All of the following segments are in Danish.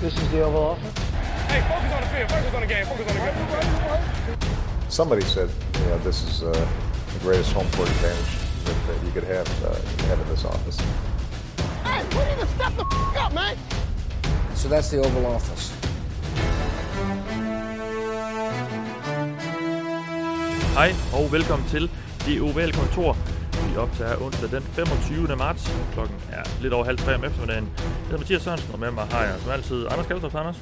This is the Oval Office. Hey, focus on the field. Focus on the game. Focus on the game. Somebody said, you know, this is uh, the greatest home court advantage that, that you could have, uh, have in this office. Hey, we need to step the f- up, man. So that's the Oval Office. Hej og velkommen til Det Ovale Kontor. Vi optager onsdag den 25. marts. Klokken er lidt over halv tre om eftermiddagen. Jeg hedder Mathias Sørensen, og med mig har jeg som altid Anders Kaltoft. Anders.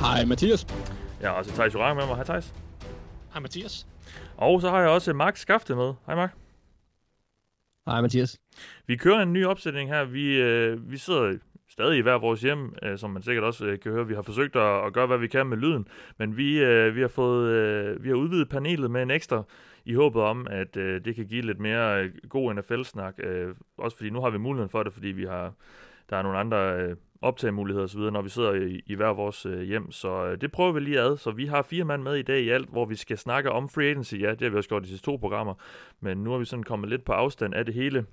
Hej Mathias. Jeg har også Thijs Jurang med mig. Hej Thijs. Hej Mathias. Og så har jeg også Mark Skafte med. Hej Mark. Hej Mathias. Vi kører en ny opsætning her. Vi, øh, vi sidder stadig i hver vores hjem, øh, som man sikkert også øh, kan høre. Vi har forsøgt at, at gøre, hvad vi kan med lyden, men vi, øh, vi har fået øh, vi har udvidet panelet med en ekstra i håbet om, at øh, det kan give lidt mere øh, god NFL-snak. Øh, også fordi nu har vi muligheden for det, fordi vi har der er nogle andre øh, optagemuligheder osv., når vi sidder i, i hver vores øh, hjem. Så øh, det prøver vi lige ad. Så vi har fire mand med i dag i alt, hvor vi skal snakke om free agency. Ja, det har vi også gjort de sidste to programmer, men nu har vi sådan kommet lidt på afstand af det hele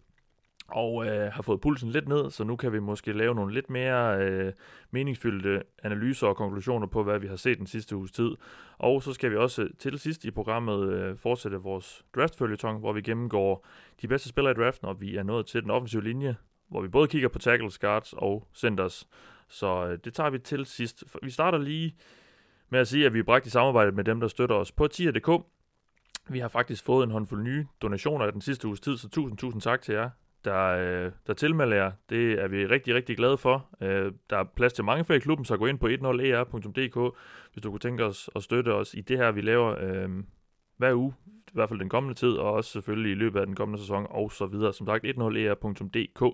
og øh, har fået pulsen lidt ned, så nu kan vi måske lave nogle lidt mere øh, meningsfyldte analyser og konklusioner på, hvad vi har set den sidste uges tid. Og så skal vi også øh, til sidst i programmet øh, fortsætte vores draftfølgetong, hvor vi gennemgår de bedste spillere i draften, og vi er nået til den offensive linje, hvor vi både kigger på tackles, guards og centers. Så øh, det tager vi til sidst. Vi starter lige med at sige, at vi er bragt i samarbejde med dem, der støtter os på tier.dk. Vi har faktisk fået en håndfuld nye donationer i den sidste uges tid, så tusind, tusind tak til jer der, øh, der tilmelder jer. Det er vi rigtig, rigtig glade for. Øh, der er plads til mange flere i klubben, så gå ind på 10er.dk, e hvis du kunne tænke os at støtte os i det her, vi laver øh, hver uge, i hvert fald den kommende tid, og også selvfølgelig i løbet af den kommende sæson, og så videre. Som sagt, 10er.dk. E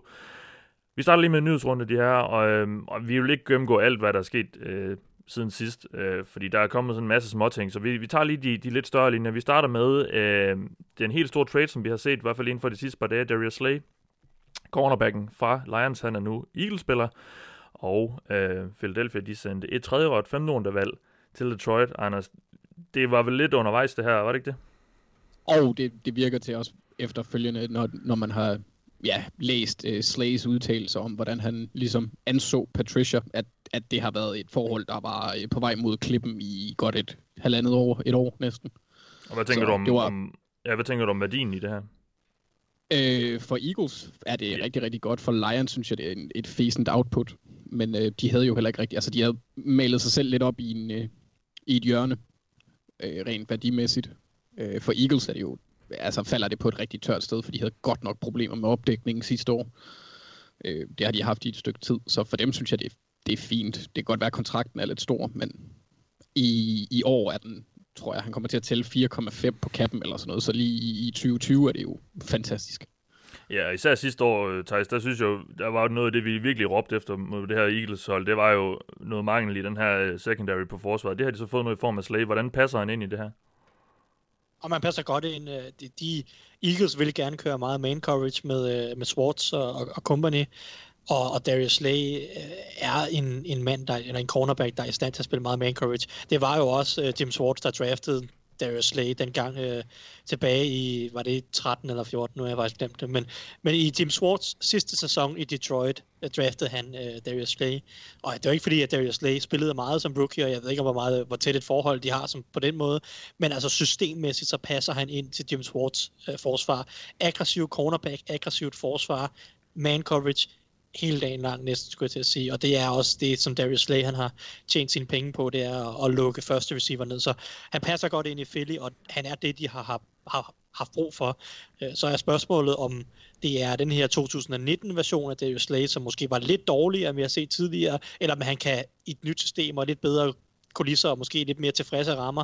vi starter lige med en nyhedsrunde, de her, og, øh, og vi vil ikke gennemgå alt, hvad der er sket øh, siden sidst, øh, fordi der er kommet sådan en masse småting, så vi, vi tager lige de, de lidt større linjer. Vi starter med øh, den helt store trade, som vi har set, i hvert fald inden for de sidste par dage, Darius Slay, cornerbacken fra Lions, han er nu Eagles-spiller, og øh, Philadelphia, de sendte et tredje og et femte valg til Detroit. Anders, det var vel lidt undervejs det her, var det ikke det? Og det, det virker til os efterfølgende, når, når man har ja, læst uh, Slays udtalelser om, hvordan han ligesom anså Patricia, at, at det har været et forhold, der var uh, på vej mod klippen i godt et halvandet år, et år næsten. Og hvad tænker Så du om, var... om, ja, hvad tænker du om værdien i det her? Øh, for Eagles er det rigtig, rigtig godt. For Lions synes jeg, det er en, et fæsent output. Men øh, de havde jo heller ikke rigtig... Altså, de havde malet sig selv lidt op i, en, øh, i et hjørne, øh, rent værdimæssigt. Øh, for Eagles er det jo... Altså, falder det på et rigtig tørt sted, for de havde godt nok problemer med opdækningen sidste år. Øh, det har de haft i et stykke tid. Så for dem synes jeg, det er, det er fint. Det kan godt være, at kontrakten er lidt stor, men i, i år er den tror jeg, han kommer til at tælle 4,5 på kappen eller sådan noget, så lige i 2020 er det jo fantastisk. Ja, især sidste år, øh, Thijs, der synes jeg jo, der var noget af det, vi virkelig råbte efter mod det her Eagles-hold. Det var jo noget mangel i den her øh, secondary på forsvaret. Det har de så fået noget i form af Slay. Hvordan passer han ind i det her? Og man passer godt ind. Øh, de, de Eagles vil gerne køre meget main coverage med, med Swartz og, og company. Og, og Darius Slay øh, er en, en mand, der, eller en cornerback, der er i stand til at spille meget man coverage. Det var jo også uh, Jim Swartz, der draftede Darius Slay dengang øh, tilbage i, var det 13 eller 14, nu har jeg faktisk glemt det, men, men i Jim Swartz sidste sæson i Detroit øh, draftede han øh, Darius Slay, og det var ikke fordi, at Darius Slay spillede meget som rookie, og jeg ved ikke, hvor, meget, hvor tæt et forhold de har som på den måde, men altså systemmæssigt, så passer han ind til Jim Swartz øh, forsvar. Aggressiv cornerback, aggressivt forsvar, man coverage, hele dagen lang næsten, skulle jeg til at sige. Og det er også det, som Darius Slay han har tjent sine penge på, det er at, at lukke første receiver ned. Så han passer godt ind i Philly, og han er det, de har, har, har haft brug for. Øh, så er spørgsmålet, om det er den her 2019-version af Darius Slay, som måske var lidt dårligere, end vi har set tidligere, eller om han kan i et nyt system og lidt bedre kulisser og måske lidt mere tilfredse rammer,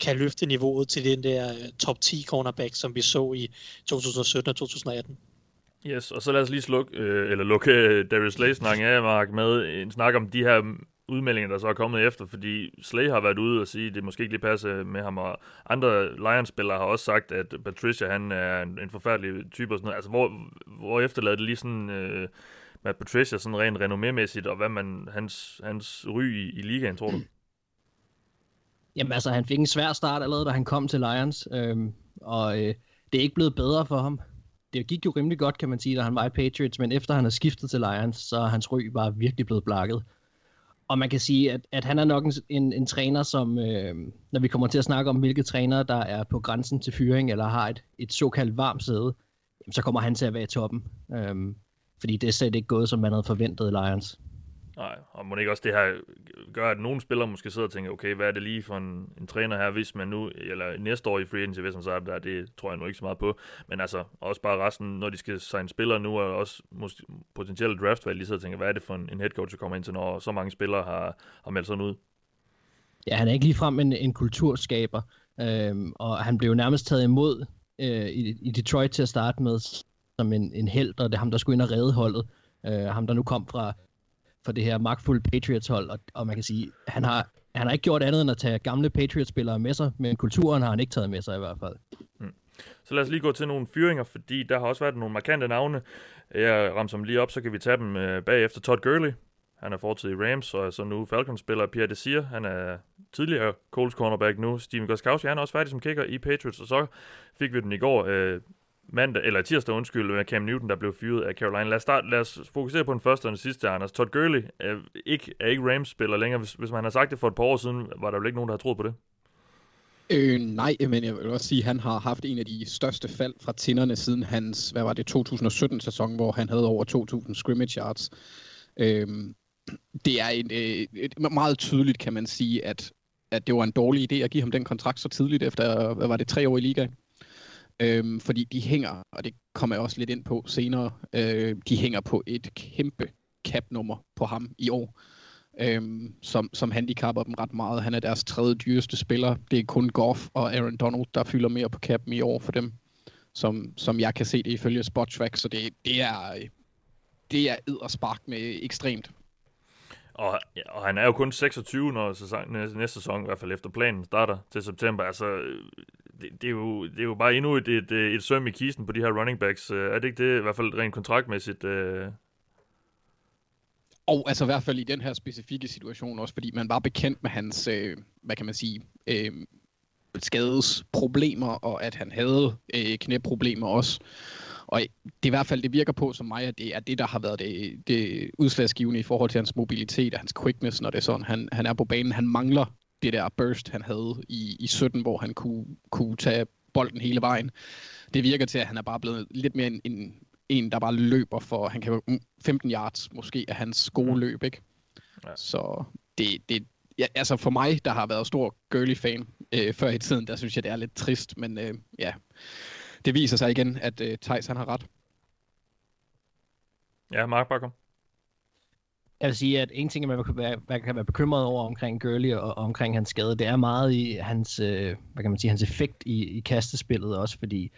kan løfte niveauet til den der øh, top 10 cornerback, som vi så i 2017 og 2018. Yes, og så lad os lige slukke, øh, eller lukke øh, Darius Slay snakken af, Mark, med en snak om de her udmeldinger, der så er kommet efter, fordi Slay har været ude og sige, at det måske ikke lige passer med ham, og andre Lions-spillere har også sagt, at Patricia, han er en, en forfærdelig type og sådan noget. Altså, hvor, hvor efterlader det lige sådan øh, med Patricia sådan rent renommémæssigt, og hvad man, hans, hans ry i, i ligaen, tror du? Jamen altså, han fik en svær start allerede, da han kom til Lions, øhm, og øh, det er ikke blevet bedre for ham det gik jo rimelig godt, kan man sige, da han var i Patriots, men efter han har skiftet til Lions, så er hans ry bare virkelig blevet blakket. og man kan sige, at, at han er nok en, en, en træner, som, øh, når vi kommer til at snakke om, hvilke trænere, der er på grænsen til fyring, eller har et, et såkaldt varmt sæde, så kommer han til at være i toppen. Øh, fordi det er slet ikke gået, som man havde forventet i Lions. Nej, og må ikke også det her gør, at nogle spillere måske sidder og tænker, okay, hvad er det lige for en, en træner her, hvis man nu, eller næste år i free agency, hvis man så er der, det tror jeg nu ikke så meget på, men altså også bare resten, når de skal signe spillere nu, og også måske potentielle draftvalg, de sidder og tænker, hvad er det for en, en head coach, der kommer ind til, når så mange spillere har, har meldt sådan ud? Ja, han er ikke ligefrem en, en kulturskaber, øhm, og han blev nærmest taget imod øh, i, i Detroit til at starte med, som en, en held, og det er ham, der skulle ind og redde holdet. Øh, ham, der nu kom fra for det her magtfulde Patriots-hold, og, og man kan sige, han har, han har ikke gjort andet end at tage gamle Patriots-spillere med sig, men kulturen har han ikke taget med sig i hvert fald. Mm. Så lad os lige gå til nogle fyringer, fordi der har også været nogle markante navne. Jeg rammer dem lige op, så kan vi tage dem øh, bagefter. Todd Gurley, han er fortid i Rams, og er så nu Falcons-spiller. Pierre Desir, han er tidligere Colts cornerback nu. Steven Goskowski, han er også færdig som kicker i Patriots, og så fik vi den i går. Øh, mandag, eller tirsdag undskyld, med Cam Newton, der blev fyret af Carolina. Lad os, start, lad os fokusere på den første og den sidste, Anders. Todd Gurley er ikke, er ikke Rams-spiller længere. Hvis, hvis man har sagt det for et par år siden, var der vel ikke nogen, der har troet på det? Øh, nej, men jeg vil også sige, at han har haft en af de største fald fra tinderne siden hans, hvad var det, 2017-sæson, hvor han havde over 2.000 scrimmage yards. Øh, det er en, øh, et, meget tydeligt, kan man sige, at, at det var en dårlig idé at give ham den kontrakt så tidligt efter, hvad var det, tre år i ligaen. Øhm, fordi de hænger, og det kommer jeg også lidt ind på senere, øh, de hænger på et kæmpe cap-nummer på ham i år, øhm, som, som handicapper dem ret meget. Han er deres tredje dyreste spiller. Det er kun Goff og Aaron Donald, der fylder mere på capen i år for dem, som, som jeg kan se det ifølge Spottrack. Så det, det er det er spark med ekstremt. Og, og han er jo kun 26, når sæson, næste sæson, i hvert fald efter planen, starter til september. Altså, det, det, er jo, det er jo bare endnu et, et, øh, et søm i kisten på de her running backs. Øh, er det ikke det, i hvert fald rent kontraktmæssigt? Øh... Og altså i hvert fald i den her specifikke situation også, fordi man var bekendt med hans, øh, hvad kan man sige, øh, skadesproblemer, og at han havde øh, knæproblemer også. Og det i hvert fald, det virker på som mig, at det er det, der har været det, det udslagsgivende i forhold til hans mobilitet og hans quickness, når det er sådan, han, han er på banen. Han mangler det der burst, han havde i, i 17, hvor han kunne, kunne tage bolden hele vejen. Det virker til, at han er bare blevet lidt mere en, en, en der bare løber for, han kan 15 yards måske af hans gode løb, ikke? Ja. Så det, det, ja, altså for mig, der har været stor Gurley-fan øh, før i tiden, der synes jeg, det er lidt trist, men øh, ja, det viser sig igen, at øh, Thijs han har ret. Ja, Mark Bakker. Jeg vil sige, at en ting, man kan være, man kan være bekymret over omkring Gurley og, og omkring hans skade, det er meget i hans, øh, hvad kan man sige, hans effekt i, i kastespillet også, fordi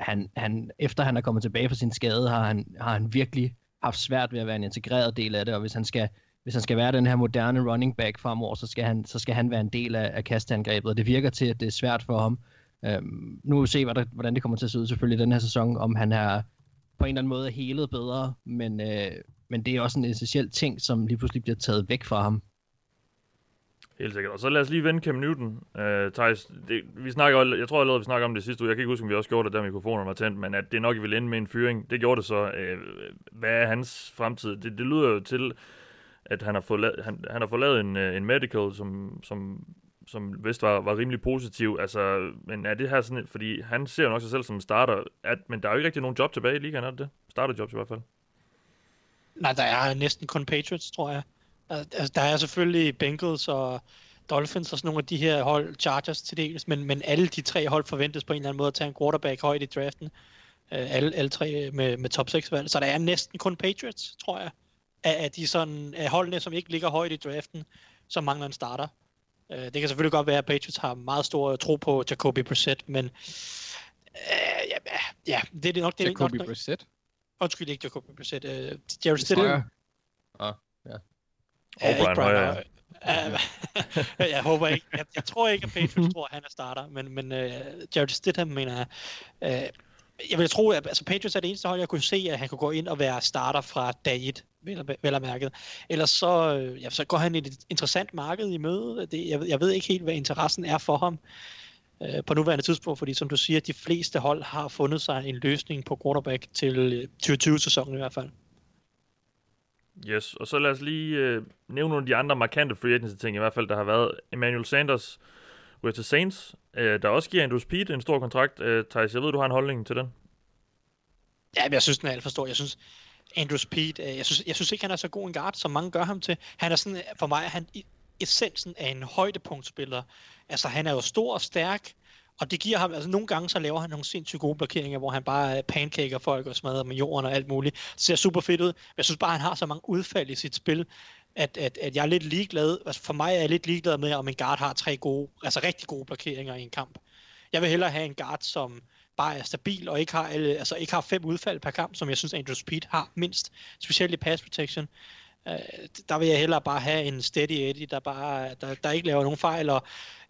han, han, efter han er kommet tilbage fra sin skade, har han, har han virkelig haft svært ved at være en integreret del af det, og hvis han skal, hvis han skal være den her moderne running back fremover, så skal han, så skal han være en del af, af kastangrebet, og det virker til, at det er svært for ham. Øhm, nu vil vi se, hvordan det kommer til at se ud selvfølgelig den her sæson, om han er på en eller anden måde helet bedre, men, øh, men det er også en essentiel ting, som lige pludselig bliver taget væk fra ham. Helt sikkert. Og så lad os lige vende Cam Newton. Øh, Thijs, det, vi snakker, jeg tror allerede, vi snakker om det sidste uge. Jeg kan ikke huske, om vi også gjorde det, der mikrofonen var tændt, men at det nok vil ende med en fyring. Det gjorde det så. Øh, hvad er hans fremtid? Det, det lyder jo til, at han har fået, la- han, han har fået lavet en, øh, en medical, som, som, som vist var, var rimelig positiv. Altså, men er det her sådan, fordi han ser jo nok sig selv som starter, at, men der er jo ikke rigtig nogen job tilbage i ligaen, er det det? Starterjobs i hvert fald. Nej, der er næsten kun Patriots, tror jeg. Altså, der er selvfølgelig Bengals og Dolphins og sådan nogle af de her hold, Chargers til dels, men, men alle de tre hold forventes på en eller anden måde at tage en quarterback højt i draften. Uh, alle, alle tre med, med top 6 valg. Så der er næsten kun Patriots, tror jeg, af, af de sådan, af holdene, som ikke ligger højt i draften, som mangler en starter. Uh, det kan selvfølgelig godt være, at Patriots har meget stor tro på Jacoby Brissett, men uh, ja, ja, det er nok det. Jacoby nok, Brissett? Undskyld, ikke Jacoby Brissett. Uh, Jared Stidham. Ah, ja. Og Brian Hoyer. jeg håber ikke. Jeg, jeg tror ikke, at Patriots tror, at han er starter, men, men uh, Jared Stidham mener jeg. Uh, jeg vil tro, at altså, Patriots er det eneste hold, jeg kunne se, at han kunne gå ind og være starter fra dag 1, vel, vel mærket. Ellers så, ja, så går han i et interessant marked i møde. Det, jeg, jeg ved ikke helt, hvad interessen er for ham uh, på nuværende tidspunkt, fordi som du siger, de fleste hold har fundet sig en løsning på quarterback til 2020-sæsonen i hvert fald. Yes, og så lad os lige øh, nævne nogle af de andre markante free agency ting, i hvert fald der har været. Emmanuel Sanders ryger til Saints, øh, der også giver Andrew Speed en stor kontrakt. Øh, Thijs, jeg ved, du har en holdning til den. Ja, men jeg synes, den er alt for stor. Jeg synes, Andrew Speed, øh, jeg, synes, jeg synes ikke, han er så god en guard, som mange gør ham til. Han er sådan, for mig han essensen af en højdepunktspiller. Altså, han er jo stor og stærk, og det giver ham, altså nogle gange så laver han nogle sindssygt gode blokeringer, hvor han bare øh, pancaker folk og smadrer med jorden og alt muligt. Det ser super fedt ud. Jeg synes bare, han har så mange udfald i sit spil, at, at, at jeg er lidt ligeglad. Altså for mig er jeg lidt ligeglad med, om en guard har tre gode, altså rigtig gode blokeringer i en kamp. Jeg vil hellere have en guard, som bare er stabil og ikke har, alle, altså ikke har fem udfald per kamp, som jeg synes Andrew Speed har mindst, specielt i pass protection. Øh, der vil jeg hellere bare have en steady Eddie, der bare der, der ikke laver nogen fejl, og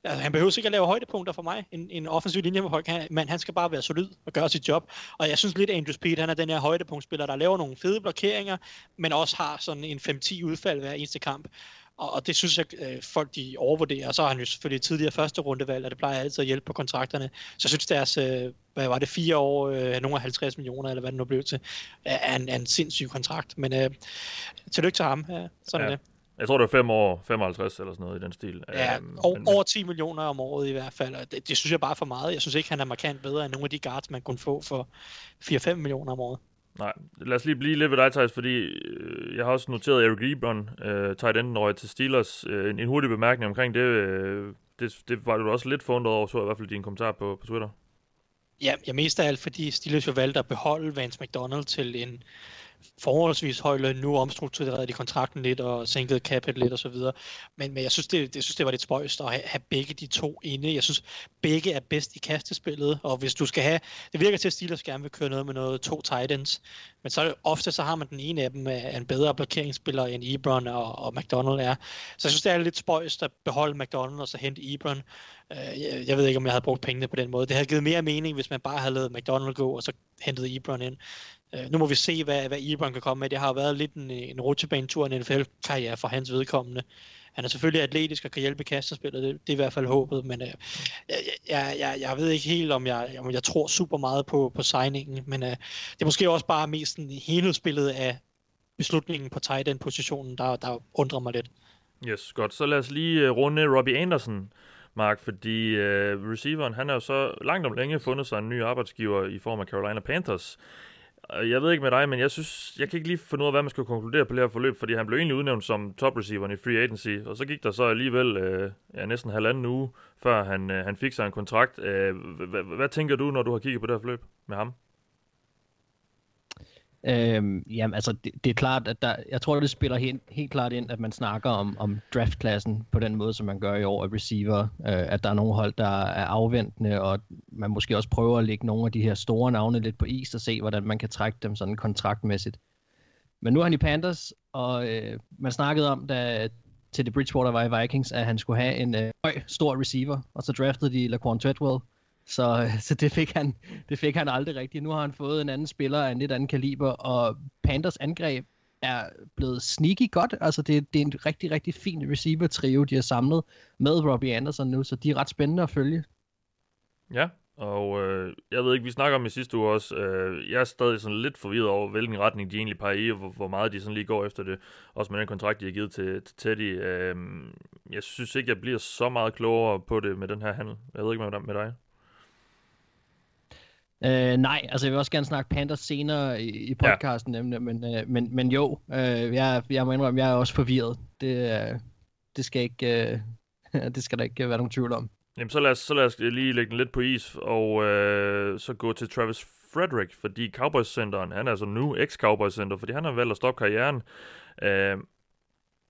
altså, han behøver ikke at lave højdepunkter for mig. En, en offensiv linje for folk, men han skal bare være solid og gøre sit job. Og jeg synes lidt, at Andrew Speed, han er den her højdepunktspiller, der laver nogle fede blokeringer, men også har sådan en 5-10 udfald hver eneste kamp. Og, og det synes jeg, øh, folk de overvurderer. Og så har han jo selvfølgelig tidligere første rundevalg, og det plejer altid at hjælpe på kontrakterne. Så jeg synes deres, øh, hvad var det, fire år, øh, nogle af 50 millioner, eller hvad det nu blev til, er en, er en sindssyg kontrakt. Men øh, tillykke til ham. Ja, sådan ja. er det. Jeg tror, det var 5 år, 55 eller sådan noget i den stil. Ja, øhm, og, men, over 10 millioner om året i hvert fald. Og det, det synes jeg bare er for meget. Jeg synes ikke, han er markant bedre end nogle af de guards, man kunne få for 4-5 millioner om året. Nej, lad os lige blive lidt ved dig, Thijs, fordi øh, jeg har også noteret Eric Ebron, øh, tight enden røg til Steelers. Øh, en, en hurtig bemærkning omkring det, øh, det, det var du også lidt forundret over, så i hvert fald din kommentar på, på Twitter. Ja, jeg mest af alt, fordi Steelers jo valgte at beholde Vance McDonald til en forholdsvis høj løn. Nu omstruktureret de kontrakten lidt og sænket capet lidt og så videre. Men, men jeg synes, det, jeg synes, det var lidt spøjst at have, have begge de to inde. Jeg synes, begge er bedst i kastespillet, og hvis du skal have, det virker til, at Steelers gerne vil køre noget med noget to titans, men så ofte så har man den ene af dem er en bedre blokeringsspiller end Ebron og, og McDonald er. Så jeg synes, det er lidt spøjst at beholde McDonald og så hente Ebron. Øh, jeg, jeg ved ikke, om jeg havde brugt pengene på den måde. Det havde givet mere mening, hvis man bare havde lavet McDonald gå, og så hentet Ebron ind. Øh, nu må vi se, hvad, hvad Ebron kan komme med. Det har været lidt en, en rutsjebanetur, en NFL-karriere for hans vedkommende. Han er selvfølgelig atletisk og kan hjælpe kastespillet, det, det er i hvert fald håbet, men øh, jeg, jeg, jeg, ved ikke helt, om jeg, om jeg tror super meget på, på signingen, men øh, det er måske også bare mest en helhedsbillede af beslutningen på tight end positionen, der, der undrer mig lidt. Yes, godt. Så lad os lige øh, runde Robbie Anderson, Mark, fordi øh, receiveren, han har jo så langt om længe fundet sig en ny arbejdsgiver i form af Carolina Panthers. Jeg ved ikke med dig, men jeg synes, jeg kan ikke lige finde ud af, hvad man skal konkludere på det her forløb, fordi han blev egentlig udnævnt som top receiveren i free agency, og så gik der så alligevel øh, ja, næsten halvanden uge, før han, øh, han fik sig en kontrakt. Øh, hvad tænker du, når du har kigget på det her forløb med ham? Øhm, jamen, altså, det, det er klart, at der, jeg tror, det spiller helt, helt klart ind, at man snakker om, om draftklassen på den måde, som man gør i år af receiver. Øh, at der er nogle hold, der er afventende, og man måske også prøver at lægge nogle af de her store navne lidt på is og se, hvordan man kan trække dem sådan kontraktmæssigt. Men nu er han i Panthers, og øh, man snakkede om, da til det Bridgewater var i Vikings, at han skulle have en øh, høj, stor receiver, og så draftede de Laquan Treadwell, så, øh, så det, fik han, det fik han aldrig rigtigt. Nu har han fået en anden spiller af en lidt anden kaliber, og Panthers angreb er blevet sneaky godt. Altså det, det er en rigtig, rigtig fin receiver-trio, de har samlet med Robbie Anderson nu, så de er ret spændende at følge. Ja, og øh, jeg ved ikke, vi snakker om i sidste uge også, øh, jeg er stadig sådan lidt forvirret over, hvilken retning de egentlig peger i, og hvor, hvor meget de sådan lige går efter det, også med den kontrakt, de har givet til, til Teddy. Øh, jeg synes ikke, jeg bliver så meget klogere på det med den her handel. Jeg ved ikke med, med dig. Øh, nej, altså jeg vil også gerne snakke Panthers senere i, i podcasten, ja. nemlig, men, øh, men, men jo, øh, jeg, jeg må indrømme, jeg er også forvirret. Det, øh, det, skal ikke, øh, det skal der ikke være nogen tvivl om. Jamen så lad os, så lad os lige lægge den lidt på is, og øh, så gå til Travis Frederick, fordi Cowboys Centeren, han er altså nu ex-Cowboys Center, fordi han har valgt at stoppe karrieren. Øh,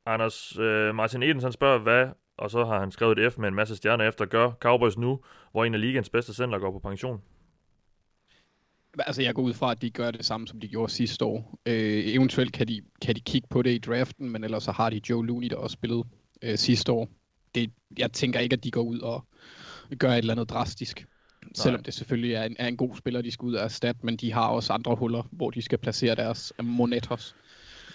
Anders øh, Martin Edens, han spørger, hvad, og så har han skrevet et F med en masse stjerner efter, gør Cowboys nu, hvor en af ligens bedste center går på pension? Altså, jeg går ud fra, at de gør det samme, som de gjorde sidste år. Øh, eventuelt kan de, kan de kigge på det i draften, men ellers så har de Joe Looney, der også spillet øh, sidste år. Det, jeg tænker ikke, at de går ud og gør et eller andet drastisk. Nej. Selvom det selvfølgelig er en, er en god spiller, de skal ud og erstatte, men de har også andre huller, hvor de skal placere deres monetos.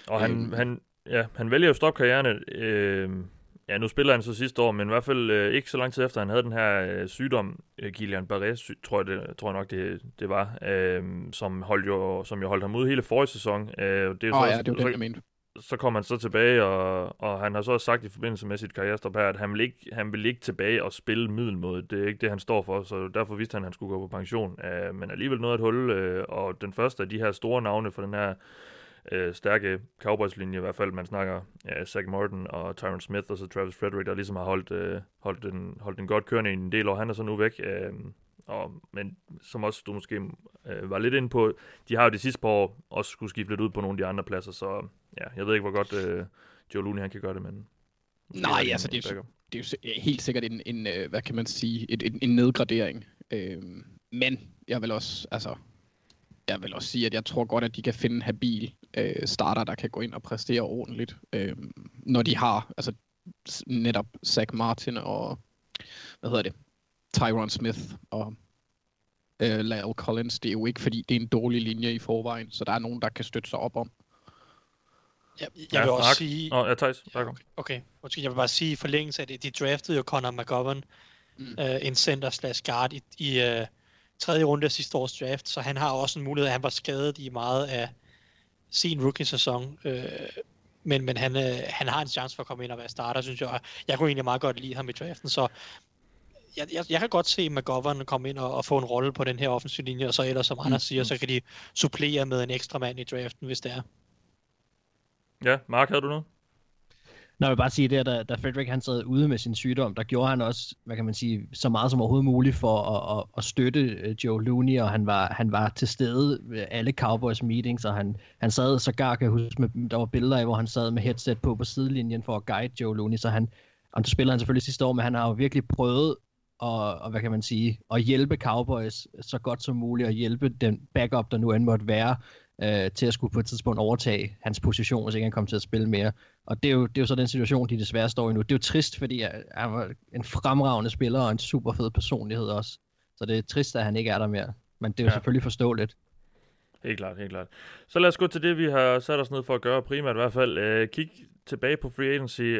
Og han, øh, han, ja, han vælger jo at stoppe karrieren øh, Ja, nu spiller han så sidste år, men i hvert fald øh, ikke så lang tid efter, han havde den her øh, sygdom, øh, Guillain-Barré, sy- tror jeg, det, tror jeg nok, det, det var, øh, som, holdt jo, som jo holdt ham ud hele forrige sæson. Øh, det er oh, så, ja, det var så, den, jeg mente. så kom han så tilbage, og, og han har så også sagt i forbindelse med sit karrierestop her, at han vil, ikke, han vil ikke tilbage og spille middelmåde. Det er ikke det, han står for, så derfor vidste han, at han skulle gå på pension. Uh, men alligevel noget at holde, uh, og den første af de her store navne for den her uh, stærke Cowboys-linje, i hvert fald man snakker uh, Zach Morton og Tyron Smith og så Travis Frederick, der ligesom har holdt, uh, holdt, den, holdt den godt kørende i en del år. Han er så nu væk. Uh, og, men som også du måske øh, var lidt inde på, de har jo de sidste par år også skulle skifte lidt ud på nogle af de andre pladser, så ja, jeg ved ikke, hvor godt øh, Joe Looney han kan gøre det, men... Nej, altså det er, jo, det er jo helt sikkert en, en øh, hvad kan man sige, et, en, en nedgradering. Øh, men jeg vil også, altså, jeg vil også sige, at jeg tror godt, at de kan finde en habil øh, starter, der kan gå ind og præstere ordentligt, øh, når de har, altså netop Zach Martin og, hvad hedder det, Tyron Smith og øh, Lyle Collins. Det er jo ikke, fordi det er en dårlig linje i forvejen, så der er nogen, der kan støtte sig op om. Jeg, jeg ja, vil også Mark. sige... Nå, ja, Thijs. Ja, okay, okay. Måske jeg vil bare sige i forlængelse af det, de draftede jo Conor McGovern, mm. øh, en center slash guard i, i øh, tredje runde af sidste års draft, så han har også en mulighed, at han var skadet i meget af sin rookie-sæson. Øh, men, men han, øh, han har en chance for at komme ind og være starter, synes jeg. Jeg kunne egentlig meget godt lide ham i draften, så jeg, jeg, jeg kan godt se McGovern komme ind og, og få en rolle på den her offensiv linje, og så ellers, som Anders mm. siger, så kan de supplere med en ekstra mand i draften, hvis det er. Ja, Mark, havde du noget? Nå, jeg vil bare sige, det, da, da Frederick han sad ude med sin sygdom, der gjorde han også, hvad kan man sige, så meget som overhovedet muligt for at, at, at støtte øh, Joe Looney, og han var, han var til stede ved alle Cowboys meetings, og han, han sad sågar, kan jeg huske, med, der var billeder af, hvor han sad med headset på på sidelinjen for at guide Joe Looney, så han, og det spiller han selvfølgelig sidste år, men han har jo virkelig prøvet og, og hvad kan man sige, at hjælpe Cowboys så godt som muligt, og hjælpe den backup, der nu end måtte være, øh, til at skulle på et tidspunkt overtage hans position, hvis ikke han kommer til at spille mere. Og det er, jo, det er jo så den situation, de desværre står i nu. Det er jo trist, fordi han var en fremragende spiller og en super fed personlighed også. Så det er trist, at han ikke er der mere. Men det er jo ja. selvfølgelig forståeligt. Helt klart, helt klart. Så lad os gå til det, vi har sat os ned for at gøre primært i hvert fald. Uh, kig tilbage på free agency. Uh,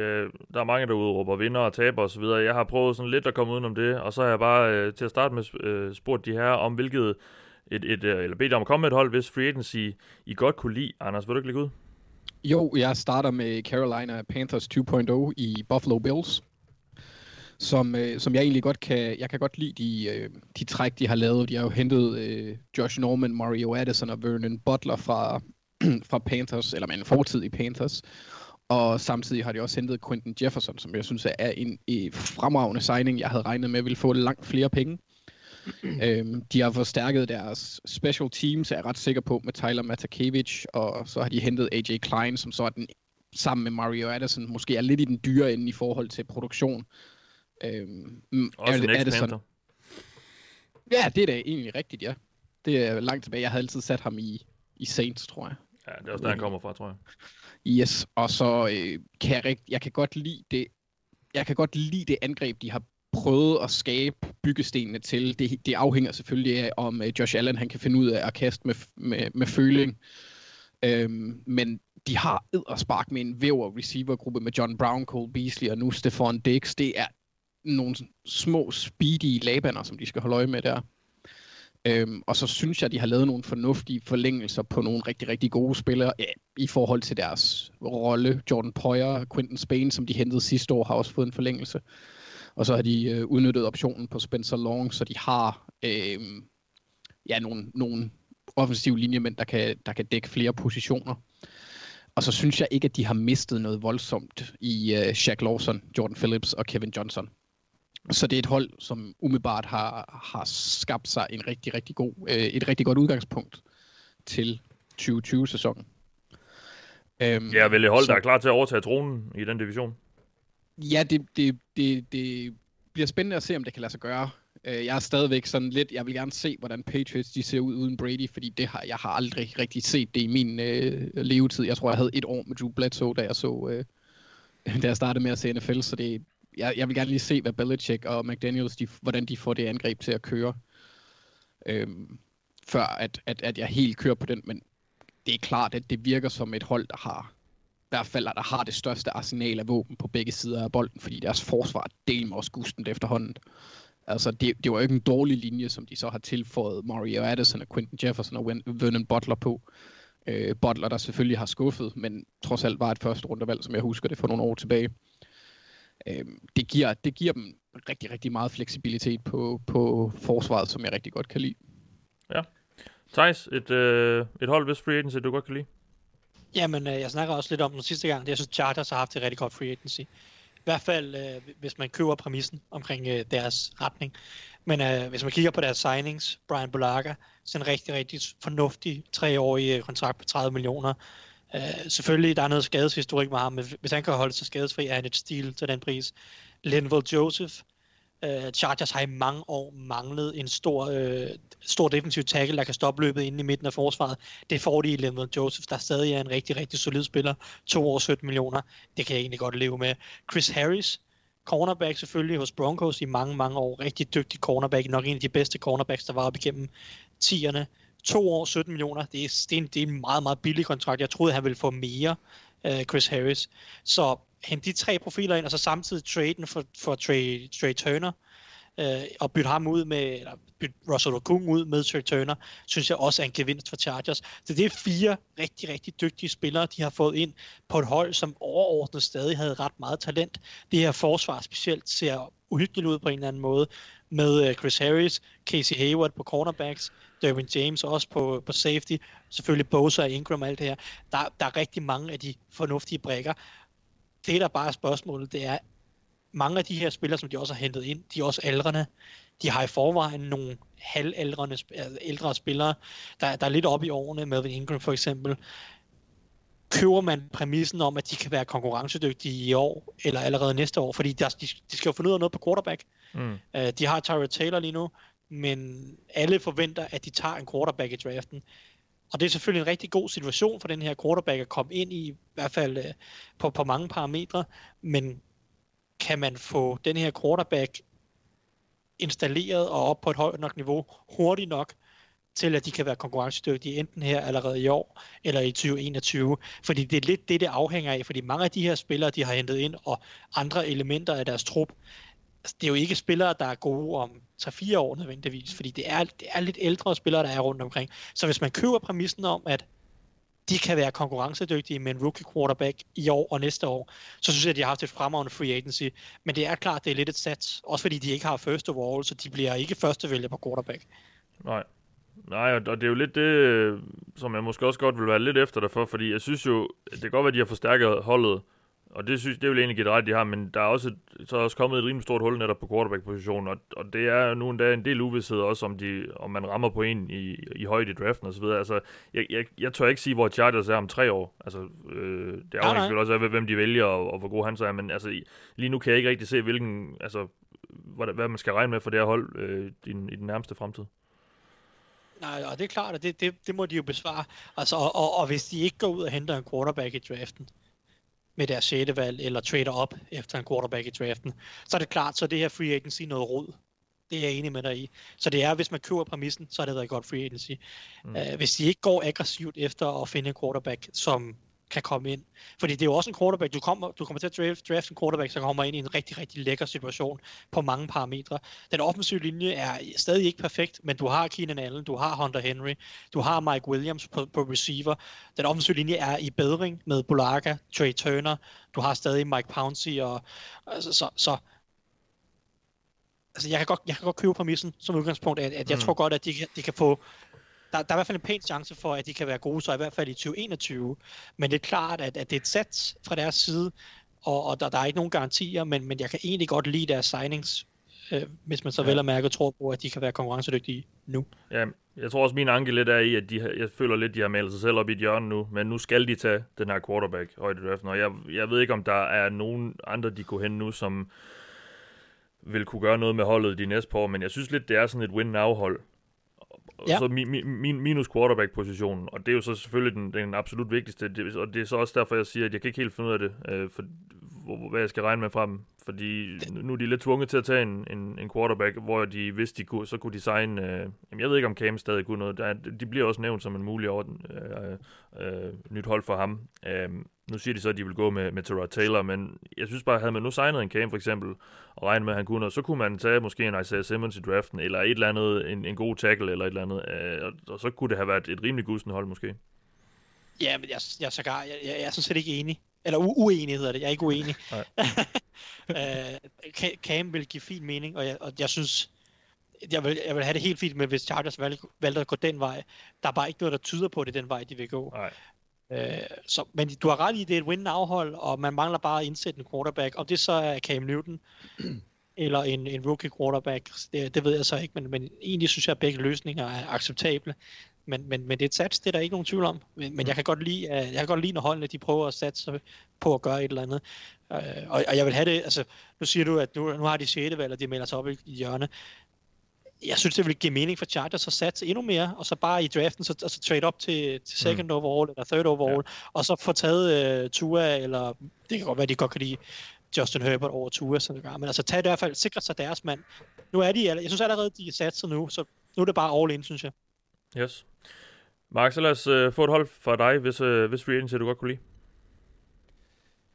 der er mange, der udråber vinder og taber osv. Jeg har prøvet sådan lidt at komme udenom det, og så har jeg bare uh, til at starte med uh, spurgt de her om, hvilket et, et, øh, eller bedt om at komme med et hold, hvis free agency I godt kunne lide. Anders, vil du ikke lægge ud? Jo, jeg starter med Carolina Panthers 2.0 i Buffalo Bills som, øh, som jeg egentlig godt kan, jeg kan godt lide de, øh, de træk, de har lavet. De har jo hentet øh, Josh Norman, Mario Addison og Vernon Butler fra, fra Panthers, eller en fortid i Panthers. Og samtidig har de også hentet Quentin Jefferson, som jeg synes er en, en fremragende signing. Jeg havde regnet med, at ville få langt flere penge. øhm, de har forstærket deres special teams, er jeg ret sikker på, med Tyler Matakevich, og så har de hentet AJ Klein, som så er den sammen med Mario Addison, måske er lidt i den dyre ende i forhold til produktion. Øhm, Også er, er det sådan? Ja, det er da egentlig rigtigt, ja. Det er langt tilbage. Jeg havde altid sat ham i, i Saints, tror jeg. Ja, det er også der, han kommer fra, tror jeg. Yes, og så øh, kan jeg, rigt, jeg kan godt lide det, jeg kan godt lide det angreb, de har prøvet at skabe byggestenene til. Det, det afhænger selvfølgelig af, om øh, Josh Allen han kan finde ud af at kaste med, med, med føling. Øhm, men de har spark med en væver receivergruppe med John Brown, Cole Beasley og nu Stefan Diggs. Det er nogle små speedy labaner, som de skal holde øje med der. Øhm, og så synes jeg, at de har lavet nogle fornuftige forlængelser på nogle rigtig, rigtig gode spillere ja, i forhold til deres rolle. Jordan Poyer, Quentin Spain, som de hentede sidste år, har også fået en forlængelse. Og så har de øh, udnyttet optionen på Spencer Long, så de har øh, ja, nogle, nogle offensive linjemænd, der kan, der kan dække flere positioner. Og så synes jeg ikke, at de har mistet noget voldsomt i uh, Shaq Lawson, Jordan Phillips og Kevin Johnson. Så det er et hold, som umiddelbart har, har skabt sig en rigtig, rigtig god, øh, et rigtig godt udgangspunkt til 2020-sæsonen. Øhm, ja, vel et hold, så, der er klar til at overtage tronen i den division. Ja, det, det, det, det bliver spændende at se, om det kan lade sig gøre. Øh, jeg er stadigvæk sådan lidt, jeg vil gerne se, hvordan Patriots de ser ud uden Brady, fordi det har, jeg har aldrig rigtig set det i min øh, levetid. Jeg tror, jeg havde et år med Drew Bledsoe, da jeg så, øh, da jeg startede med at se NFL, så det, jeg, jeg vil gerne lige se, hvad Belichick og McDaniels, de, hvordan de får det angreb til at køre. øh, før at, at, at jeg helt kører på den, men det er klart, at det virker som et hold, der har hvert fald, der har det største arsenal af våben på begge sider af bolden, fordi deres forsvar del med også gustent efterhånden. Altså, det, det var jo ikke en dårlig linje, som de så har tilføjet Mario Addison og Quentin Jefferson og Vernon Butler på. Øh, Butler, der selvfølgelig har skuffet, men trods alt var et første rundevalg, som jeg husker det for nogle år tilbage. Øh, det, giver, det giver dem rigtig, rigtig meget fleksibilitet på, på forsvaret, som jeg rigtig godt kan lide. Ja. Thijs, et, øh, et hold, hvis free agency, du godt kan lide? Jamen, øh, jeg snakker også lidt om den sidste gang. Det, jeg synes, Chargers har haft et rigtig godt free agency. I hvert fald, øh, hvis man køber præmissen omkring øh, deres retning. Men øh, hvis man kigger på deres signings, Brian Bulaga, så en rigtig, rigtig fornuftig treårig øh, kontrakt på 30 millioner. Øh, selvfølgelig, der er noget skadeshistorik med ham, men hvis han kan holde sig skadesfri, er han et stil til den pris. Linville Joseph, øh, Chargers har i mange år manglet en stor, øh, stor defensiv tackle, der kan stoppe løbet inde i midten af forsvaret. Det får de i Linville Joseph, der stadig er en rigtig, rigtig solid spiller. To år 17 millioner. Det kan jeg egentlig godt leve med. Chris Harris, cornerback selvfølgelig hos Broncos i mange, mange år. Rigtig dygtig cornerback. Nok en af de bedste cornerbacks, der var op igennem 10'erne. To år, 17 millioner. Det er, det er, en, det er en meget, meget billig kontrakt. Jeg troede, han ville få mere, uh, Chris Harris. Så hente de tre profiler ind, og så samtidig traden for, for Trey, Trey Turner, øh, og bytte ham ud med, eller bytte Russell Okung ud med Trey Turner, synes jeg også er en gevinst for Chargers. Så det er fire rigtig, rigtig dygtige spillere, de har fået ind på et hold, som overordnet stadig havde ret meget talent. Det her forsvar specielt ser uhyggeligt ud på en eller anden måde, med øh, Chris Harris, Casey Hayward på cornerbacks, Derwin James også på, på safety, selvfølgelig Bosa og Ingram og alt det her. Der, der er rigtig mange af de fornuftige brækker, det, der bare er spørgsmålet, det er, mange af de her spillere, som de også har hentet ind, de er også aldrende. De har i forvejen nogle halvaldrende, altså ældre spillere, der, der er lidt oppe i årene, med Ingram for eksempel. Køber man præmissen om, at de kan være konkurrencedygtige i år, eller allerede næste år? Fordi de, de, de skal jo finde ud af noget på quarterback. Mm. Uh, de har Tyrod Taylor lige nu, men alle forventer, at de tager en quarterback i draften. Og det er selvfølgelig en rigtig god situation for den her quarterback at komme ind i, i hvert fald øh, på, på mange parametre, men kan man få den her quarterback installeret og op på et højt nok niveau hurtigt nok, til at de kan være konkurrencedygtige enten her allerede i år eller i 2021. Fordi det er lidt det, det afhænger af, fordi mange af de her spillere, de har hentet ind, og andre elementer af deres trup, altså, det er jo ikke spillere, der er gode om 3-4 år nødvendigvis, fordi det er, det er lidt ældre spillere, der er rundt omkring. Så hvis man køber præmissen om, at de kan være konkurrencedygtige med en rookie quarterback i år og næste år, så synes jeg, at de har haft et fremragende free agency. Men det er klart, det er lidt et sats, også fordi de ikke har first overall, så de bliver ikke første vælger på quarterback. Nej. Nej, og det er jo lidt det, som jeg måske også godt vil være lidt efter derfor, fordi jeg synes jo, det kan godt være, at de har forstærket holdet og det synes det vil egentlig give ret, de har, men der er også, så er også kommet et rimelig stort hul netop på quarterback-positionen, og, og det er nu endda en del uvidshed også, om, de, om man rammer på en i, i højde i draften og så videre. Altså, jeg, jeg, jeg tør ikke sige, hvor Chargers er om tre år. Altså, øh, det afhænger selvfølgelig også af, hvem de vælger, og, og hvor god han så er, men altså, lige nu kan jeg ikke rigtig se, hvilken, altså, hvad, hvad man skal regne med for det her hold øh, i, i den nærmeste fremtid. Nej, og det er klart, at det, det, det må de jo besvare. Altså, og, og, og hvis de ikke går ud og henter en quarterback i draften, med deres 6. valg, eller trader op efter en quarterback i draften, så er det klart, så det her free agency noget rod. Det er jeg enig med dig i. Så det er, hvis man køber præmissen, så er det været godt free agency. Mm. Uh, hvis de ikke går aggressivt efter at finde en quarterback, som kan komme ind. Fordi det er jo også en quarterback, du kommer, du kommer til at draft, draft en quarterback, som kommer ind i en rigtig, rigtig lækker situation på mange parametre. Den offensive linje er stadig ikke perfekt, men du har Keenan Allen, du har Hunter Henry, du har Mike Williams på, på receiver. Den offensive linje er i bedring med Bulaga, Trey Turner, du har stadig Mike Pouncey, og altså, så, så altså, jeg, kan godt, jeg kan godt købe præmissen som udgangspunkt, at, at jeg mm. tror godt, at de, de kan få der, der er i hvert fald en pæn chance for, at de kan være gode, så i hvert fald i 2021. Men det er klart, at, at det er et sats fra deres side, og, og der, der er ikke nogen garantier, men, men jeg kan egentlig godt lide deres signings, øh, hvis man så ja. vel og mærke tror på, at de kan være konkurrencedygtige nu. Ja, jeg tror også, min anke lidt er i, at de, jeg føler lidt, de har malet sig selv op i et hjørne nu, men nu skal de tage den her quarterback højt i draften, og jeg, jeg ved ikke, om der er nogen andre, de kunne hente nu, som vil kunne gøre noget med holdet de næste par år, men jeg synes lidt, det er sådan et win-now-hold ja. så mi, mi, minus quarterback-positionen, og det er jo så selvfølgelig den, den absolut vigtigste, det, og det er så også derfor, jeg siger, at jeg kan ikke helt finde ud af det, øh, for, hvor, hvad jeg skal regne med fra dem, fordi nu er de lidt tvunget til at tage en, en, en quarterback, hvor de, hvis de kunne, så kunne de signe, øh, jamen jeg ved ikke, om Cam stadig kunne noget, der, de bliver også nævnt som en mulig orden, øh, øh, øh nyt hold for ham. Øh, nu siger de så, at de vil gå med, med Terrell Taylor, men jeg synes bare, havde man nu signet en Cam for eksempel, og regnet med, at han kunne noget, så kunne man tage måske en Isaiah Simmons i draften, eller et eller andet, en, en god tackle, eller et eller andet, øh, og, og så kunne det have været et rimelig gusten hold måske. Ja, men jeg, jeg, er sågar, jeg, jeg, jeg er sådan set ikke enig. Eller u- uenig hedder det. Jeg er ikke uenig. uh, Cam vil give fin mening, og jeg, og jeg synes, jeg vil, jeg vil have det helt fint med, hvis Chargers valg, valgte at gå den vej. Der er bare ikke noget, der tyder på, at det er den vej, de vil gå. Nej. Uh, så, men du har ret i, det er et win afhold, og man mangler bare at indsætte en quarterback. Om det så er Cam Newton, eller en, en rookie quarterback, det, det ved jeg så ikke, men, men egentlig synes jeg, at begge løsninger er acceptable. Men, men, men det er et sats, det er der ikke nogen tvivl om. Men, men jeg kan godt lide, jeg kan godt lide, når holdene de prøver at satse på at gøre et eller andet. Uh, og, og jeg vil have det, altså, nu siger du, at nu, nu har de 6. valg, og de melder sig op i, i hjørne. Jeg synes, det vil give mening for Chargers at satse endnu mere, og så bare i draften, så altså trade op til, til second mm. overall, eller third overall, ja. og så få taget uh, Tua, eller det kan godt være, de godt kan lide Justin Herbert over Tua, det gør. Men altså, tag i hvert fald, sikre sig deres mand. Nu er de, jeg synes allerede, de er satset nu, så nu er det bare all in, synes jeg. Yes. Mark, så lad os uh, få et hold for dig, hvis, uh, hvis free agency du godt kunne lide.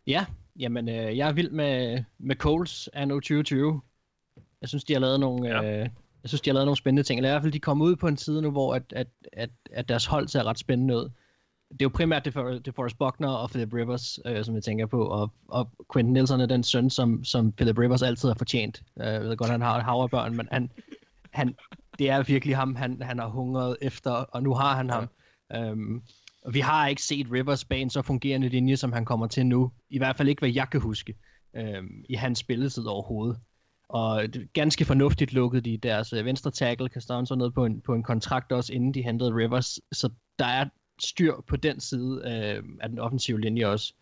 Ja, jamen øh, jeg er vild med, med Coles anno 2020. Jeg synes, de har lavet nogle, ja. øh, jeg synes, de har lavet nogle spændende ting. Eller i hvert fald, de kommer ud på en side nu, hvor at, at, at, at deres hold ser ret spændende ud. Det er jo primært det for, det Forrest Buckner og Philip Rivers, øh, som jeg tænker på. Og, og Quentin Nelson er den søn, som, som Philip Rivers altid har fortjent. Øh, jeg ved godt, han har havrebørn, men han, han, det er virkelig ham, han, han har hungret efter, og nu har han ja. ham. Um, og vi har ikke set Rivers bag en så fungerende linje, som han kommer til nu. I hvert fald ikke, hvad jeg kan huske, um, i hans spilletid overhovedet. Og ganske fornuftigt lukkede de deres øh, venstre tackle, Castanzo, ned på en, på en kontrakt også, inden de hentede Rivers. Så der er styr på den side øh, af den offensive linje også.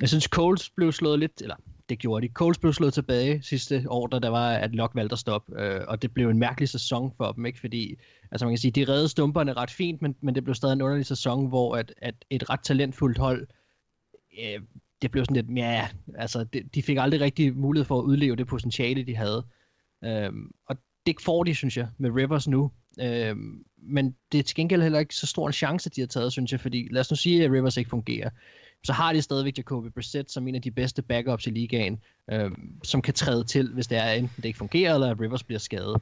Jeg synes, Coles blev slået lidt, eller det gjorde de. Coles blev slået tilbage sidste år, da der var, at Lok valgte at stoppe, øh, og det blev en mærkelig sæson for dem, ikke? Fordi, altså man kan sige, de redde stumperne ret fint, men, men det blev stadig en underlig sæson, hvor at, at et ret talentfuldt hold, øh, det blev sådan lidt, ja, altså det, de fik aldrig rigtig mulighed for at udleve det potentiale, de havde. Øhm, og det får de, synes jeg, med Rivers nu. Øhm, men det er til gengæld heller ikke så stor en chance, de har taget, synes jeg, fordi lad os nu sige, at Rivers ikke fungerer så har de stadigvæk Jacoby Brissett som en af de bedste backups i ligaen, øhm, som kan træde til, hvis det er enten det ikke fungerer, eller at Rivers bliver skadet.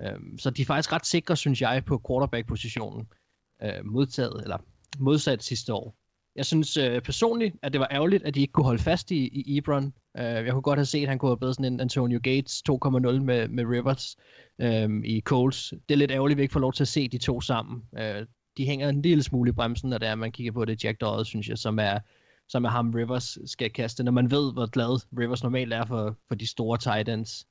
Øhm, så de er faktisk ret sikre, synes jeg, på quarterback-positionen øh, modtaget, eller modsat sidste år. Jeg synes øh, personligt, at det var ærgerligt, at de ikke kunne holde fast i, i Ebron. Øh, jeg kunne godt have set, at han kunne have blevet sådan en Antonio Gates 2.0 med, med Rivers øh, i Coles. Det er lidt ærgerligt, at vi ikke får lov til at se de to sammen. Øh, de hænger en lille smule i bremsen, når det er, man kigger på det. Jack Dodd, synes jeg, som er, som er ham Rivers skal kaste, når man ved, hvor glad Rivers normalt er for, for de store tight ends.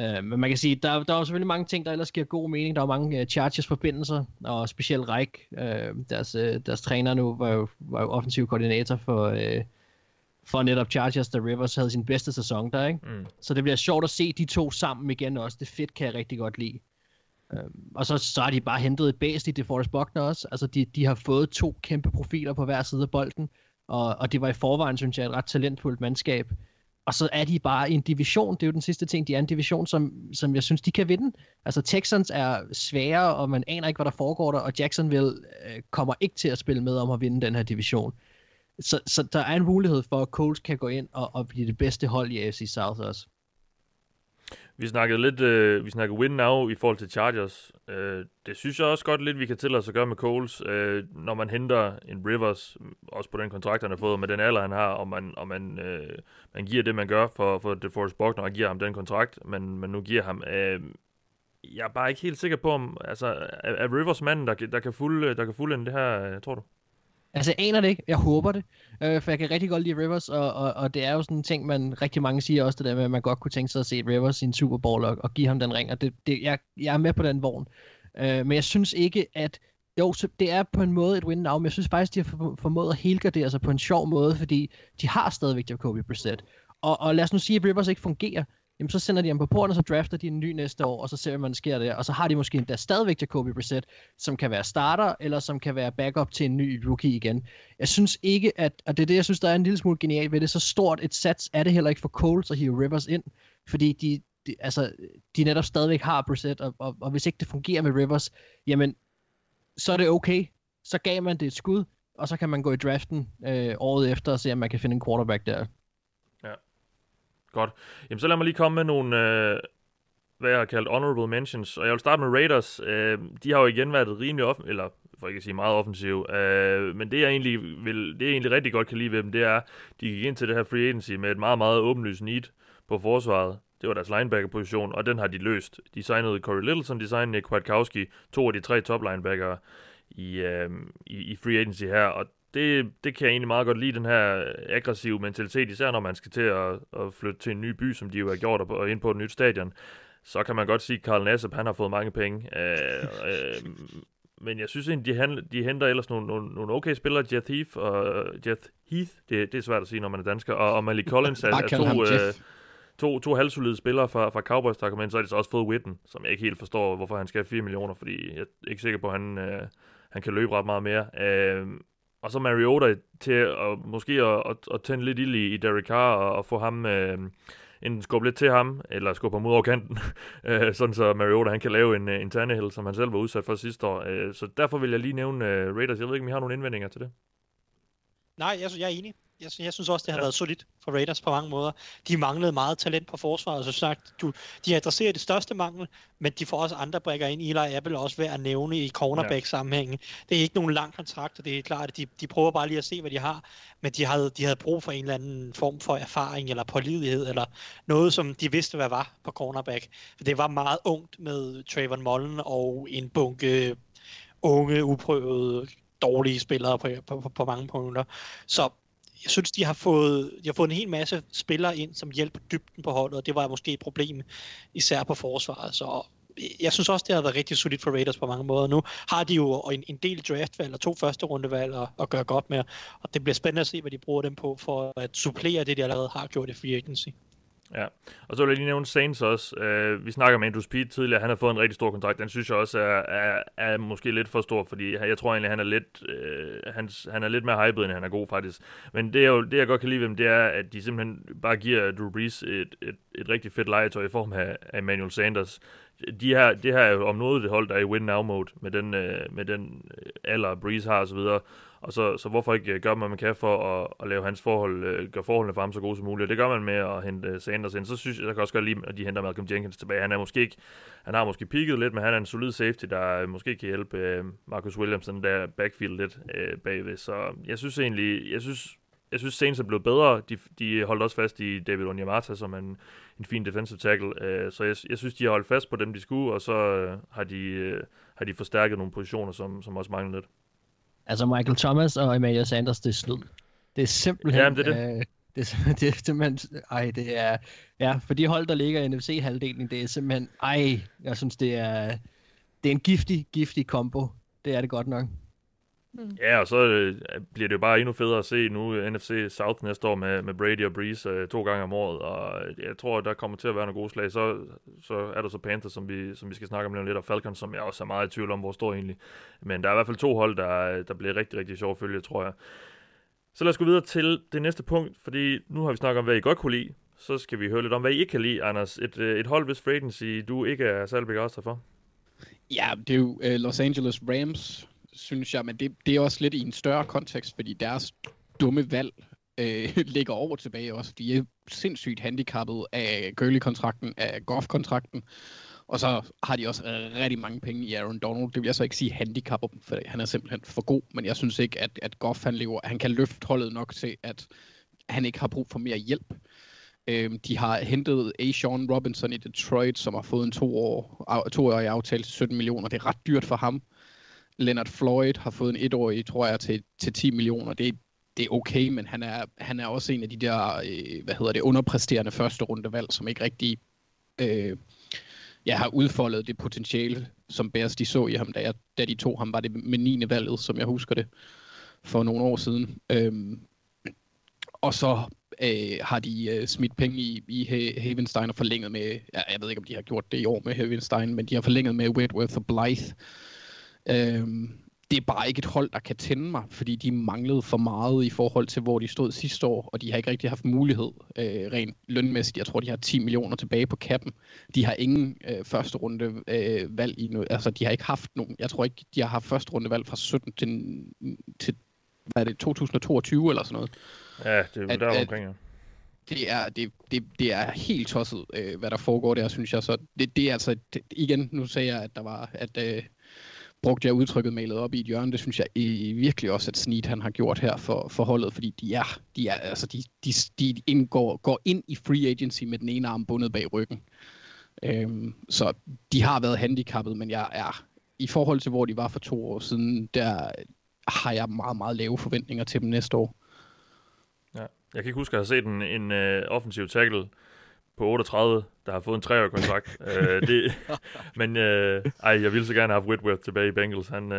Uh, men man kan sige, der, der er jo selvfølgelig mange ting, der ellers giver god mening. Der er mange uh, Chargers-forbindelser, og specielt Reich, uh, deres, uh, deres træner nu, var jo, var jo offensiv koordinator for, uh, for netop Chargers, da Rivers havde sin bedste sæson der, ikke? Mm. Så det bliver sjovt at se de to sammen igen også. Det fedt kan jeg rigtig godt lide. Øhm, og så, så har de bare hentet et bæst i DeForest Buckner også. Altså, de, de har fået to kæmpe profiler på hver side af bolden, og, og det var i forvejen, synes jeg, et ret talentfuldt mandskab. Og så er de bare i en division, det er jo den sidste ting, de er en division, som, som jeg synes, de kan vinde. Altså Texans er svære, og man aner ikke, hvad der foregår der, og Jacksonville øh, kommer ikke til at spille med om at vinde den her division. Så, så der er en mulighed for, at Colts kan gå ind og, og blive det bedste hold i AFC South også. Vi snakkede lidt, øh, vi snakkede win now i forhold til Chargers. Øh, det synes jeg også godt lidt, vi kan tillade os at gøre med Coles, øh, når man henter en Rivers, også på den kontrakt, han har fået, med den alder, han har, og man, og man, øh, man giver det, man gør for, for DeForest Buckner, og giver ham den kontrakt, men, men nu giver ham... Øh, jeg er bare ikke helt sikker på, om altså, er, er Rivers manden, der, der kan fulde, der kan fulde det her, øh, tror du? Altså, jeg aner det ikke. Jeg håber det. Øh, for jeg kan rigtig godt lide Rivers, og, og, og det er jo sådan en ting, man rigtig mange siger også, det der med, at man godt kunne tænke sig at se Rivers i en Super Bowl og, og give ham den ring, og det, det, jeg, jeg er med på den vogn. Øh, men jeg synes ikke, at jo, så det er på en måde et win now, men jeg synes faktisk, de har formået at helgardere sig på en sjov måde, fordi de har stadigvæk Jacoby Brissett. Og, og lad os nu sige, at Rivers ikke fungerer jamen så sender de ham på porten, og så drafter de en ny næste år, og så ser vi, hvad der sker der. Og så har de måske endda stadigvæk Jacoby Brissett, som kan være starter, eller som kan være backup til en ny rookie igen. Jeg synes ikke, at, og det er det, jeg synes, der er en lille smule genialt ved det, så stort et sats er det heller ikke for Coles at hive Rivers ind, fordi de, de, altså, de netop stadigvæk har Brissett, og, og, og hvis ikke det fungerer med Rivers, jamen, så er det okay. Så gav man det et skud, og så kan man gå i draften øh, året efter og se, om man kan finde en quarterback der. Godt. Jamen, så lad mig lige komme med nogle, øh, hvad jeg har kaldt honorable mentions. Og jeg vil starte med Raiders. Øh, de har jo igen været rimelig offen, eller for ikke at sige meget offensiv. Øh, men det jeg, egentlig vil, det jeg egentlig rigtig godt kan lide ved dem, det er, de gik ind til det her free agency med et meget, meget åbenlyst need på forsvaret. Det var deres linebacker-position, og den har de løst. De signede Corey Littleton, de signede Nick Kwiatkowski, to af de tre top linebacker i, øh, i, i free agency her, og det, det kan jeg egentlig meget godt lide, den her aggressive mentalitet, især når man skal til at, at flytte til en ny by, som de jo har gjort, og ind på et nyt stadion. Så kan man godt sige, at Carl Nassib, han har fået mange penge. Øh, øh, men jeg synes egentlig, de, handler, de henter ellers nogle, nogle, nogle okay spillere, Jeff Heath og Jeff Heath, det, det er svært at sige, når man er dansker, og, og Malik Collins er, er to, øh, to, to halvsolide spillere fra, fra Cowboys, der kommer ind, så har de så også fået Witten, som jeg ikke helt forstår, hvorfor han skal have 4 millioner, fordi jeg er ikke sikker på, at han, øh, han kan løbe ret meget mere. Øh, og så Mariota til at måske at, at, at tænde lidt ild i, i Derek Carr og, og få ham... Øh, enten skubbe lidt til ham, eller skubbe ham ud over kanten, øh, sådan så Mariota han kan lave en, øh, en Tannehill, som han selv var udsat for sidste år. Øh, så derfor vil jeg lige nævne øh, Raiders. Jeg ved ikke, om I har nogle indvendinger til det? Nej, jeg, jeg er enig jeg, jeg synes også, det har ja. været solidt for Raiders på mange måder. De manglede meget talent på forsvaret, så sagt, du, de adresserer det største mangel, men de får også andre brækker ind. Eli Apple også værd at nævne i cornerback-sammenhængen. Det er ikke nogen lang kontrakt, og det er klart, at de, de prøver bare lige at se, hvad de har, men de havde, de havde brug for en eller anden form for erfaring eller pålidelighed, eller noget, som de vidste, hvad var på cornerback. For det var meget ungt med Trayvon Mullen og en bunke unge, uprøvede dårlige spillere på, på, på, på mange punkter. Så jeg synes, de har, fået, de har fået en hel masse spillere ind, som hjælper dybden på holdet, og det var måske et problem, især på forsvaret. Så øh, jeg synes også, det har været rigtig solidt for Raiders på mange måder. Nu har de jo en, en del draftvalg og to første rundevalg at, at gøre godt med, og det bliver spændende at se, hvad de bruger dem på for at supplere det, de allerede har gjort i free agency. Ja, og så vil jeg lige nævne Saints også. Uh, vi snakker med Andrew Speed tidligere, han har fået en rigtig stor kontrakt. Den synes jeg også er, er, er måske lidt for stor, fordi jeg tror egentlig, han er lidt, øh, uh, han, han er lidt mere hyped, end han er god faktisk. Men det, er jo, det jeg godt kan lide ved dem, det er, at de simpelthen bare giver Drew Brees et, et, et rigtig fedt legetøj i form af, af Emmanuel Sanders. De her, det her er jo om noget det hold, der er i win now mode, med den, uh, med den alder, Brees har osv., og så, så hvorfor ikke øh, gøre, hvad man kan for at, at lave hans forhold, øh, gøre forholdene for ham så gode som muligt. Og det gør man med at hente øh, Sanders ind. Så synes jeg, jeg kan også godt lide, at de henter Malcolm Jenkins tilbage. Han er måske ikke, han har måske peaked lidt, men han er en solid safety, der måske kan hjælpe øh, Marcus Williams, den der backfield lidt øh, bagved. Så jeg synes egentlig, jeg synes, jeg synes Saints er blevet bedre. De, de holdt også fast i David Onyemata som en, en fin defensive tackle. Uh, så jeg, jeg synes, de har holdt fast på dem, de skulle, og så uh, har, de, uh, har de forstærket nogle positioner, som, som også mangler lidt. Altså Michael Thomas og Emmanuel Sanders, det er snyd. Det er simpelthen... Jamen, det er det. Øh, det, er, det er simpelthen... Ej, det er... Ja, for de hold, der ligger i NFC-halvdelen, det er simpelthen... Ej, jeg synes, det er... Det er en giftig, giftig kombo. Det er det godt nok. Mm. Ja, og så øh, bliver det jo bare endnu federe at se nu NFC South næste år med, med Brady og Breeze øh, to gange om året, og jeg tror, der kommer til at være nogle gode slag. Så, så er der så Panthers, som vi, som vi skal snakke om lidt, og Falcons, som jeg også er meget i tvivl om, hvor står egentlig. Men der er i hvert fald to hold, der, der bliver rigtig, rigtig sjovt at følge, tror jeg. Så lad os gå videre til det næste punkt, fordi nu har vi snakket om, hvad I godt kunne lide. Så skal vi høre lidt om, hvad I ikke kan lide, Anders. Et, øh, et hold, hvis free agency, du ikke er særlig begejstret for. Ja, det er jo uh, Los Angeles Rams, synes jeg, men det, det er også lidt i en større kontekst, fordi deres dumme valg øh, ligger over tilbage også. De er sindssygt handicappet af Gurley-kontrakten, af Goff-kontrakten, og så har de også rigtig mange penge i Aaron Donald. Det vil jeg så ikke sige handicapper dem, for han er simpelthen for god, men jeg synes ikke, at, at Goff han, lever, han kan løfte holdet nok til, at han ikke har brug for mere hjælp. Øhm, de har hentet A. Sean Robinson i Detroit, som har fået en to år, toårig aftale til 17 millioner. Det er ret dyrt for ham. Leonard Floyd har fået en etårig, tror jeg, til, til 10 millioner. Det, det er okay, men han er, han er også en af de der, øh, hvad hedder det, underpræsterende første rundevalg, som ikke rigtig øh, ja, har udfoldet det potentiale, som Bears de så i ham, da, jeg, da de tog ham, var det med 9. valget, som jeg husker det, for nogle år siden. Øhm, og så øh, har de øh, smidt penge i, i Havenstein og forlænget med, ja, jeg ved ikke, om de har gjort det i år med Havenstein, men de har forlænget med Whitworth og Blythe, Øhm, det er bare ikke et hold, der kan tænde mig, fordi de manglede for meget i forhold til, hvor de stod sidste år, og de har ikke rigtig haft mulighed øh, rent lønmæssigt. Jeg tror, de har 10 millioner tilbage på kappen. De har ingen øh, første runde øh, valg i noget. Altså, de har ikke haft nogen. Jeg tror ikke, de har haft første runde valg fra 17 til, til hvad er det, 2022 eller sådan noget. Ja, det er der omkring, ja. Det er, det, det, det er helt tosset, øh, hvad der foregår der, synes jeg. Så det, det er altså, det, igen, nu sagde jeg, at der var, at øh, brugte jeg udtrykket malet op i et hjørne. Det synes jeg i, virkelig også, at Snead han har gjort her for, for holdet, fordi de er, de er altså de, de, de indgår, går ind i free agency med den ene arm bundet bag ryggen. Øhm, så de har været handicappet, men jeg er i forhold til, hvor de var for to år siden, der har jeg meget, meget lave forventninger til dem næste år. Ja. Jeg kan ikke huske, at have set en, en uh, offensiv tackle på 38, der har fået en treårig kontrakt. uh, det, men uh, ej, jeg ville så gerne have Whitworth tilbage i Bengals. Han, uh,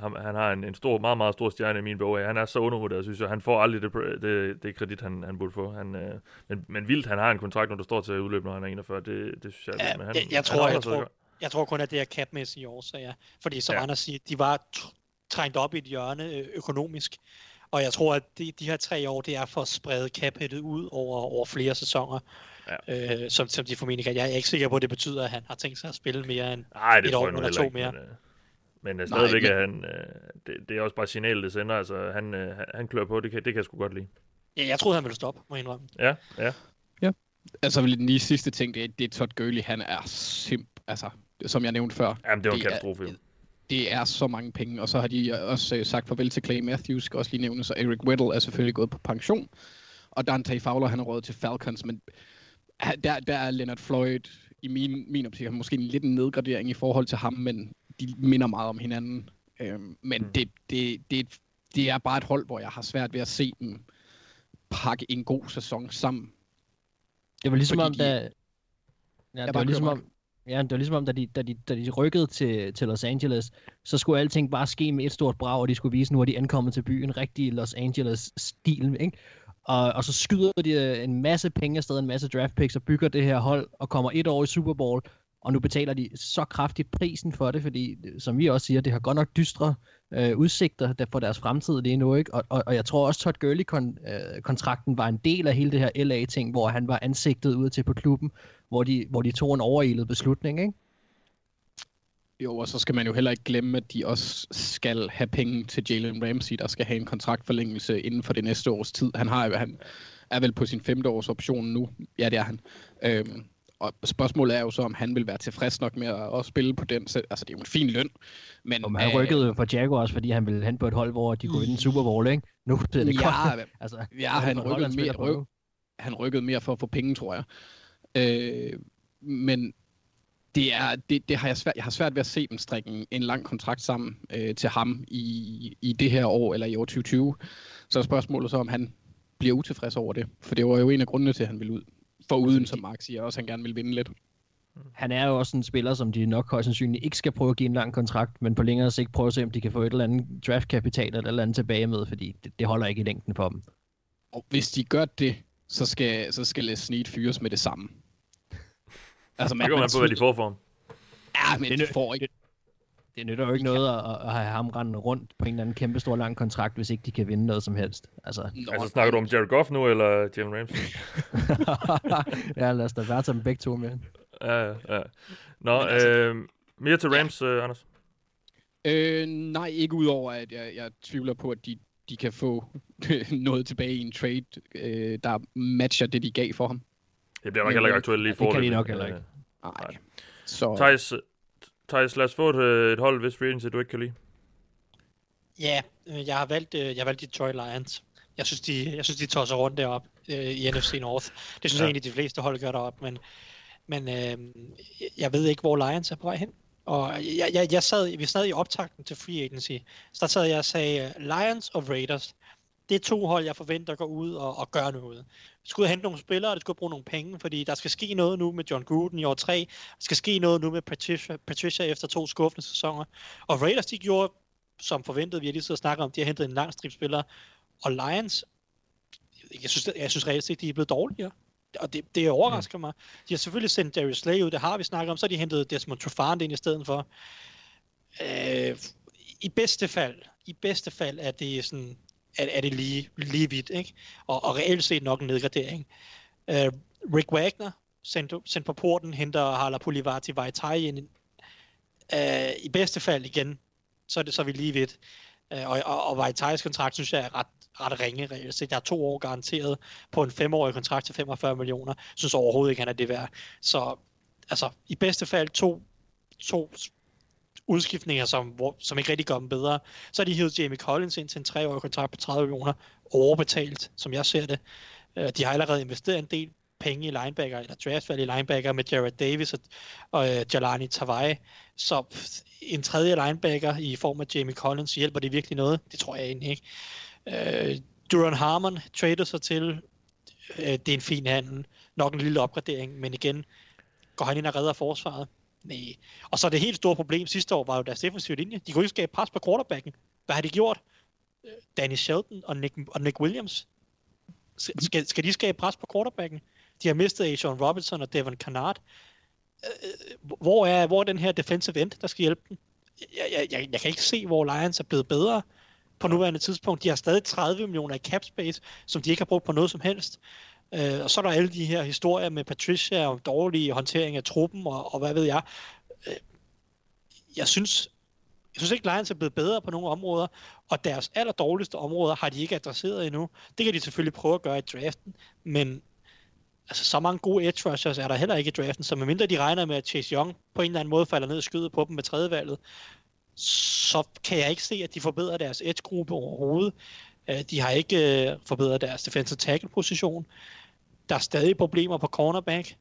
han, han har en, en stor, meget, meget stor stjerne i min bog. Han er så undervurderet, synes jeg. Han får aldrig det, det, det kredit, han, han burde få. Han, uh, men, men vildt, han har en kontrakt, når der står til at udløbe, når han er 41. Det, det synes jeg. Ja, men han, jeg, jeg, han tror, jeg, tror, jeg tror kun, at det er capmæssige årsager. Fordi som Ja. ja. Anders siger, de var tr- trængt op i et hjørne øh, økonomisk. Og jeg tror, at de, de her tre år, det er for at sprede caphettet ud over, over flere sæsoner. Ja. Øh, som, som de formentlig kan. Jeg er ikke sikker på, at det betyder, at han har tænkt sig at spille mere end Nej, det et tror år eller to ikke. mere. Men, øh, men øh, Nej, stadigvæk men- er han, øh, det, det er også bare signalet, det sender. Altså, han, øh, han- klør på, det kan, det kan jeg sgu godt lide. Ja, jeg troede, han ville stoppe, må jeg indrømme. Ja, ja. Altså lige den sidste ting, det er, det er Todd Gurley, han er simp, altså som jeg nævnte før, Jamen, det var en er- katastrofe. jo. det er så mange penge, og så har de også øh, sagt farvel til Clay Matthews, skal også lige nævne, så Eric Weddle er selvfølgelig gået på pension, og Dante Fowler, han er råd til Falcons, men der, der er Leonard Floyd, i min, min optik, måske en lidt en nedgradering i forhold til ham, men de minder meget om hinanden. Øhm, men Mm. det, det, det, det er bare et hold, hvor jeg har svært ved at se dem pakke en god sæson sammen. Det var ligesom Fordi om, da... Ja, det bare var ligesom om, ja, det var ligesom om, da de, da de, da de rykkede til, til Los Angeles, så skulle alting bare ske med et stort brag, og de skulle vise, nu er de ankommet til byen, rigtig Los Angeles-stil, ikke? Og, og så skyder de øh, en masse penge afsted, en masse draft picks, og bygger det her hold, og kommer et år i Super Bowl, og nu betaler de så kraftigt prisen for det, fordi, øh, som vi også siger, det har godt nok dystre øh, udsigter der for deres fremtid lige nu, ikke? Og, og, og jeg tror også, Todd Gurley-kontrakten øh, var en del af hele det her LA-ting, hvor han var ansigtet ud til på klubben, hvor de, hvor de tog en overilet beslutning, ikke? Jo, og så skal man jo heller ikke glemme, at de også skal have penge til Jalen Ramsey, der skal have en kontraktforlængelse inden for det næste års tid. Han, har, han er vel på sin femte års option nu. Ja, det er han. Øhm, og spørgsmålet er jo så, om han vil være tilfreds nok med at, at spille på den. Så, altså, det er jo en fin løn. Men, Og han øh, rykkede for Jaguars, fordi han ville hen på et hold, hvor de kunne vinde en Super Bowl, ikke? Nu er det Ja, godt. altså, ja, han rykkede, mere, ryk, han rykkede mere for at få penge, tror jeg. Øh, men det, er, det, det har jeg, svært, jeg har svært ved at se dem strikke en, en lang kontrakt sammen øh, til ham i, i det her år, eller i år 2020. Så er spørgsmålet så, om han bliver utilfreds over det. For det var jo en af grundene til, at han ville ud. For uden, som Mark siger, også han gerne vil vinde lidt. Han er jo også en spiller, som de nok højst sandsynligt ikke skal prøve at give en lang kontrakt, men på længere sigt prøve at se, om de kan få et eller andet draftkapital eller et eller andet tilbage med, fordi det, det holder ikke i længden for dem. Og hvis de gør det, så skal, så skal Les Snead fyres med det samme. Altså, Det kommer man på, hvad de får for ham. Ja, men Det de nø- får ikke. Det nytter jo ikke noget at, at have ham rendende rundt på en eller anden kæmpe stor lang kontrakt, hvis ikke de kan vinde noget som helst. Altså, Nå, Altså, snakker du om Jared Goff nu, eller Jalen Ramsey? ja, lad os da bare tage dem begge to med. ja, ja, ja. Nå, Men altså- øh, mere til Rams, øh, Anders. Øh, nej, ikke udover, at jeg, jeg tvivler på, at de, de kan få noget tilbage i en trade, øh, der matcher det, de gav for ham. Det bliver nok heller ikke aktuelt lige det kan de nok heller ikke. Nej. Nej. Så Thijs, øh, Thijs, lad os få et, øh, et hold, hvis free agency, du ikke kan lide. Ja, øh, jeg har valgt, øh, jeg har valgt Detroit Lions. Jeg synes, de, jeg synes, de tosser rundt derop øh, i NFC North. Det synes Ja. jeg egentlig, de fleste hold gør derop, men, men øh, jeg ved ikke, hvor Lions er på vej hen. Og jeg, jeg, jeg sad, vi sad i optakten til Free Agency, så der sad jeg og sagde, øh, Lions og Raiders, det er to hold, jeg forventer går ud og, og gør noget. Vi skulle hente nogle spillere, og det skulle bruge nogle penge, fordi der skal ske noget nu med John Gruden i år 3. Der skal ske noget nu med Patricia, Patricia efter to skuffende sæsoner. Og Raiders, de gjorde som forventet, vi har lige siddet og snakket om, de har hentet en lang strip spillere. Og Lions, jeg synes, jeg synes reelt set, de er blevet dårligere. Og det, det overrasker mig. De har selvfølgelig sendt Darius Slay ud, det har vi snakket om, så har de hentet Desmond Trufant ind i stedet for. Øh, I bedste fald, i bedste fald er det sådan, er, er det lige, lige vidt, ikke? Og, og reelt set nok en nedgradering. Øh, Rick Wagner, sendt, sendt på porten, henter Harla Pulivati Vaitai ind. Øh, I bedste fald igen, så er, det, så er vi lige vidt. Øh, og, og, og Vaitais kontrakt, synes jeg, er ret, ret ringe reelt set. Jeg har to år garanteret på en femårig kontrakt til 45 millioner. Jeg synes overhovedet ikke, han er det værd. Så altså, i bedste fald to, to udskiftninger, som, hvor, som ikke rigtig gør dem bedre. Så har de hævet Jamie Collins ind til en treårig kontrakt på 30 millioner, overbetalt, som jeg ser det. Øh, de har allerede investeret en del penge i linebacker, eller draftvalg i linebacker med Jared Davis og, og uh, Jalani Tavai. Så en tredje linebacker i form af Jamie Collins, hjælper det virkelig noget? Det tror jeg egentlig ikke. Øh, uh, Duran Harmon trader sig til. Uh, det er en fin handel. Nok en lille opgradering, men igen, går han ind og redder forsvaret? Nej. Og så det helt store problem sidste år var jo deres defensive linje. De kunne ikke skabe pres på quarterbacken. Hvad har de gjort? Danny Shelton og Nick, og Nick Williams. Skal, skal de skabe pres på quarterbacken? De har mistet Asian Robinson og Devon Kennard. Hvor er, hvor er den her defensive end, der skal hjælpe dem? Jeg, jeg, jeg, jeg kan ikke se, hvor Lions er blevet bedre på nuværende tidspunkt. De har stadig 30 millioner i cap space, som de ikke har brugt på noget som helst. Øh, og så er der alle de her historier med Patricia om dårlig håndtering af truppen og, og hvad ved jeg. Øh, jeg synes, jeg synes ikke, Lions er blevet bedre på nogle områder, og deres aller dårligste områder har de ikke adresseret endnu. Det kan de selvfølgelig prøve at gøre i draften, men altså, så mange gode edge rushers er der heller ikke i draften, så medmindre de regner med, at Chase Young på en eller anden måde falder ned og skyder på dem med tredje valget, så kan jeg ikke se, at de forbedrer deres edge-gruppe overhovedet. Øh, de har ikke øh, forbedret deres defensive tackle-position. Der er stadig problemer på cornerback.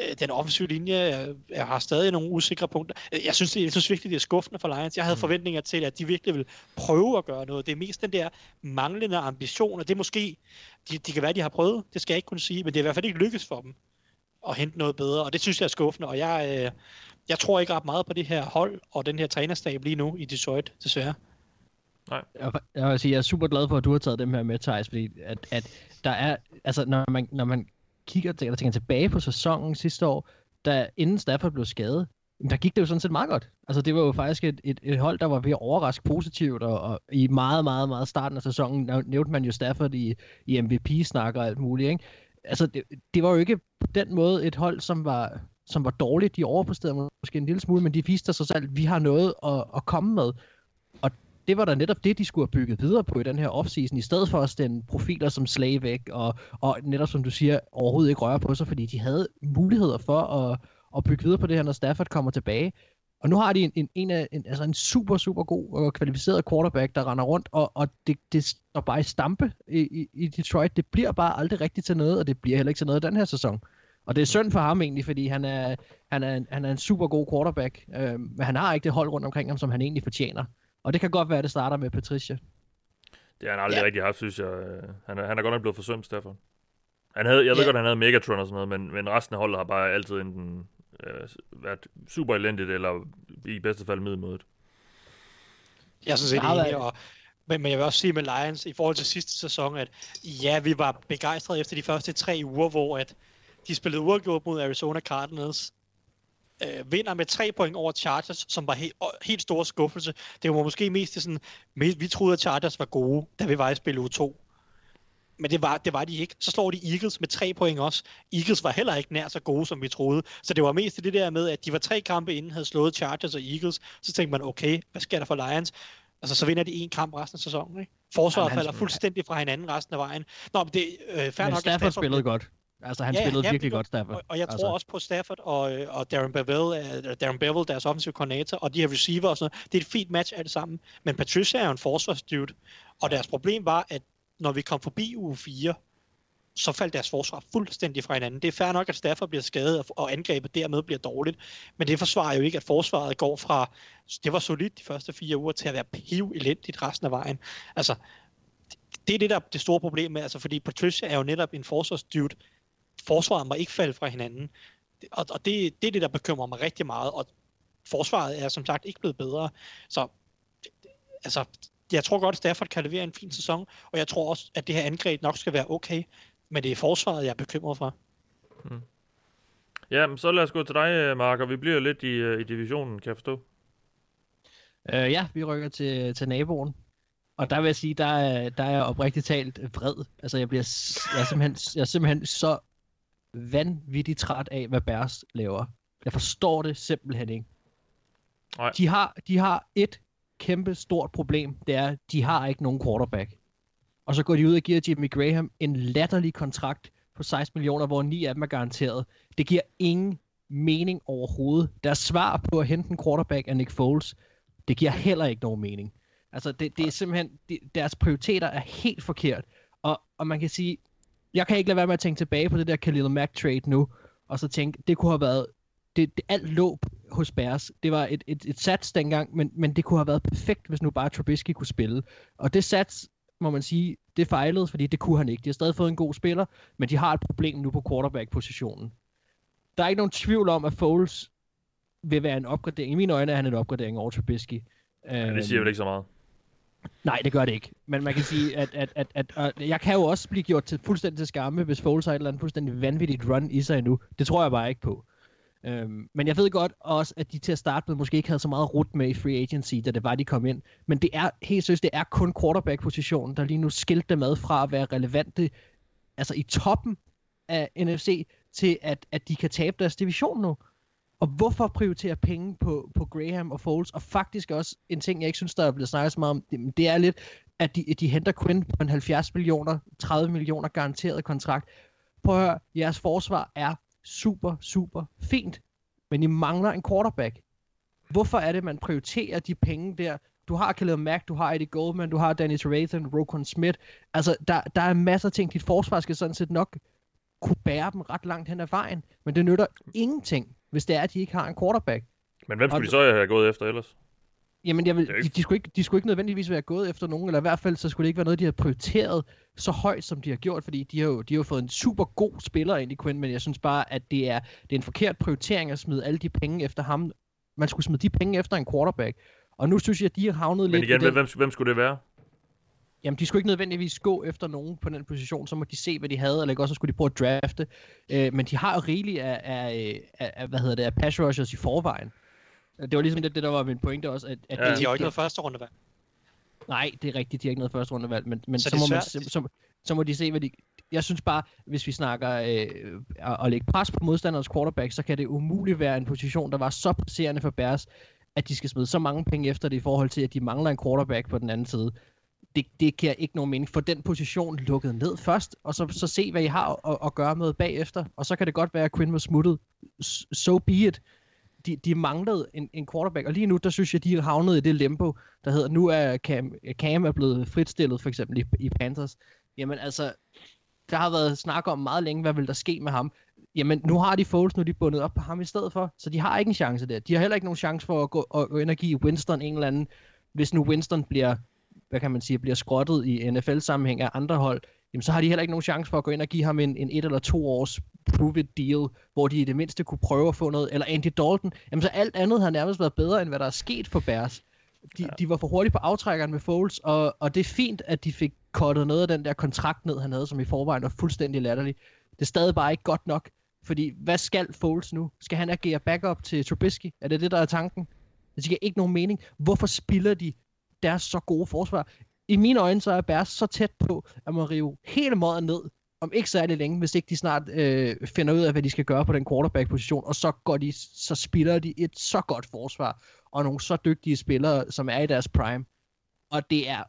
Øh, den offensive linje jeg har stadig nogle usikre punkter. Jeg synes, det, jeg synes virkelig, det er skuffende for Lions. Jeg havde mm. forventninger til, at de virkelig vil prøve at gøre noget. Det er mest den der manglende ambition, og det er måske, de, de kan være, de har prøvet, det skal jeg ikke kunne sige, men det er i hvert fald ikke lykkes for dem at hente noget bedre, og det synes jeg er skuffende, og jeg, jeg tror ikke ret meget på det her hold og den her trænerstab lige nu i Detroit, desværre. Nej. Jeg, jeg vil sige, jeg er super glad for, at du har taget dem her med, Thijs, fordi at, at der er, altså når man, når man kigger eller tænker tilbage på sæsonen sidste år, da inden Stafford blev skadet, der gik det jo sådan set meget godt. Altså det var jo faktisk et, et, et hold, der var ved at overraske positivt, og, og i meget, meget, meget starten af sæsonen nævnte man jo Stafford i, i MVP-snakker og alt muligt, ikke? Altså det, det var jo ikke på den måde et hold, som var, som var dårligt. De overpræsterede måske en lille smule, men de viste sig selv, at vi har noget at, at komme med. Det var da netop det, de skulle have bygget videre på i den her offseason, i stedet for at stænde profiler som Slay væk, og, og netop som du siger, overhovedet ikke røre på sig, fordi de havde muligheder for at, at bygge videre på det her, når Stafford kommer tilbage. Og nu har de en, en, en, af, en, altså en super, super god og kvalificeret quarterback, der render rundt, og, og det, det står bare i stampe i, i, i Detroit. Det bliver bare aldrig rigtigt til noget, og det bliver heller ikke til noget den her sæson. Og det er synd for ham egentlig, fordi han er, han er, han er en super god quarterback, øh, men han har ikke det hold rundt omkring ham, som han egentlig fortjener. Og det kan godt være, at det starter med Patricia. Det har han aldrig ja. rigtig haft, synes jeg. Han er, han er godt nok blevet forsømt, Stefan. Han havde, jeg ved ja. godt, han havde Megatron og sådan noget, men, men resten af holdet har bare altid enten øh, været super elendigt, eller i bedste fald middelmådet. Jeg synes, det er enig, og, men, men jeg vil også sige med Lions, i forhold til sidste sæson, at ja, vi var begejstrede efter de første tre uger, hvor at de spillede uafgjort mod Arizona Cardinals, øh, vinder med tre point over Chargers, som var helt, helt stor skuffelse. Det var måske mest det sådan, vi troede, at Chargers var gode, da vi var i spil u 2. Men det var, det var de ikke. Så slår de Eagles med tre point også. Eagles var heller ikke nær så gode, som vi troede. Så det var mest det der med, at de var tre kampe inden, havde slået Chargers og Eagles. Så tænkte man, okay, hvad sker der for Lions? Altså, så vinder de en kamp resten af sæsonen, ikke? Forsvaret Jamen, falder fuldstændig fra hinanden resten af vejen. Nå, men det øh, fair men nok, Stafford spillede godt. Altså, han ja, spillede ja, virkelig godt, Stafford. Og, og jeg tror altså. også på Stafford og, og Darren Bevel, uh, Darren Bevel, deres offensive koordinator, og de her receiver og sådan noget. Det er et fint match alt sammen. Men Patricia er jo en forsvarsdude, og deres problem var, at når vi kom forbi uge 4, så faldt deres forsvar fuldstændig fra hinanden. Det er fair nok, at Stafford bliver skadet, og angrebet dermed bliver dårligt, men det forsvarer jo ikke, at forsvaret går fra, det var solidt de første fire uger, til at være piv elendigt resten af vejen. Altså, det er det, der er det store problem med, altså, fordi Patricia er jo netop en forsvarsdude, forsvaret må ikke falde fra hinanden. Og, og det, det er det, der bekymrer mig rigtig meget, og forsvaret er som sagt ikke blevet bedre. Så altså, jeg tror godt, at Stafford kan levere en fin sæson, og jeg tror også, at det her angreb nok skal være okay, men det er forsvaret, jeg er bekymret for. Hmm. Ja, men så lad os gå til dig, Mark, og vi bliver lidt i, øh, i divisionen, kan jeg forstå. Uh, ja, vi rykker til, til naboen. Og der vil jeg sige, der er, der er oprigtigt talt vred. Altså, jeg, bliver, jeg, er simpelthen, jeg er simpelthen så vanvittigt træt af, hvad Bears laver. Jeg forstår det simpelthen ikke. Nej. De har, de har et kæmpe stort problem. Det er, de har ikke nogen quarterback. Og så går de ud og giver Jimmy Graham en latterlig kontrakt på 16 millioner, hvor ni af dem er garanteret. Det giver ingen mening overhovedet. Deres svar på at hente en quarterback af Nick Foles, det giver heller ikke nogen mening. Altså, det, det er simpelthen, det, deres prioriteter er helt forkert. Og, og man kan sige, jeg kan ikke lade være med at tænke tilbage på det der Khalil Mack trade nu, og så tænke, det kunne have været, det, det alt lå hos Bears. Det var et, et, et sats dengang, men, men det kunne have været perfekt, hvis nu bare Trubisky kunne spille. Og det sats, må man sige, det fejlede, fordi det kunne han ikke. De har stadig fået en god spiller, men de har et problem nu på quarterback-positionen. Der er ikke nogen tvivl om, at Foles vil være en opgradering. I mine øjne er han en opgradering over Trubisky. Ja, det siger vel ikke så meget. Nej, det gør det ikke. Men man kan sige, at, at, at, at, at jeg kan jo også blive gjort til, fuldstændig til skamme, hvis Foles har et eller andet fuldstændig vanvittigt run i sig endnu. Det tror jeg bare ikke på. Øhm, men jeg ved godt også, at de til at starte med måske ikke havde så meget rut med i free agency, da det var, de kom ind. Men det er helt seriøst, det er kun quarterback-positionen, der lige nu skilte dem ad fra at være relevante altså i toppen af NFC, til at, at de kan tabe deres division nu. Og hvorfor prioritere penge på, på Graham og Foles? Og faktisk også en ting, jeg ikke synes, der er blevet snakket så meget om, det, det er lidt, at de, de henter Quinn på en 70 millioner, 30 millioner garanteret kontrakt. Prøv at høre, jeres forsvar er super, super fint, men I mangler en quarterback. Hvorfor er det, man prioriterer de penge der? Du har Khalil Mack, du har Eddie Goldman, du har Dennis Trevathan, Rokon Smith. Altså, der, der er masser af ting. Dit forsvar skal sådan set nok kunne bære dem ret langt hen ad vejen, men det nytter ingenting, hvis det er, at de ikke har en quarterback. Men hvem skulle Og- de så have gået efter ellers? Jamen, jeg vil, de, de, skulle ikke, de skulle ikke nødvendigvis være gået efter nogen, eller i hvert fald, så skulle det ikke være noget, de har prioriteret så højt, som de har gjort, fordi de har jo, de har jo fået en super god spiller ind i Quinn, men jeg synes bare, at det er, det er en forkert prioritering at smide alle de penge efter ham. Man skulle smide de penge efter en quarterback. Og nu synes jeg, at de har havnet Men lidt igen, i den, hvem, hvem skulle det være? Jamen, de skulle ikke nødvendigvis gå efter nogen på den position, så må de se, hvad de havde, eller ikke også så skulle de prøve at drafte. Øh, men de har jo rigeligt af, af, af, af, hvad hedder det, af pass rushers i forvejen. Det var ligesom det, det der var min pointe også. At, at Ja. det, De har ikke noget første rundevalg. Nej, det er rigtigt, de har ikke noget første rundevalg, men, men Så så, må man, se- så, så må de se, hvad de... Jeg synes bare, hvis vi snakker øh, at, at lægge pres på modstanderens quarterback, så kan det umuligt være en position, der var så presserende for Bears, at de skal smide så mange penge efter det i forhold til, at de mangler en quarterback på den anden side. Det, det giver ikke nogen mening. Få den position lukket ned først, og så, så se, hvad I har at, at gøre med bagefter. Og så kan det godt være, at Quinn var smuttet. So be it de, de manglede en, en quarterback, og lige nu, der synes jeg, de er havnet i det limbo, der hedder, nu er Cam, Cam er blevet fritstillet, for eksempel i, i Panthers. Jamen altså, der har været snak om meget længe, hvad vil der ske med ham. Jamen, nu har de Foles, nu er de bundet op på ham i stedet for, så de har ikke en chance der. De har heller ikke nogen chance for at gå, at gå ind og give Winston en eller anden, hvis nu Winston bliver, hvad kan man sige, bliver skrottet i NFL-sammenhæng af andre hold, jamen så har de heller ikke nogen chance for at gå ind og give ham en, en et eller to års prove it deal, hvor de i det mindste kunne prøve at få noget, eller Andy Dalton, jamen så alt andet har nærmest været bedre, end hvad der er sket for Bears. De, ja. de var for hurtigt på aftrækkeren med Foles, og, og det er fint, at de fik kottet noget af den der kontrakt ned, han havde, som i forvejen var fuldstændig latterlig. Det er stadig bare ikke godt nok, fordi hvad skal Foles nu? Skal han agere backup til Trubisky? Er det det, der er tanken? Det giver ikke nogen mening. Hvorfor spiller de deres så gode forsvar? I mine øjne, så er Bears så tæt på, at man rive hele måden ned, om ikke særlig længe, hvis ikke de snart øh, finder ud af, hvad de skal gøre på den quarterback-position, og så, går de, så spiller de et så godt forsvar, og nogle så dygtige spillere, som er i deres prime. Og det er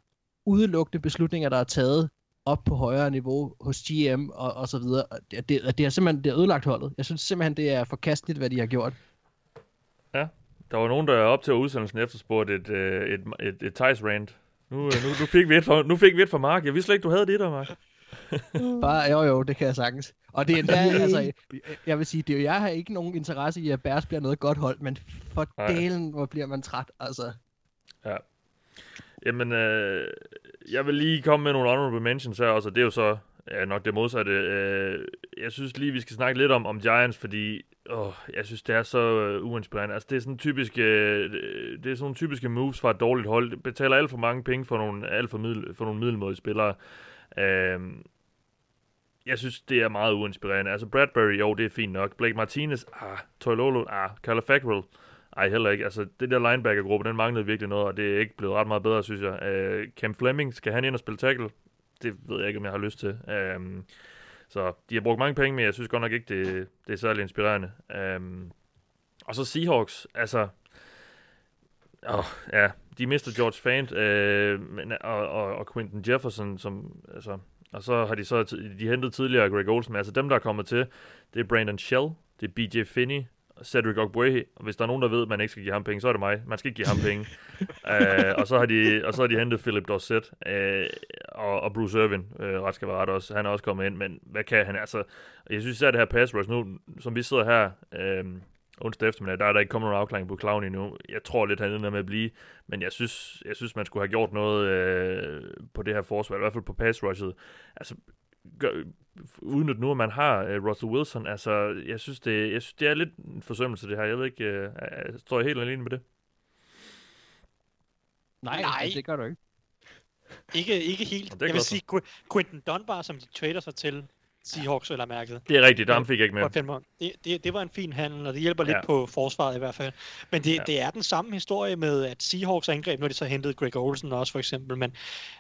udelukkende beslutninger, der er taget op på højere niveau hos GM og, og så videre. Og Det, det, det er simpelthen det er ødelagt holdet. Jeg synes simpelthen, det er forkasteligt, hvad de har gjort. Der var nogen, der op til udsendelsen efterspurgte et, øh, et, et, et Thijs rant. Nu, øh, nu, nu, fik vi et for, nu fik vi et for Mark. Jeg vidste slet ikke, du havde det der, Mark. Bare, jo jo, det kan jeg sagtens. Og det er endda, altså, jeg- vil sige, det er jo, jeg har ikke nogen interesse i, at Bears bliver noget godt hold, men for Nej. delen, hvor bliver man træt, altså. Jamen, øh, jeg vil lige komme med nogle honorable mentions her også, og det er jo så ja, nok det modsatte. Øh, jeg synes lige, vi skal snakke lidt om, om Giants, fordi åh, jeg synes, det er så øh, uinspirerende. Altså, det er sådan typiske, øh, det er sådan nogle typiske moves fra et dårligt hold. Det betaler alt for mange penge for nogle, alt for, middel, for nogle middelmådige spillere. Øh, jeg synes, det er meget uinspirerende. Altså, Bradbury, jo, det er fint nok. Blake Martinez, ah, Toilolo, ah, Carla Fackrell, ej, heller ikke. Altså, det der linebacker-gruppe, den manglede virkelig noget, og det er ikke blevet ret meget bedre, synes jeg. Øh, Cam Fleming, skal han ind og spille tackle? Det ved jeg ikke, om jeg har lyst til. Um, så de har brugt mange penge, men jeg synes godt nok ikke, det, det er særlig inspirerende. Um, og så Seahawks, altså... Åh, ja, de mister George Fant øh, men, og, og, og Quinton Jefferson, som, altså, og så har de så de hentet tidligere Greg Olsen, altså dem, der er kommet til, det er Brandon Shell, det er BJ Finney, Cedric Ogbuehi, og hvis der er nogen, der ved, at man ikke skal give ham penge, så er det mig. Man skal ikke give ham penge. uh, og, så har de, og så har de hentet Philip Dorset uh, og, og Bruce Irvin, uh, ret skal være ret også. Han er også kommet ind, men hvad kan han? Altså, jeg synes især det her pass rush nu, som vi sidder her uh, onsdag eftermiddag, der er der ikke kommet nogen afklaring på Clown endnu. Jeg tror lidt, han ender med at blive, men jeg synes, jeg synes man skulle have gjort noget uh, på det her forsvar, i hvert fald på pass rushet. Altså, gør, udnytte nu, at man har uh, Russell Wilson. Altså, jeg synes, det, jeg synes, det er lidt en forsømmelse, det her. Jeg ved ikke, uh, jeg står jeg helt alene med det? Nej, Nej. Altså, det gør du ikke. Ikke, ikke helt. Jeg vil sige, Qu- Quentin Dunbar, som de trader sig til, Seahawks eller mærket. Det er rigtigt, ham fik jeg ikke med. Det, det, det var en fin handel, og det hjælper lidt Ja. på forsvaret i hvert fald. Men det, Ja. det er den samme historie med, at Seahawks angreb, har de så hentet Greg Olsen også for eksempel, men,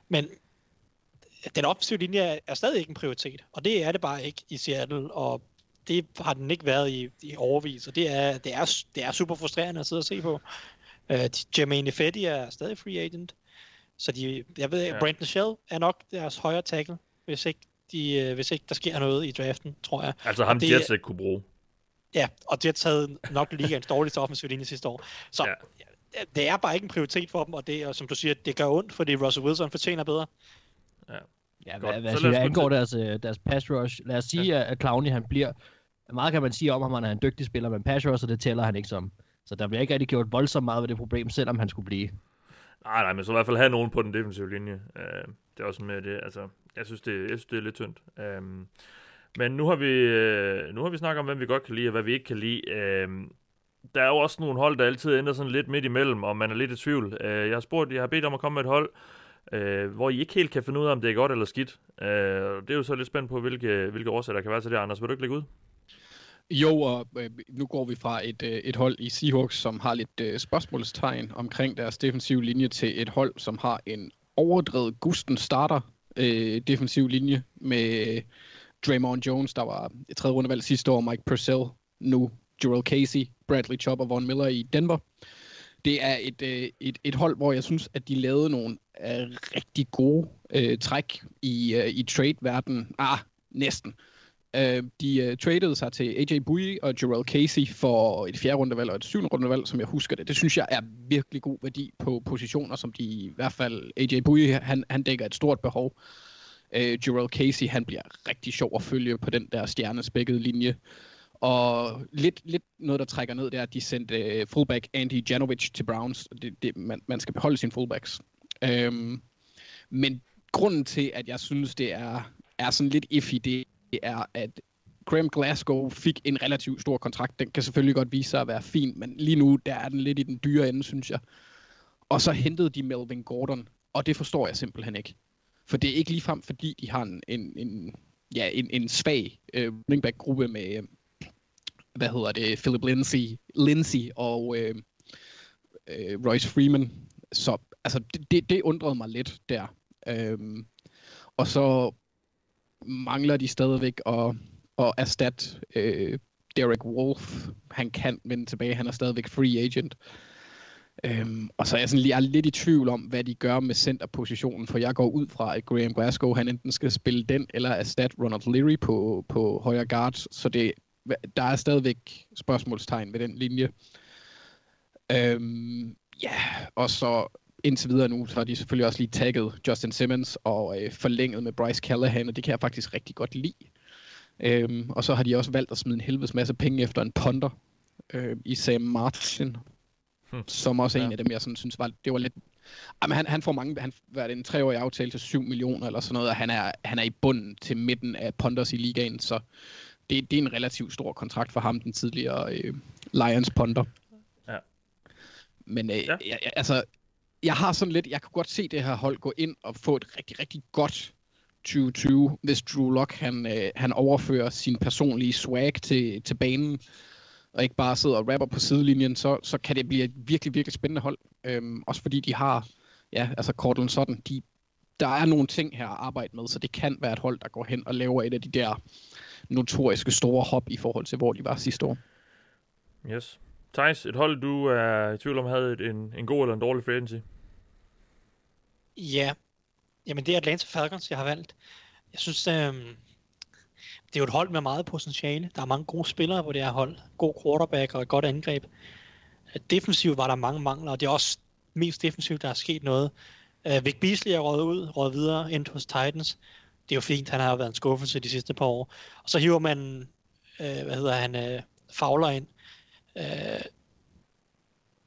men den offensive linje er, stadig ikke en prioritet, og det er det bare ikke i Seattle, og det har den ikke været i, i overvis, og det er, det, er, det er super frustrerende at sidde og se på. Uh, Jermaine Fetty er stadig free agent, så de, jeg ved, Ja. ja. Brandon Shell er nok deres højre tackle, hvis ikke, de, øh, hvis ikke der sker noget i draften, tror jeg. Altså ham Og det- Jets ikke kunne bruge. Ja, og Jets havde nok ligaens dårligste offensive linje sidste år. Så Ja. det er bare ikke en prioritet for dem, og det er, som du siger, det gør ondt, fordi Russell Wilson fortjener bedre. Ja, Godt. hvad, hvad, Så gå angår til- deres, øh, deres pass rush, lad os sige, ja. at Clowney han bliver, meget kan man sige om ham, han er en dygtig spiller, men pass rush, det tæller han ikke som. Så der bliver ikke rigtig gjort voldsomt meget ved det problem, selvom han skulle blive. Nej, nej, men så i hvert fald have nogen på den defensive linje. Uh, det er også med det, altså, jeg synes, det, jeg synes, det er lidt tyndt. Um, men nu har vi uh, nu har vi snakket om, hvem vi godt kan lide, og hvad vi ikke kan lide. Um, der er jo også nogle hold, der altid ender sådan lidt midt imellem, og man er lidt i tvivl. Uh, jeg har spurgt, jeg har bedt om at komme med et hold, uh, Øh, hvor I ikke helt kan finde ud af, om det er godt eller skidt. Øh, det er jo så lidt spændt på, hvilke, hvilke årsager der kan være til det. Anders, vil du ikke lægge ud? Jo, og øh, nu går vi fra et, øh, et hold i Seahawks, som har lidt øh, spørgsmålstegn omkring deres defensive linje, til et hold, som har en overdrevet gusten starter øh, defensiv linje med øh, Draymond Jones, der var et tredje rundevalg sidste år, Mike Purcell, nu Jurel Casey, Bradley Chubb og Von Miller i Denver. Det er et, øh, et, et hold, hvor jeg synes, at de lavede nogle øh, rigtig gode øh, træk i, øh, i trade-verdenen. Ah, næsten. Øh, de øh, tradede sig til AJ Bui og Jarrell Casey for et fjerde rundevalg og et syvende rundevalg, som jeg husker det. Det synes jeg er virkelig god værdi på positioner, som de i hvert fald... AJ Bui, han, han dækker et stort behov. Øh, Jarrell Casey, han bliver rigtig sjov at følge på den der stjernespækkede linje. Og lidt, lidt noget, der trækker ned, det er, at de sendte uh, fullback Andy Janovic til Browns. Det, det, man, man skal beholde sine fullbacks. Øhm, men grunden til, at jeg synes, det er, er sådan lidt iffy, det er, at Graham Glasgow fik en relativt stor kontrakt. Den kan selvfølgelig godt vise sig at være fin, men lige nu der er den lidt i den dyre ende, synes jeg. Og så hentede de Melvin Gordon, og det forstår jeg simpelthen ikke. For det er ikke ligefrem, fordi de har en, en, en, ja, en, en svag øh, running back-gruppe med, øh, hvad hedder det, Philip Lindsay, Lindsay og øh, øh, Royce Freeman. Så altså, det, det, det undrede mig lidt der. Øhm, og så mangler de stadigvæk at, at erstatte øh, Derek Wolf. Han kan vende tilbage, han er stadigvæk free agent. Øhm, og så er jeg, sådan, jeg er lidt i tvivl om, hvad de gør med centerpositionen, for jeg går ud fra, at Graham Glasgow, han enten skal spille den, eller erstatte Ronald Leary på, på højre guard, så det, der er stadigvæk spørgsmålstegn ved den linje. Øhm, ja, og så indtil videre nu, så har de selvfølgelig også lige tagget Justin Simmons og øh, forlænget med Bryce Callahan, og det kan jeg faktisk rigtig godt lide. Øhm, og så har de også valgt at smide en helvedes masse penge efter en ponder øh, i Sam Martin, Hmm. som også er Ja. en af dem, jeg sådan synes var, det var lidt... Jamen, han, han får mange, han var det en treårig aftale til 7 millioner eller sådan noget, og han er, han er i bunden til midten af ponders i ligaen, så det, det er en relativt stor kontrakt for ham, den tidligere øh, Lions ponder. Ja. Men øh, Ja. jeg, jeg, altså, jeg har sådan lidt, jeg kunne godt se det her hold gå ind og få et rigtig, rigtig godt 2020, hvis Drew Lock han, øh, han overfører sin personlige swag til, til banen, og ikke bare sidder og rapper på sidelinjen, så, så kan det blive et virkelig, virkelig spændende hold. Øhm, også fordi de har, ja, altså Cortland sådan, de, der er nogle ting her at arbejde med, så det kan være et hold, der går hen og laver et af de der notoriske store hop i forhold til, hvor de var sidste år. Yes. Thijs, et hold, du er i tvivl om, havde et, en, en god eller en dårlig free agency? Ja, jamen det er Atlanta Falcons, jeg har valgt. Jeg synes, øhm, det er jo et hold med meget potentiale. Der er mange gode spillere på det her hold. God quarterback og et godt angreb. Defensivt var der mange mangler, og det er også mest defensivt, der er sket noget. Uh, Vic Beasley er røget ud, røget videre ind hos Titans. Det er jo fint, han har jo været en skuffelse de sidste par år. Og så hiver man, uh, hvad hedder han, uh, Fowler ind. Uh,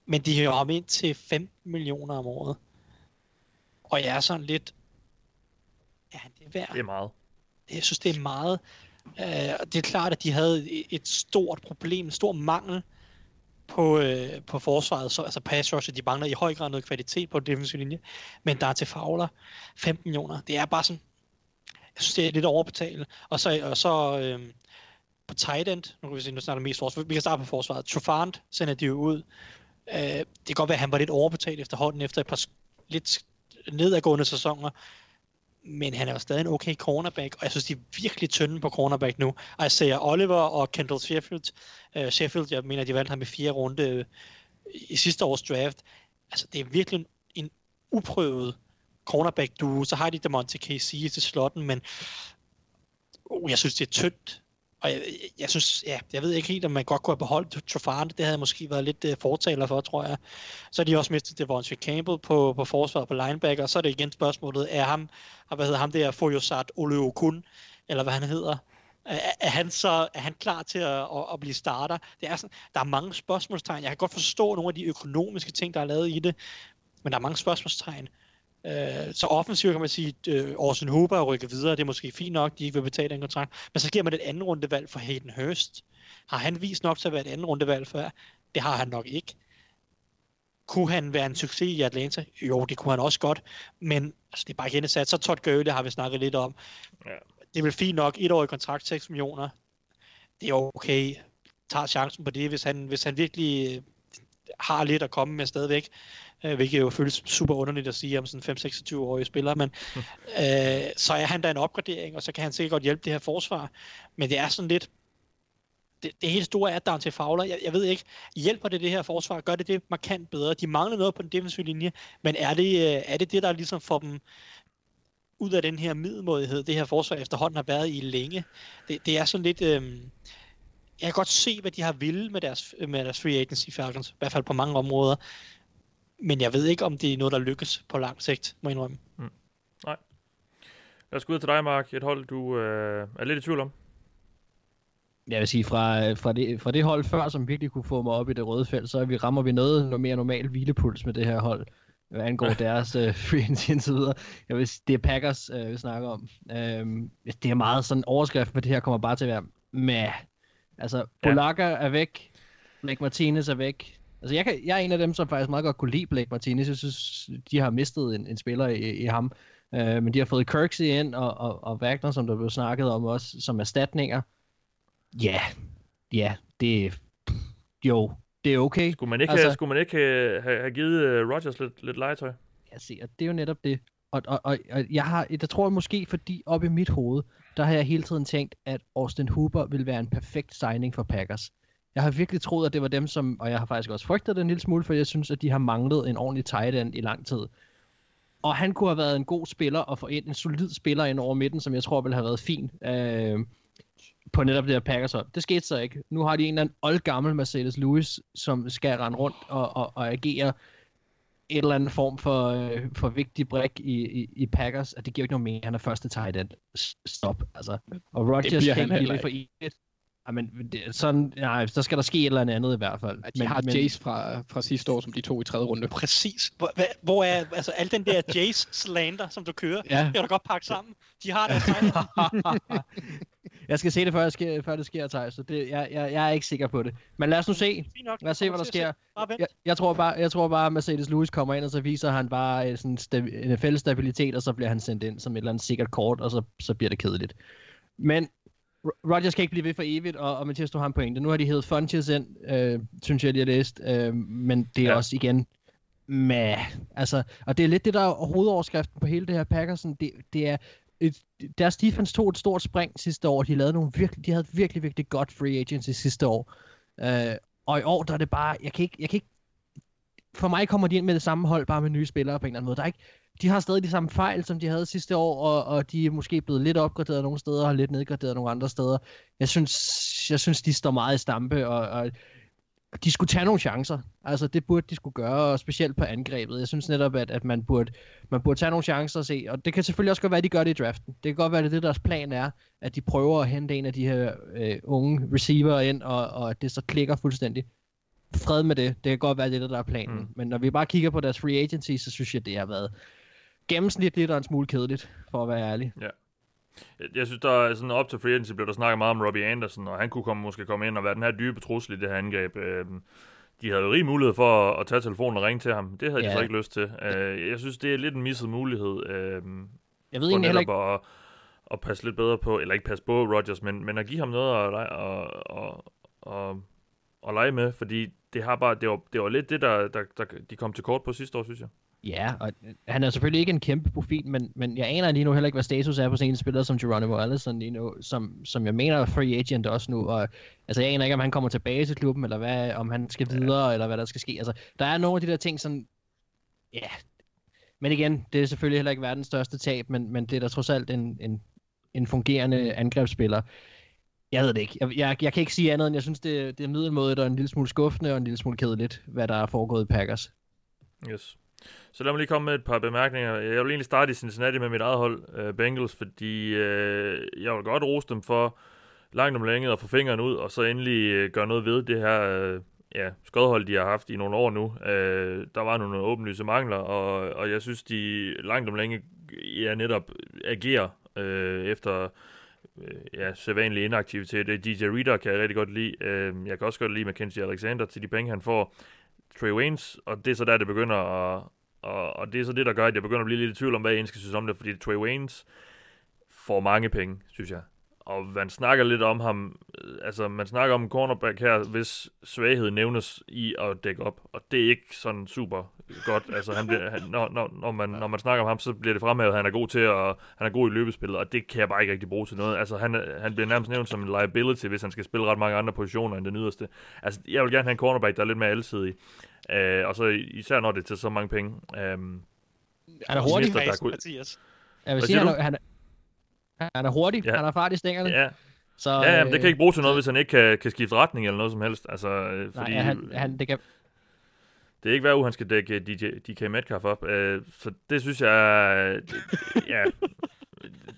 men de hiver ham ind til 15 millioner om året. Og jeg er sådan lidt, ja, det er værd. Det er meget. Jeg synes, det er meget. Uh, det er klart, at de havde et stort problem, en stor mangel på, øh, på forsvaret, så, altså pass rush, de mangler i høj grad noget kvalitet på den defensive linje, men der er til Fowler 15 millioner. Det er bare sådan, jeg synes, det er lidt overbetalt. Og så, og så øh, på tight end, nu kan vi se, nu snakker mest forsvar, vi kan starte på forsvaret. Trofant sender de jo ud. Øh, det kan godt være, at han var lidt overbetalt efterhånden, efter et par lidt nedadgående sæsoner, men han er jo stadig en okay cornerback, og jeg synes, de er virkelig tynde på cornerback nu. Og jeg ser Oliver og Kendall Sheffield, uh, Sheffield, jeg mener, de valgte ham i fire runde uh, i sidste års draft. Altså, det er virkelig en, en uprøvet cornerback duo. Så har de Demonte KC til slotten, men uh, jeg synes, det er tyndt. Og jeg, jeg synes, ja, jeg ved ikke helt, om man godt kunne have beholdt Trofane. Det havde måske været lidt uh, fortaler for, tror jeg. Så er de også mistet Devontae Campbell på, på forsvaret på linebacker. Så er det igen spørgsmålet, er ham, ah, hvad hedder ham der, Foyosat Oleokun, eller hvad han hedder, er, er han så er han klar til at, at, at blive starter? Det er sådan, der er mange spørgsmålstegn. Jeg kan godt forstå nogle af de økonomiske ting, der er lavet i det, men der er mange spørgsmålstegn. Øh, så offensivt kan man sige, at øh, Orson Hooper rykker videre, det er måske fint nok, de ikke vil betale den kontrakt, men så giver man et anden rundevalg for Hayden Hurst. Har han vist nok til at være et anden rundevalg før? Det har han nok ikke. Kunne han være en succes i Atlanta? Jo, det kunne han også godt, men altså, det er bare igen sat. Så Todd Gurley har vi snakket lidt om. Ja. Det er vel fint nok, et år i kontrakt, 6 millioner. Det er okay. Tager chancen på det, hvis han, hvis han virkelig har lidt at komme med stadigvæk øh, hvilket jo føles super underligt at sige om sådan 5-26-årige spiller, men øh, så er han da en opgradering, og så kan han sikkert godt hjælpe det her forsvar, men det er sådan lidt, det, det helt store er down til Fowler. Jeg, jeg ved ikke, hjælper det det her forsvar? Gør det det markant bedre? De mangler noget på den defensive linje, men er det, øh, er det det, der ligesom får dem ud af den her middelmådighed, det her forsvar efterhånden har været i længe? Det, det er sådan lidt... Øh, jeg kan godt se, hvad de har ville med deres, med deres free agency Falcons, i hvert fald på mange områder men jeg ved ikke, om det er noget, der lykkes på lang sigt, må jeg indrømme. Mm. Nej. Lad os gå ud til dig, Mark. Et hold, du øh, er lidt i tvivl om. Jeg vil sige, fra, fra, det, fra det hold før, som virkelig kunne få mig op i det røde felt, så er vi, rammer vi noget, noget mere normal hvilepuls med det her hold, hvad angår deres uh, free agency videre. Jeg vil, det er Packers, uh, vi snakker om. Uh, det er meget sådan overskrift på det her, kommer bare til at være med. Altså, Bolaka ja. er væk, Blake Martinez er væk, Altså, jeg, kan, jeg er en af dem, som faktisk meget godt kunne lide Blake Martinez. Jeg synes, de har mistet en, en spiller i, i ham. Uh, men de har fået Kirksey ind, og, og, og Wagner, som der blev snakket om også, som erstatninger. Ja, yeah. ja, yeah, det jo, det er okay. Skulle man ikke, altså, have, skulle man ikke have, have givet uh, Rodgers lidt, lidt legetøj? Ja, se, og det er jo netop det. Og, og, og, og jeg har, der tror jeg måske, fordi op i mit hoved, der har jeg hele tiden tænkt, at Austin Hooper vil være en perfekt signing for Packers. Jeg har virkelig troet, at det var dem, som, og jeg har faktisk også frygtet det en lille smule, for jeg synes, at de har manglet en ordentlig tight end i lang tid. Og han kunne have været en god spiller og få ind en solid spiller ind over midten, som jeg tror ville have været fin øh, på netop det her Packers hold. Det skete så ikke. Nu har de en eller anden oldgammel Mercedes Lewis, som skal rende rundt og, og, og agere et eller andet form for, øh, for vigtig brik i, i, i Packers, at det giver ikke noget mere, han er første tight end. Stop, altså. Og Rodgers kan ikke for evigt. Jamen, det, sådan, nej, så skal der ske et eller andet i hvert fald. Ja, de men, har men... Jace fra, fra sidste år, som de tog i tredje runde. Præcis. Hvor, hvor er altså al den der Jace slander, som du kører, ja. det er da godt pakke sammen. De har deres Jeg skal se det, før, jeg sker, før det sker, Thijs, så det, jeg, jeg, jeg er ikke sikker på det. Men lad os nu se. Lad os se, hvad der sker. Jeg, jeg, tror bare, jeg tror bare, at Mercedes Lewis kommer ind, og så viser han bare sådan en fælles stabilitet, og så bliver han sendt ind som et eller andet sikkert kort, og så, så bliver det kedeligt. Men Rodgers kan ikke blive ved for evigt, og, og Mathias, du har en pointe. Nu har de heddet Funches ind, øh, synes jeg, de har læst, øh, men det er ja. også igen med, altså, og det er lidt det, der er hovedoverskriften på hele det her Packersen, det, det er, et, deres defense tog et stort spring sidste år, de lavede nogle virkelig, de havde virkelig, virkelig godt free agency sidste år, øh, og i år, der er det bare, jeg kan ikke, jeg kan ikke for mig kommer de ind med det samme hold, bare med nye spillere på en eller anden måde. Der er ikke, de har stadig de samme fejl, som de havde sidste år, og, og de er måske blevet lidt opgraderet nogle steder, og lidt nedgraderet nogle andre steder. Jeg synes, jeg synes de står meget i stampe, og, og de skulle tage nogle chancer. Altså, det burde de skulle gøre, og specielt på angrebet. Jeg synes netop, at, at man, burde, man burde tage nogle chancer og se. Og det kan selvfølgelig også godt være, at de gør det i draften. Det kan godt være, at det deres plan er, at de prøver at hente en af de her øh, unge receiver ind, og, og at det så klikker fuldstændig. Fred med det. Det kan godt være, at det er det, der er planen. Mm. Men når vi bare kigger på deres free agency, så synes jeg, det har været gennemsnitligt og en smule kedeligt, for at være ærlig. Ja. Jeg, jeg synes, der er sådan op til free agency, blev der snakket meget om Robbie Anderson, og han kunne komme, måske komme ind og være den her dybe trussel i det her angreb. Øh, de havde jo rig mulighed for at, at tage telefonen og ringe til ham. Det havde ja. de så ikke lyst til. Øh, jeg synes, det er lidt en misset mulighed. Øh, jeg ved egentlig heller ikke... At, at passe lidt bedre på, eller ikke passe på Rodgers, men, men at give ham noget at, at, at, at, at lege med, fordi det har bare, det var, det var lidt det, der, der, der, de kom til kort på sidste år, synes jeg. Ja, og han er selvfølgelig ikke en kæmpe profil, men, men jeg aner lige nu heller ikke, hvad status er på sådan en spiller som Geronimo Allison lige nu, som, som jeg mener er free agent også nu, og altså jeg aner ikke, om han kommer tilbage til klubben, eller hvad, om han skal videre, ja. eller hvad der skal ske. Altså, der er nogle af de der ting, sådan, ja, men igen, det er selvfølgelig heller ikke verdens største tab, men, men det er da trods alt en, en, en fungerende angrebsspiller. Jeg ved det ikke. Jeg, jeg, jeg kan ikke sige andet, end jeg synes, det, det er middelmådet og en lille smule skuffende og en lille smule kedeligt, hvad der er foregået i Packers. Yes. Så lad mig lige komme med et par bemærkninger. Jeg vil egentlig starte i Cincinnati med mit eget hold, uh, Bengals, fordi uh, jeg vil godt rose dem for langt om længe at få fingeren ud, og så endelig uh, gøre noget ved det her uh, ja, skodhold, de har haft i nogle år nu. Uh, der var nogle åbenlyse mangler, og, og jeg synes, de langt om længe ja, netop agerer uh, efter Øh, ja, sædvanlig inaktivitet. DJ Reader kan jeg rigtig godt lide. Øh, jeg kan også godt lide Mackenzie Alexander til de penge, han får. Trey Waynes, og det er så der, det begynder at, og, og det er så det, der gør, at jeg begynder at blive lidt i tvivl om, hvad jeg skal synes om det, fordi Trey Waynes får mange penge, synes jeg. Og man snakker lidt om ham, øh, altså man snakker om en cornerback her, hvis svaghed nævnes i at dække op, og det er ikke sådan super godt. Altså han bliver, han, når, når, når, man, når man snakker om ham, så bliver det fremhævet, at han er god til at, han er god i løbespillet, og det kan jeg bare ikke rigtig bruge til noget. Altså han, han bliver nærmest nævnt som en liability, hvis han skal spille ret mange andre positioner end den yderste. Altså jeg vil gerne have en cornerback, der er lidt mere alsidig. Uh, og så især når det er til så mange penge. Uh, han er hurtig, mister, der Mathias. Jeg vil sige, han er, han, er, han er hurtig, ja. han har fart i stængerne. Ja, så, ja, jamen, det kan ikke bruge til noget, hvis han ikke kan, kan skifte retning eller noget som helst. Altså, øh, fordi, nej, han, han, det kan... Det er ikke hver uge, han skal dække DJ, DK Metcalf op. Uh, så det synes jeg... ja,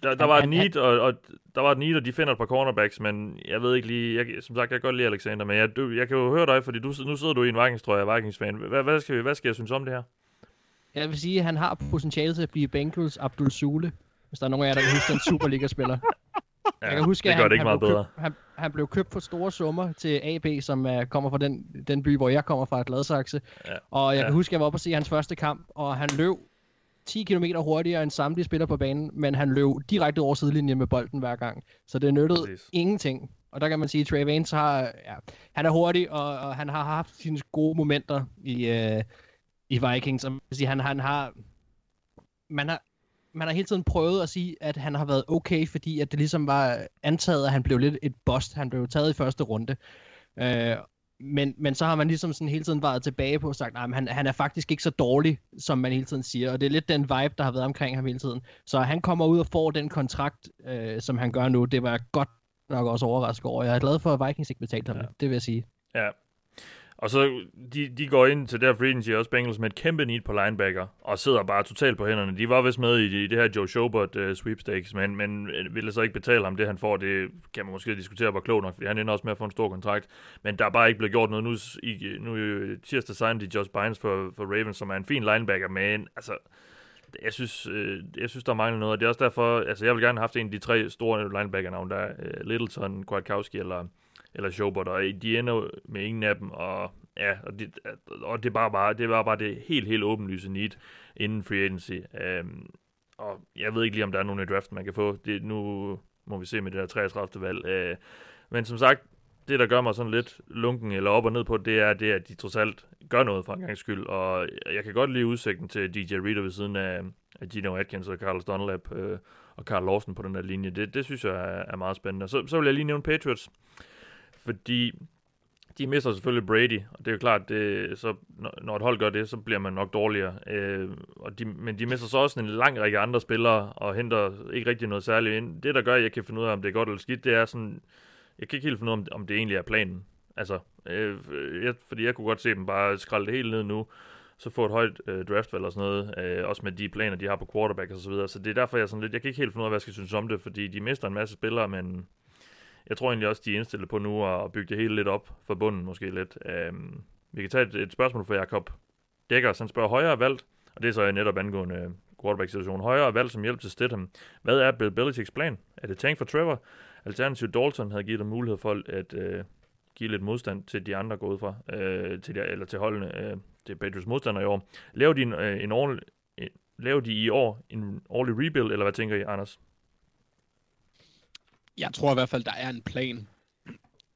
der, der var et need, og, og der var et need, og de finder et par cornerbacks, men jeg ved ikke lige, jeg, som sagt, jeg kan godt lide Alexander, men jeg, du, jeg kan jo høre dig, fordi du, nu sidder du i en Vikings, tror jeg, Vikings-fan. Hvad, hvad, skal, hvad skal jeg synes om det her? Jeg vil sige, at han har potentiale til at blive Bengals Abdul Sule, hvis der er nogen af jer, der kan huske den Superliga-spiller. Ja, jeg kan huske, det at han, det ikke han meget bedre. Købt, han, han blev købt for store summer til AB, som uh, kommer fra den, den by, hvor jeg kommer fra, Gladsaxe. Ja. Og jeg ja. kan huske, at jeg var oppe og se hans første kamp, og han løb 10 km hurtigere end samtlige spiller på banen, men han løb direkte over sidelinjen med bolden hver gang. Så det nyttede Præcis. ingenting. Og der kan man sige, at Trey Vance har, ja, han er hurtig, og, og han har haft sine gode momenter i, uh, i Vikings. Og man sige, han, han har, man har, man har hele tiden prøvet at sige, at han har været okay, fordi at det ligesom var antaget, at han blev lidt et bust. Han blev taget i første runde. Uh, men, men så har man ligesom sådan hele tiden været tilbage på og sagt, at han, han er faktisk ikke så dårlig, som man hele tiden siger. Og det er lidt den vibe, der har været omkring ham hele tiden. Så han kommer ud og får den kontrakt, øh, som han gør nu. Det var godt nok også overrasket over. Jeg er glad for, at Vikings ikke betalte ham. Ja. Det vil jeg sige. Ja, og så de, de går ind til der free agency også Bengals med et kæmpe need på linebacker, og sidder bare totalt på hænderne. De var vist med i, i det her Joe Schobert uh, sweepstakes, men, men øh, ville så ikke betale ham det, han får. Det kan man måske diskutere, hvor klogt nok, fordi han ender også med at få en stor kontrakt. Men der er bare ikke blevet gjort noget. Nu, i, nu i tirsdag signede de Josh Bynes for, for Ravens, som er en fin linebacker, men altså jeg synes, øh, jeg synes, der mangler noget, og det er også derfor, altså jeg vil gerne have haft en af de tre store linebacker-navne, der er øh, Littleton, Kwiatkowski eller eller Schobert, og de ender med ingen af dem, og ja, og det, og det, bare, bare, det var bare det helt, helt åbenlyse need inden free agency. Um, og jeg ved ikke lige, om der er nogen i draften, man kan få. Det, nu må vi se med det der 33. valg. Uh, men som sagt, det, der gør mig sådan lidt lunken eller op og ned på, det er det, at de trods alt gør noget for en gang skyld. Og jeg kan godt lide udsigten til DJ Reader ved siden af, af Gino Atkins og Carlos Dunlap øh, og Carl Lawson på den der linje. Det, det synes jeg er, er meget spændende. Så, så vil jeg lige nævne Patriots fordi de mister selvfølgelig Brady, og det er jo klart, det, så, når et hold gør det, så bliver man nok dårligere. Øh, og de, men de mister så også en lang række andre spillere, og henter ikke rigtig noget særligt ind. Det, der gør, at jeg kan finde ud af, om det er godt eller skidt, det er sådan, jeg kan ikke helt finde ud af, om, det egentlig er planen. Altså, øh, jeg, fordi jeg kunne godt se dem bare skralde det helt ned nu, så få et højt øh, draftvalg og sådan noget, øh, også med de planer, de har på quarterback og så videre. Så det er derfor, jeg sådan lidt, jeg kan ikke helt finde ud af, hvad jeg skal synes om det, fordi de mister en masse spillere, men jeg tror egentlig også, de er indstillet på nu at bygge det hele lidt op for bunden måske lidt. Øhm, vi kan tage et, et spørgsmål fra Jakob Dækker, han spørger højere valgt, og det er så netop angående øh, quarterback-situationen. Højere valgt som hjælp til Stidham. Hvad er Bill Belichicks plan? Er det tank for Trevor? Alternativt Dalton havde givet dem mulighed for at øh, give lidt modstand til de andre gået fra, øh, til de, eller til holdene, øh, til Patriots modstandere i år. Laver de, en, øh, en ordentlig, øh, laver de i år en årlig rebuild, eller hvad tænker I, Anders? Jeg tror i hvert fald, der er en plan.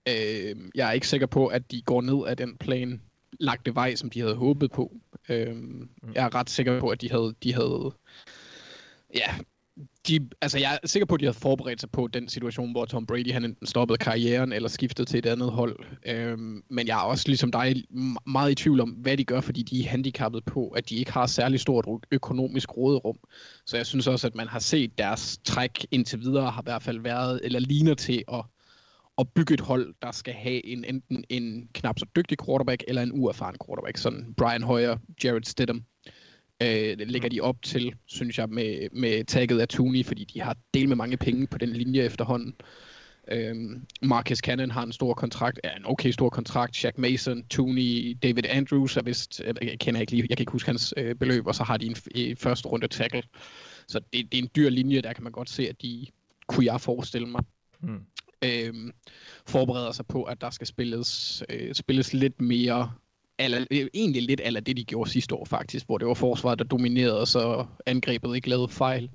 Øh, jeg er ikke sikker på, at de går ned af den plan lagte vej, som de havde håbet på. Øh, mm. Jeg er ret sikker på, at de havde, de havde ja, de, altså jeg er sikker på, at de havde forberedt sig på den situation, hvor Tom Brady han enten stoppede karrieren eller skiftede til et andet hold. Øhm, men jeg er også ligesom dig meget i tvivl om, hvad de gør, fordi de er handicappet på, at de ikke har særlig stort økonomisk råderum. Så jeg synes også, at man har set deres træk indtil videre har i hvert fald været, eller ligner til at, at bygge et hold, der skal have en, enten en knap så dygtig quarterback, eller en uerfaren quarterback. Sådan Brian Hoyer, Jared Stidham øh, lægger de op til, synes jeg, med, med tagget af Tooney, fordi de har del med mange penge på den linje efterhånden. Øh, Marcus Cannon har en stor kontrakt, ja, en okay stor kontrakt. Shaq Mason, Tooney, David Andrews er vist, jeg kender ikke lige, jeg kan ikke huske hans øh, beløb, og så har de en, en første runde tackle. Så det, det er en dyr linje, der kan man godt se, at de kunne jeg forestille mig. Hmm. Øh, forbereder sig på, at der skal spilles, øh, spilles lidt mere eller, egentlig lidt af det, de gjorde sidste år faktisk, hvor det var forsvaret, der dominerede, og så angrebet ikke lavede fejl.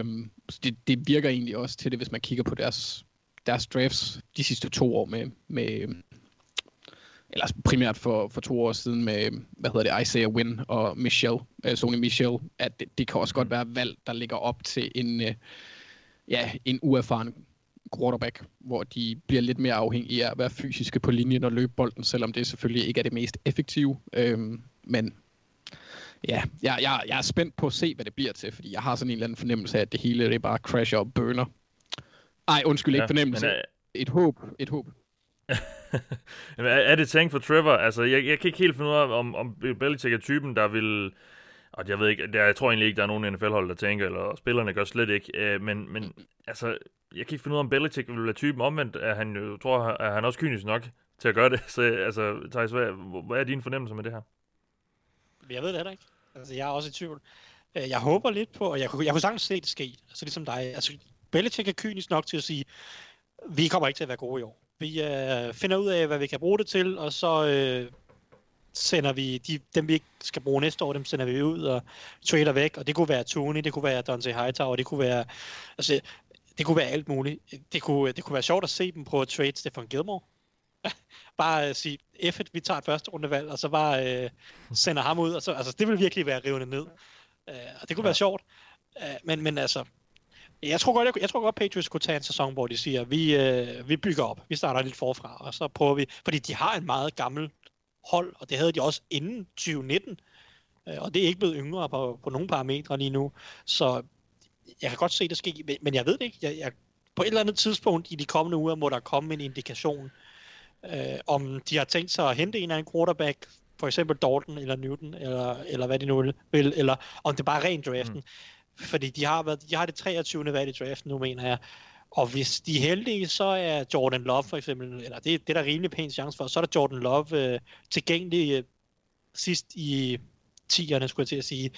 Um, så det, det virker egentlig også til det, hvis man kigger på deres, deres drafts de sidste to år med, med eller primært for, for to år siden med, hvad hedder det, Isaiah Wynn og Michelle, uh, Sony Michelle, at det, det kan også godt være valg, der ligger op til en, uh, ja, en uerfaren quarterback, hvor de bliver lidt mere afhængige af at være fysiske på linjen og løbe bolden, selvom det selvfølgelig ikke er det mest effektive. Øhm, men ja, jeg, jeg, jeg er spændt på at se, hvad det bliver til, fordi jeg har sådan en eller anden fornemmelse af, at det hele det bare crasher og burner. Ej, undskyld, ikke ja, fornemmelse. Men, uh... Et håb, et håb. er det tank for Trevor? Altså, jeg, jeg kan ikke helt finde ud af, om, om Belichick er typen, der vil... Og jeg ved ikke, der, jeg tror egentlig ikke, der er nogen NFL-hold, der tænker, eller spillerne gør slet ikke. Øh, men, men altså, jeg kan ikke finde ud af, om Belichick vil være typen omvendt. Er han jo, tror, er han også kynisk nok til at gøre det. Så altså, Thijs, hvad, hvad er din fornemmelse med det her? Jeg ved det heller ikke. Altså, jeg er også i tvivl. Øh, jeg håber lidt på, og jeg kunne, jeg kunne sagtens se det ske. Altså ligesom dig. Altså, Belichick er kynisk nok til at sige, vi kommer ikke til at være gode i år. Vi øh, finder ud af, hvad vi kan bruge det til, og så øh, sender vi de, dem, vi ikke skal bruge næste år, dem sender vi ud og trader væk. Og det kunne være Tony, det kunne være Dante Hightower, det kunne være... Altså, det kunne være alt muligt. Det kunne, det kunne være sjovt at se dem på at trade Stefan Gilmore. bare uh, sige, F vi tager et første rundevalg, og så bare uh, sender ham ud. Og så, altså, det vil virkelig være rivende ned. Uh, og det kunne ja. være sjovt. Uh, men, men altså, jeg tror, godt, jeg, jeg tror godt, Patriots kunne tage en sæson, hvor de siger, vi, uh, vi bygger op, vi starter lidt forfra, og så prøver vi, fordi de har en meget gammel hold, og det havde de også inden 2019, uh, og det er ikke blevet yngre på, på nogle parametre lige nu, så jeg kan godt se det ske, men jeg ved det ikke. Jeg, jeg, på et eller andet tidspunkt i de kommende uger må der komme en indikation, øh, om de har tænkt sig at hente en af en quarterback, for eksempel Dalton eller Newton, eller, eller hvad de nu vil, eller om det bare er ren draften. Mm. Fordi de har, været, de har det 23. valg i draften nu, mener jeg. Og hvis de er heldige, så er Jordan Love for eksempel, eller det, det er der rimelig pæn chance for, så er der Jordan Love øh, tilgængelig øh, sidst i 10'erne, skulle jeg til at sige,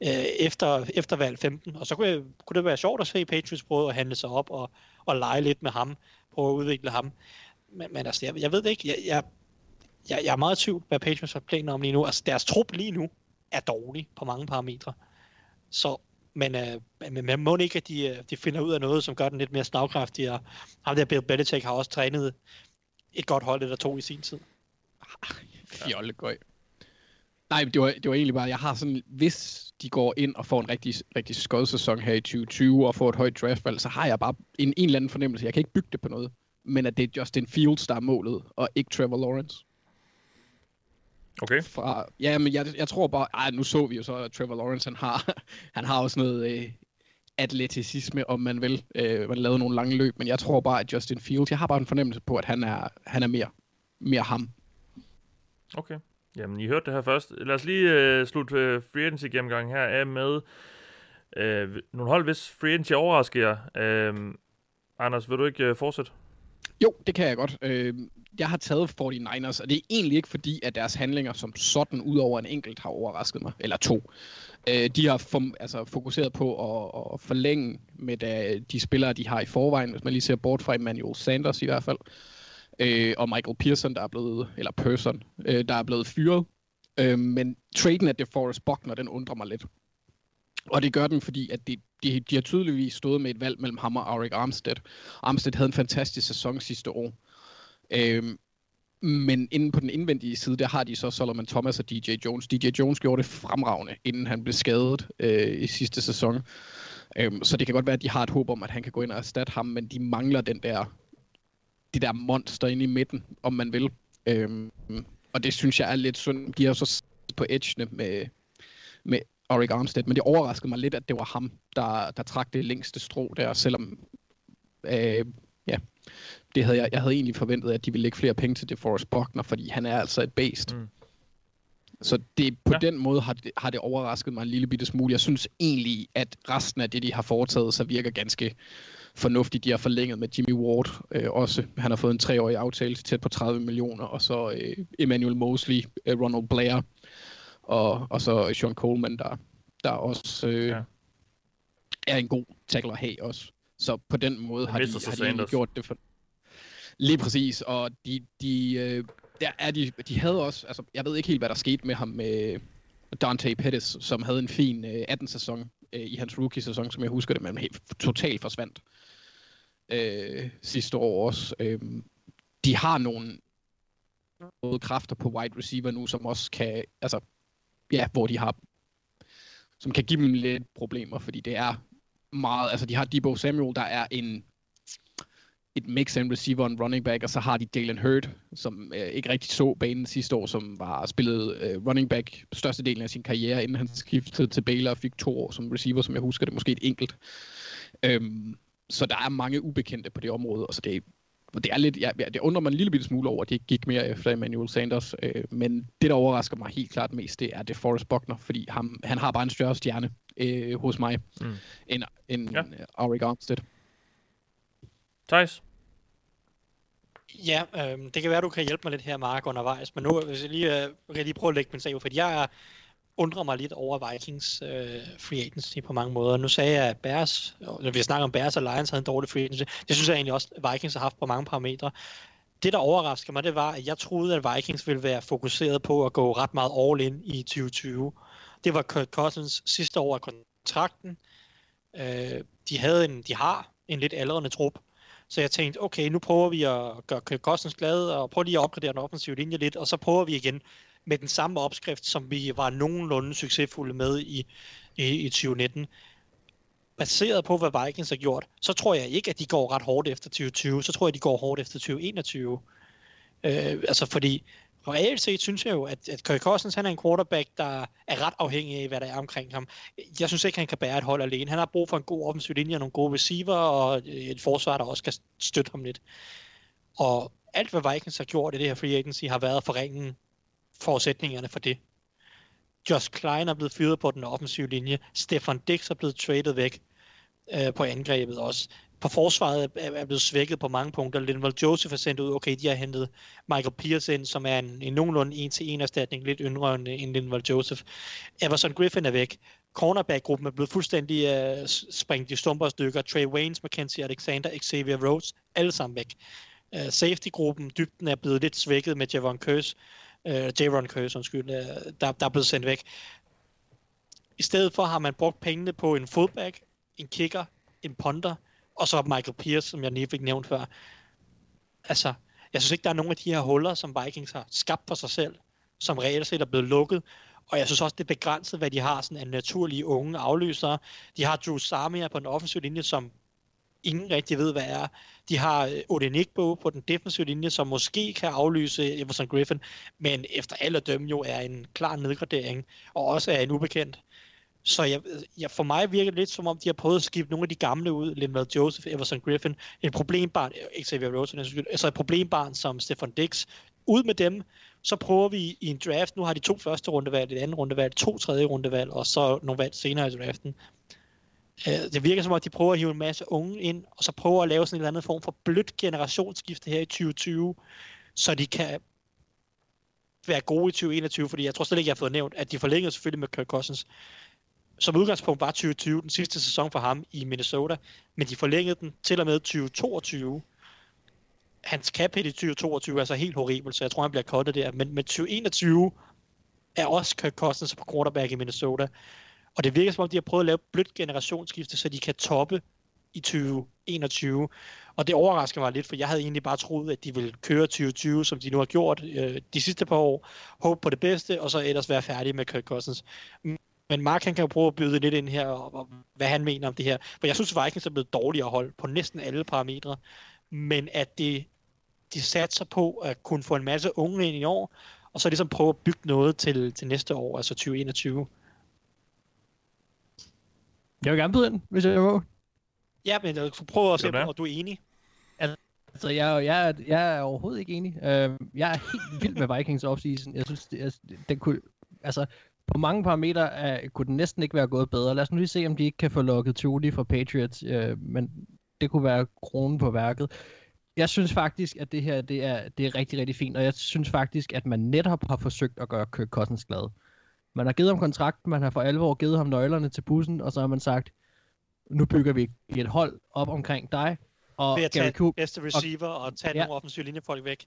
øh, efter, efter valg 15. Og så kunne, jeg, kunne det være sjovt at se Patriots prøve at handle sig op og, og lege lidt med ham, prøve at udvikle ham. Men, men altså, jeg, jeg ved det ikke. Jeg, jeg, jeg, jeg er meget i tvivl, hvad Patriots har planer om lige nu. Altså, deres trup lige nu er dårlig på mange parametre. Så, men, øh, men man må ikke, at de, øh, de finder ud af noget, som gør den lidt mere slagkraftig. Og ham der Bill Belichick har også trænet et godt hold eller to i sin tid. Fjollegøj. Nej, det var, det var egentlig bare, jeg har sådan, hvis de går ind og får en rigtig, rigtig skød sæson her i 2020 og får et højt draftvalg, så har jeg bare en, en eller anden fornemmelse. Jeg kan ikke bygge det på noget. men at det er Justin Fields, der er målet, og ikke Trevor Lawrence. Okay. Fra, ja, men jeg, jeg tror bare, ej, nu så vi jo så, at Trevor Lawrence, han har, han har også noget øh, atleticisme, om man vil. Øh, man lavede nogle lange løb, men jeg tror bare, at Justin Fields, jeg har bare en fornemmelse på, at han er, han er mere, mere ham. Okay. Jamen, I hørte det her først. Lad os lige øh, slutte øh, free agency gennemgang her af med øh, nogle hold, hvis free agency overrasker jer. Øh, Anders, vil du ikke øh, fortsætte? Jo, det kan jeg godt. Øh, jeg har taget 49ers, og det er egentlig ikke fordi, at deres handlinger som sådan, ud over en enkelt, har overrasket mig. Eller to. Øh, de har fom, altså, fokuseret på at, at forlænge med da, de spillere, de har i forvejen, hvis man lige ser bort fra Emmanuel Sanders i hvert fald. Øh, Øh, og Michael Pearson, der er blevet, eller Person, øh, der er blevet fyret. Øh, men traden af DeForest Buckner, den undrer mig lidt. Og det gør den, fordi at de, de, de har tydeligvis stået med et valg mellem ham og Arik Armstead. Armstead havde en fantastisk sæson sidste år. Øhm, men inde på den indvendige side, der har de så Solomon Thomas og DJ Jones. DJ Jones gjorde det fremragende, inden han blev skadet øh, i sidste sæson. Øhm, så det kan godt være, at de har et håb om, at han kan gå ind og erstatte ham, men de mangler den der, det der monster inde i midten, om man vil. Øhm, og det synes jeg er lidt synd. De er jo så på edgene med, med Arik Armstead, men det overraskede mig lidt, at det var ham, der, der trak det længste strå der, selvom øh, ja, det havde jeg, jeg havde egentlig forventet, at de ville lægge flere penge til DeForest Buckner, fordi han er altså et based. Mm. Så det, på ja. den måde har det, har det overrasket mig en lille bitte smule. Jeg synes egentlig, at resten af det, de har foretaget, så virker ganske fornuftigt. De har forlænget med Jimmy Ward øh, også. Han har fået en treårig aftale til tæt på 30 millioner, og så øh, Emmanuel Mosley, øh, Ronald Blair, og, og så Sean Coleman, der, der også øh, ja. er en god tackler at have også. Så på den måde har de, har de gjort det for... Lige præcis, og de, de, øh, der er de, de havde også, altså jeg ved ikke helt, hvad der skete med ham med Dante Pettis, som havde en fin øh, 18-sæson øh, i hans rookie-sæson, som jeg husker det, men helt totalt forsvandt øh, sidste år også. Øh, de har nogle kræfter på wide receiver nu, som også kan, altså ja, hvor de har, som kan give dem lidt problemer, fordi det er meget, altså de har Debo Samuel, der er en, et mix af en receiver og en running back, og så har de Dalen Hurd, som øh, ikke rigtig så banen sidste år, som var spillet øh, running back størstedelen af sin karriere, inden han skiftede til Baylor og fik to år som receiver, som jeg husker det, måske et enkelt. Øhm, så der er mange ubekendte på det område, og så det det er lidt, ja, det undrer mig en lille bitte smule over, at de ikke gik mere efter Emmanuel Sanders. Øh, men det, der overrasker mig helt klart mest, det er det Forrest Buckner, fordi ham, han har bare en større stjerne øh, hos mig, mm. end, end ja. Arik Armstead. Thijs? Ja, øh, det kan være, du kan hjælpe mig lidt her, Mark, undervejs. Men nu hvis jeg lige, øh, jeg lige prøve at lægge min sag, fordi jeg er undrer mig lidt over Vikings øh, free agency på mange måder. Nu sagde jeg, at Bears, når vi snakker om Bears og Lions, havde en dårlig free agency. Det synes jeg egentlig også, at Vikings har haft på mange parametre. Det, der overrasker mig, det var, at jeg troede, at Vikings ville være fokuseret på at gå ret meget all in i 2020. Det var Kurt Cousins sidste år af kontrakten. Øh, de, havde en, de har en lidt aldrende trup. Så jeg tænkte, okay, nu prøver vi at gøre Kirk Cousins glad, og prøve lige at opgradere den offensive linje lidt, og så prøver vi igen med den samme opskrift, som vi var nogenlunde succesfulde med i, i, i 2019. Baseret på, hvad Vikings har gjort, så tror jeg ikke, at de går ret hårdt efter 2020. Så tror jeg, at de går hårdt efter 2021. Øh, altså fordi, og set synes jeg jo, at, at Kirk Cousins han er en quarterback, der er ret afhængig af, hvad der er omkring ham. Jeg synes ikke, han kan bære et hold alene. Han har brug for en god offensiv linje, nogle gode receiver og øh, et forsvar, der også kan støtte ham lidt. Og alt, hvad Vikings har gjort i det her free agency, har været for ringen forudsætningerne for det. Josh Klein er blevet fyret på den offensive linje. Stefan Dix er blevet traded væk øh, på angrebet også. På forsvaret er, er blevet svækket på mange punkter. Linval Joseph er sendt ud. Okay, de har hentet Michael Pierce ind, som er en, en nogenlunde en-til-en erstatning, lidt yngre end, end Linval Joseph. Everson Griffin er væk. Cornerback-gruppen er blevet fuldstændig øh, sprængt i stumper og stykker. Trey Waynes, Mackenzie Alexander, Xavier Rhodes, alle sammen væk. Uh, safety-gruppen, dybden er blevet lidt svækket med Javon Curse øh, Jaron Curse, undskyld, øh, der, der er blevet sendt væk. I stedet for har man brugt pengene på en fodback, en kicker, en punter, og så Michael Pierce, som jeg lige fik nævnt før. Altså, jeg synes ikke, der er nogen af de her huller, som Vikings har skabt for sig selv, som reelt set er blevet lukket. Og jeg synes også, det er begrænset, hvad de har sådan en naturlige unge afløsere. De har Drew Samia på den offensive linje, som ingen rigtig ved, hvad er. De har øh, Odin Odenigbo på den defensive linje, som måske kan aflyse Everson Griffin, men efter alle dømme jo er en klar nedgradering, og også er en ubekendt. Så jeg, jeg, for mig virker det lidt som om, de har prøvet at skifte nogle af de gamle ud, Linval Joseph, Everson Griffin, en problembarn, ikke Xavier Rosen, altså et problembarn som Stefan Dix, ud med dem, så prøver vi i en draft, nu har de to første rundevalg, et andet rundevalg, to tredje rundevalg, og så nogle valg senere i draften. Øh, det virker som om, at de prøver at hive en masse unge ind, og så prøver at lave sådan en eller anden form for blødt generationsskifte her i 2020, så de kan være gode i 2021, fordi jeg tror slet ikke, jeg har fået nævnt, at de forlængede selvfølgelig med Kirk Cousins. Som udgangspunkt var 2020 den sidste sæson for ham i Minnesota, men de forlængede den til og med 2022. Hans cap i 2022 er så helt horribel, så jeg tror, han bliver kottet der. Men med 2021 er også Kirk Cousins på quarterback i Minnesota. Og det virker som om, de har prøvet at lave blødt generationsskifte, så de kan toppe i 2021. Og det overrasker mig lidt, for jeg havde egentlig bare troet, at de ville køre 2020, som de nu har gjort øh, de sidste par år. Håb på det bedste, og så ellers være færdige med Kirk Cousins. Men Mark han kan jo prøve at byde lidt ind her, og, og hvad han mener om det her. For jeg synes, Vikings er blevet dårligere hold på næsten alle parametre. Men at det, de satser på at kunne få en masse unge ind i år, og så ligesom prøve at bygge noget til, til næste år, altså 2021. Jeg vil gerne byde ind, hvis jeg må. Ja, men jeg prøver at se, om du er enig. Altså, jeg, jeg, jeg er overhovedet ikke enig. Uh, jeg er helt vild med Vikings offseason. Jeg synes, det, den kunne, altså, på mange parametre er, kunne den næsten ikke være gået bedre. Lad os nu lige se, om de ikke kan få lukket Tuli fra Patriots, uh, men det kunne være kronen på værket. Jeg synes faktisk, at det her det er, det er rigtig, rigtig fint, og jeg synes faktisk, at man netop har forsøgt at gøre Kirk Cousins glad. Man har givet ham kontrakt, man har for alvor givet ham nøglerne til bussen, og så har man sagt, nu bygger vi et hold op omkring dig. Og Ved at tage Cook, bedste receiver og, og tage ja, nogle offensive linjefolk væk.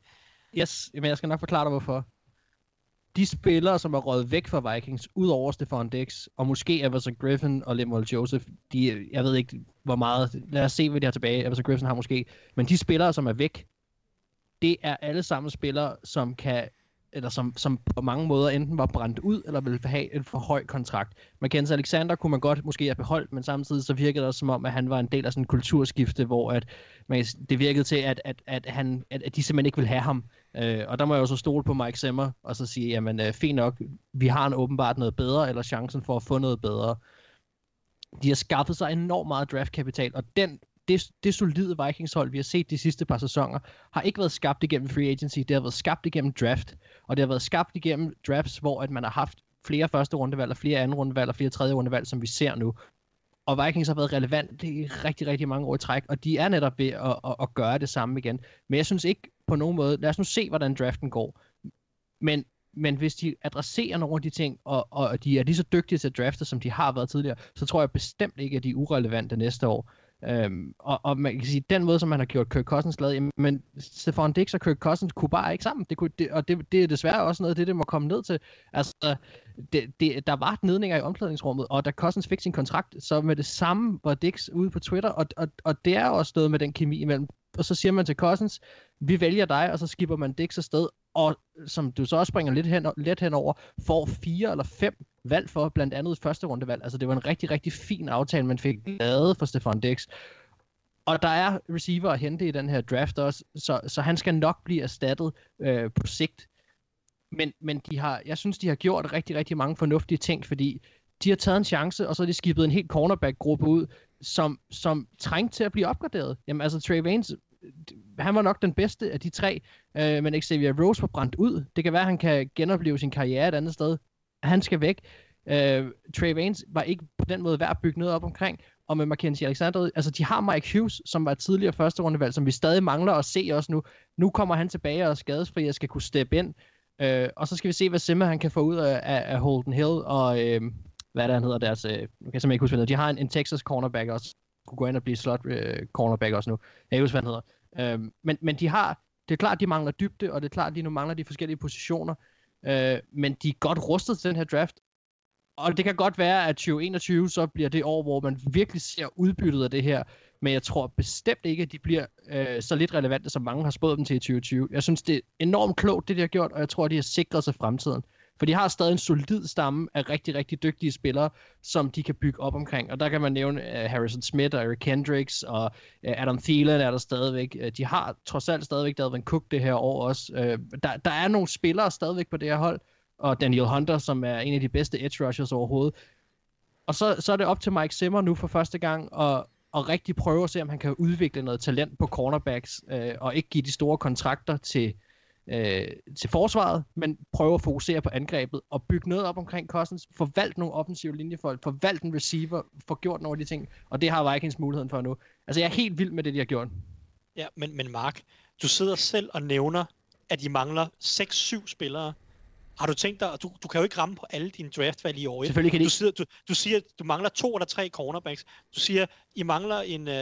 Yes, men jeg skal nok forklare dig, hvorfor. De spillere, som er røget væk fra Vikings, ud over Stefan Dix, og måske Everson Griffin og Lemuel Joseph, de, jeg ved ikke, hvor meget, lad os se, hvad de har tilbage. Everson Griffin har måske, men de spillere, som er væk, det er alle sammen spillere, som kan eller som, som på mange måder enten var brændt ud, eller ville have en for høj kontrakt. Mackenzie Alexander kunne man godt måske have beholdt, men samtidig så virkede det også som om, at han var en del af sådan en kulturskifte, hvor at, man, det virkede til, at, at, at, han, at, at de simpelthen ikke ville have ham. Øh, og der må jeg jo så stole på Mike Zimmer, og så sige, jamen øh, fint nok, vi har en åbenbart noget bedre, eller chancen for at få noget bedre. De har skaffet sig enormt meget draftkapital, og den det, det solide Vikings-hold, vi har set de sidste par sæsoner, har ikke været skabt igennem free agency, det har været skabt igennem draft, og det har været skabt igennem drafts, hvor at man har haft flere første rundevalg, og flere anden rundevalg, og flere tredje rundevalg, som vi ser nu. Og Vikings har været relevant i rigtig, rigtig mange år i træk, og de er netop ved at, at, at gøre det samme igen. Men jeg synes ikke på nogen måde, lad os nu se, hvordan draften går. Men, men hvis de adresserer nogle af de ting, og, og de er lige så dygtige til at drafte, som de har været tidligere, så tror jeg bestemt ikke, at de er urelevante næste år. Øhm, og, og man kan sige, den måde, som man har gjort Kirk Cousins glad, men Stefan Dix og Kirk Cousins kunne bare ikke sammen. Det kunne, det, og det, det er desværre også noget af det, det må komme ned til. Altså, det, det, der var nedninger i omklædningsrummet, og da Cousins fik sin kontrakt, så med det samme var Dix ude på Twitter, og, og, og det er også noget med den kemi imellem. Og så siger man til Cousins, vi vælger dig, og så skipper man Dix afsted, og som du så også springer lidt hen, let henover, får fire eller fem valg for, blandt andet første rundevalg. Altså det var en rigtig, rigtig fin aftale, man fik lavet for Stefan Dix. Og der er receiver at hente i den her draft også, så, så han skal nok blive erstattet øh, på sigt. Men, men de har, jeg synes, de har gjort rigtig, rigtig mange fornuftige ting, fordi de har taget en chance, og så har de skibet en helt cornerback-gruppe ud, som, som trængte til at blive opgraderet. Jamen altså, Trey Vance, han var nok den bedste af de tre, øh, men Xavier Rose var brændt ud. Det kan være, at han kan genopleve sin karriere et andet sted han skal væk. Øh, Trey Vance var ikke på den måde værd at bygge noget op omkring. Og med Mackenzie Alexander, altså de har Mike Hughes, som var tidligere første rundevalg, som vi stadig mangler at se også nu. Nu kommer han tilbage og er skadesfri og skal kunne steppe ind. Øh, og så skal vi se, hvad Simmer han kan få ud af, af Holden Hill og Øh, hvad der han hedder deres, uh, nu kan jeg simpelthen ikke huske, hvad De har en, en Texas cornerback også, kunne gå ind og blive slot uh, cornerback også nu. Jeg kan huske, hvad han hedder. Uh, men, men de har, det er klart, de mangler dybde, og det er klart, de nu mangler de forskellige positioner. Øh, men de er godt rustet til den her draft. Og det kan godt være, at 2021 så bliver det år, hvor man virkelig ser udbyttet af det her. Men jeg tror bestemt ikke, at de bliver øh, så lidt relevante, som mange har spået dem til i 2020. Jeg synes, det er enormt klogt, det de har gjort, og jeg tror, de har sikret sig fremtiden. For de har stadig en solid stamme af rigtig, rigtig dygtige spillere, som de kan bygge op omkring. Og der kan man nævne uh, Harrison Smith og Eric Kendricks og uh, Adam Thielen er der stadigvæk. Uh, de har trods alt stadigvæk Dalvin Cook det her år også. Uh, der, der er nogle spillere stadigvæk på det her hold, og Daniel Hunter, som er en af de bedste edge rushers overhovedet. Og så, så er det op til Mike Zimmer nu for første gang at, at rigtig prøve at se, om han kan udvikle noget talent på cornerbacks, øh, og ikke give de store kontrakter til, øh, til forsvaret, men prøve at fokusere på angrebet og bygge noget op omkring Cousins, forvalte nogle offensive linjefolk, forvalte en receiver, få gjort nogle af de ting, og det har Vikings muligheden for nu. Altså, jeg er helt vild med det, de har gjort. Ja, men, men Mark, du sidder selv og nævner, at de mangler 6-7 spillere. Har du tænkt dig, du, du kan jo ikke ramme på alle dine draftvalg i år. Selvfølgelig kan de du, siger, du, du siger, du mangler to eller tre cornerbacks. Du siger, I mangler en, uh,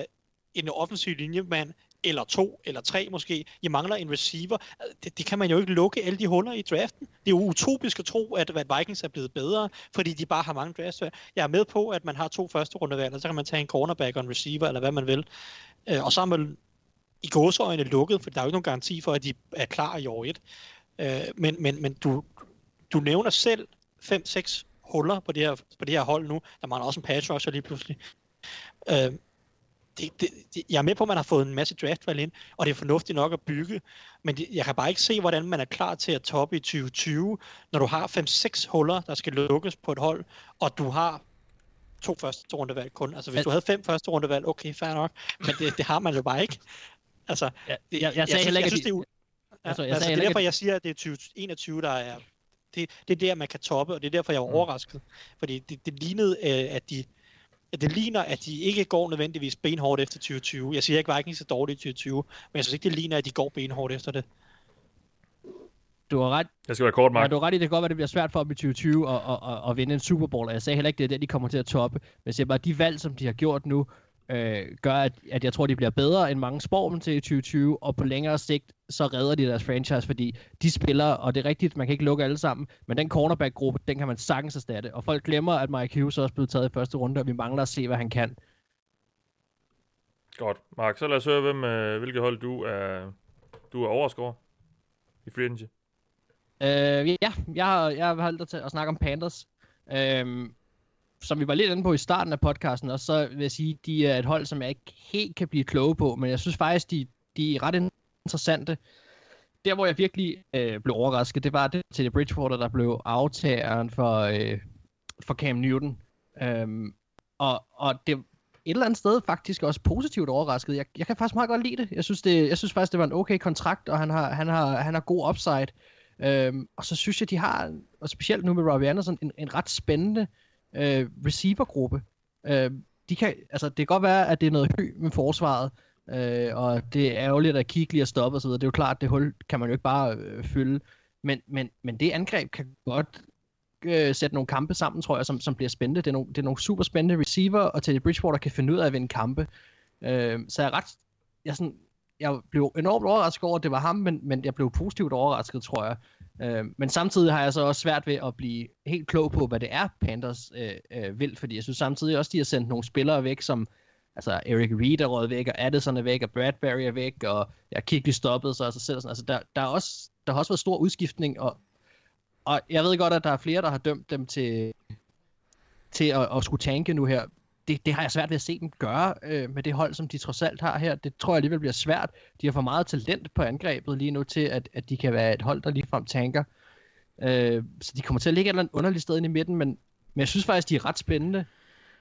en offensiv linjemand, eller to, eller tre måske. I mangler en receiver. Det, det kan man jo ikke lukke alle de huller i draften. Det er jo utopisk at tro, at, at Vikings er blevet bedre, fordi de bare har mange drafts. Jeg er med på, at man har to første rundevalg, og så kan man tage en cornerback og en receiver, eller hvad man vil. Øh, og så er man i gåseøjne lukket, for der er jo ikke nogen garanti for, at de er klar i år 1. Øh, men, men, men du, du nævner selv 5-6 huller på det, her, på det her hold nu. Der mangler også en pass rusher lige pludselig. Øh, det, det, det, jeg er med på, at man har fået en masse draftvalg ind, og det er fornuftigt nok at bygge, men det, jeg kan bare ikke se, hvordan man er klar til at toppe i 2020, når du har 5-6 huller, der skal lukkes på et hold, og du har to første rundevalg kun. Altså hvis du havde fem første rundevalg, okay, fair nok, men det, det har man jo bare ikke. Altså, ja, jeg, jeg, jeg, sagde heller ikke, jeg synes, det er, Ja, altså, jeg altså, det er derfor, jeg siger, at det er 2021, der er det, det er der, man kan toppe, og det er derfor, jeg var mm. overrasket. Fordi det, det lignede, øh, at de at det ligner, at de ikke går nødvendigvis benhårdt efter 2020. Jeg siger ikke, at Vikings er dårligt i 2020, men jeg synes ikke, det ligner, at de går benhårdt efter det. Du har ret. Jeg skal være kort, Mark. Ja, du har ret i, det kan godt være, at det bliver svært for dem i 2020 at, at, at, at vinde en Super Bowl, og jeg sagde heller ikke, det er det, de kommer til at toppe. Men jeg siger bare, at de valg, som de har gjort nu, øh, gør, at, at jeg tror, de bliver bedre end mange spår dem til i 2020, og på længere sigt, så redder de deres franchise, fordi de spiller, og det er rigtigt, man kan ikke lukke alle sammen, men den cornerback-gruppe, den kan man sagtens erstatte, og folk glemmer, at Mike Hughes også blev taget i første runde, og vi mangler at se, hvad han kan. Godt. Mark, så lad os høre, hvem, øh, hvilket hold du er, du er overskår i free agency. Øh, ja, jeg har, jeg har valgt at, at snakke om Panthers. Øh, som vi var lidt inde på i starten af podcasten, og så vil jeg sige, de er et hold, som jeg ikke helt kan blive kloge på, men jeg synes faktisk, de, de er ret interessante. Der, hvor jeg virkelig øh, blev overrasket, det var det til Bridgewater, der blev aftageren for, øh, for Cam Newton. Øhm, og, og det et eller andet sted faktisk også positivt overrasket. Jeg, jeg kan faktisk meget godt lide det. Jeg synes, det, jeg synes faktisk, det var en okay kontrakt, og han har, han har, han har god upside. Øhm, og så synes jeg, de har, og specielt nu med Robbie Anderson, en, en ret spændende øh, øh, receivergruppe. Øh, de kan, altså, det kan godt være, at det er noget hø med forsvaret, øh, og det er ærgerligt, at Kigli er stoppet osv. Det er jo klart, at det hul kan man jo ikke bare øh, fylde. Men, men, men det angreb kan godt øh, sætte nogle kampe sammen, tror jeg, som, som bliver spændende. Det er, nogle, det er nogle super spændende receiver, og Teddy Bridgewater kan finde ud af at vinde kampe. Øh, så jeg er ret... Jeg, sådan, jeg blev enormt overrasket over, at det var ham, men, men jeg blev positivt overrasket, tror jeg. Øh, men samtidig har jeg så også svært ved at blive helt klog på, hvad det er, Panthers øh, øh, vil, fordi jeg synes samtidig også, de har sendt nogle spillere væk, som altså Eric Reed er råd væk, og Addison er væk, og Bradbury er væk, og ja, Kikli stoppede sig og sig selv. Sådan. Altså, der, der, er også, der har også været stor udskiftning, og, og jeg ved godt, at der er flere, der har dømt dem til, til at, at skulle tanke nu her det, det har jeg svært ved at se dem gøre øh, med det hold, som de trods alt har her. Det tror jeg alligevel bliver svært. De har for meget talent på angrebet lige nu til, at, at de kan være et hold, der ligefrem tanker. Øh, så de kommer til at ligge et eller andet underligt sted inde i midten, men, men jeg synes faktisk, de er ret spændende.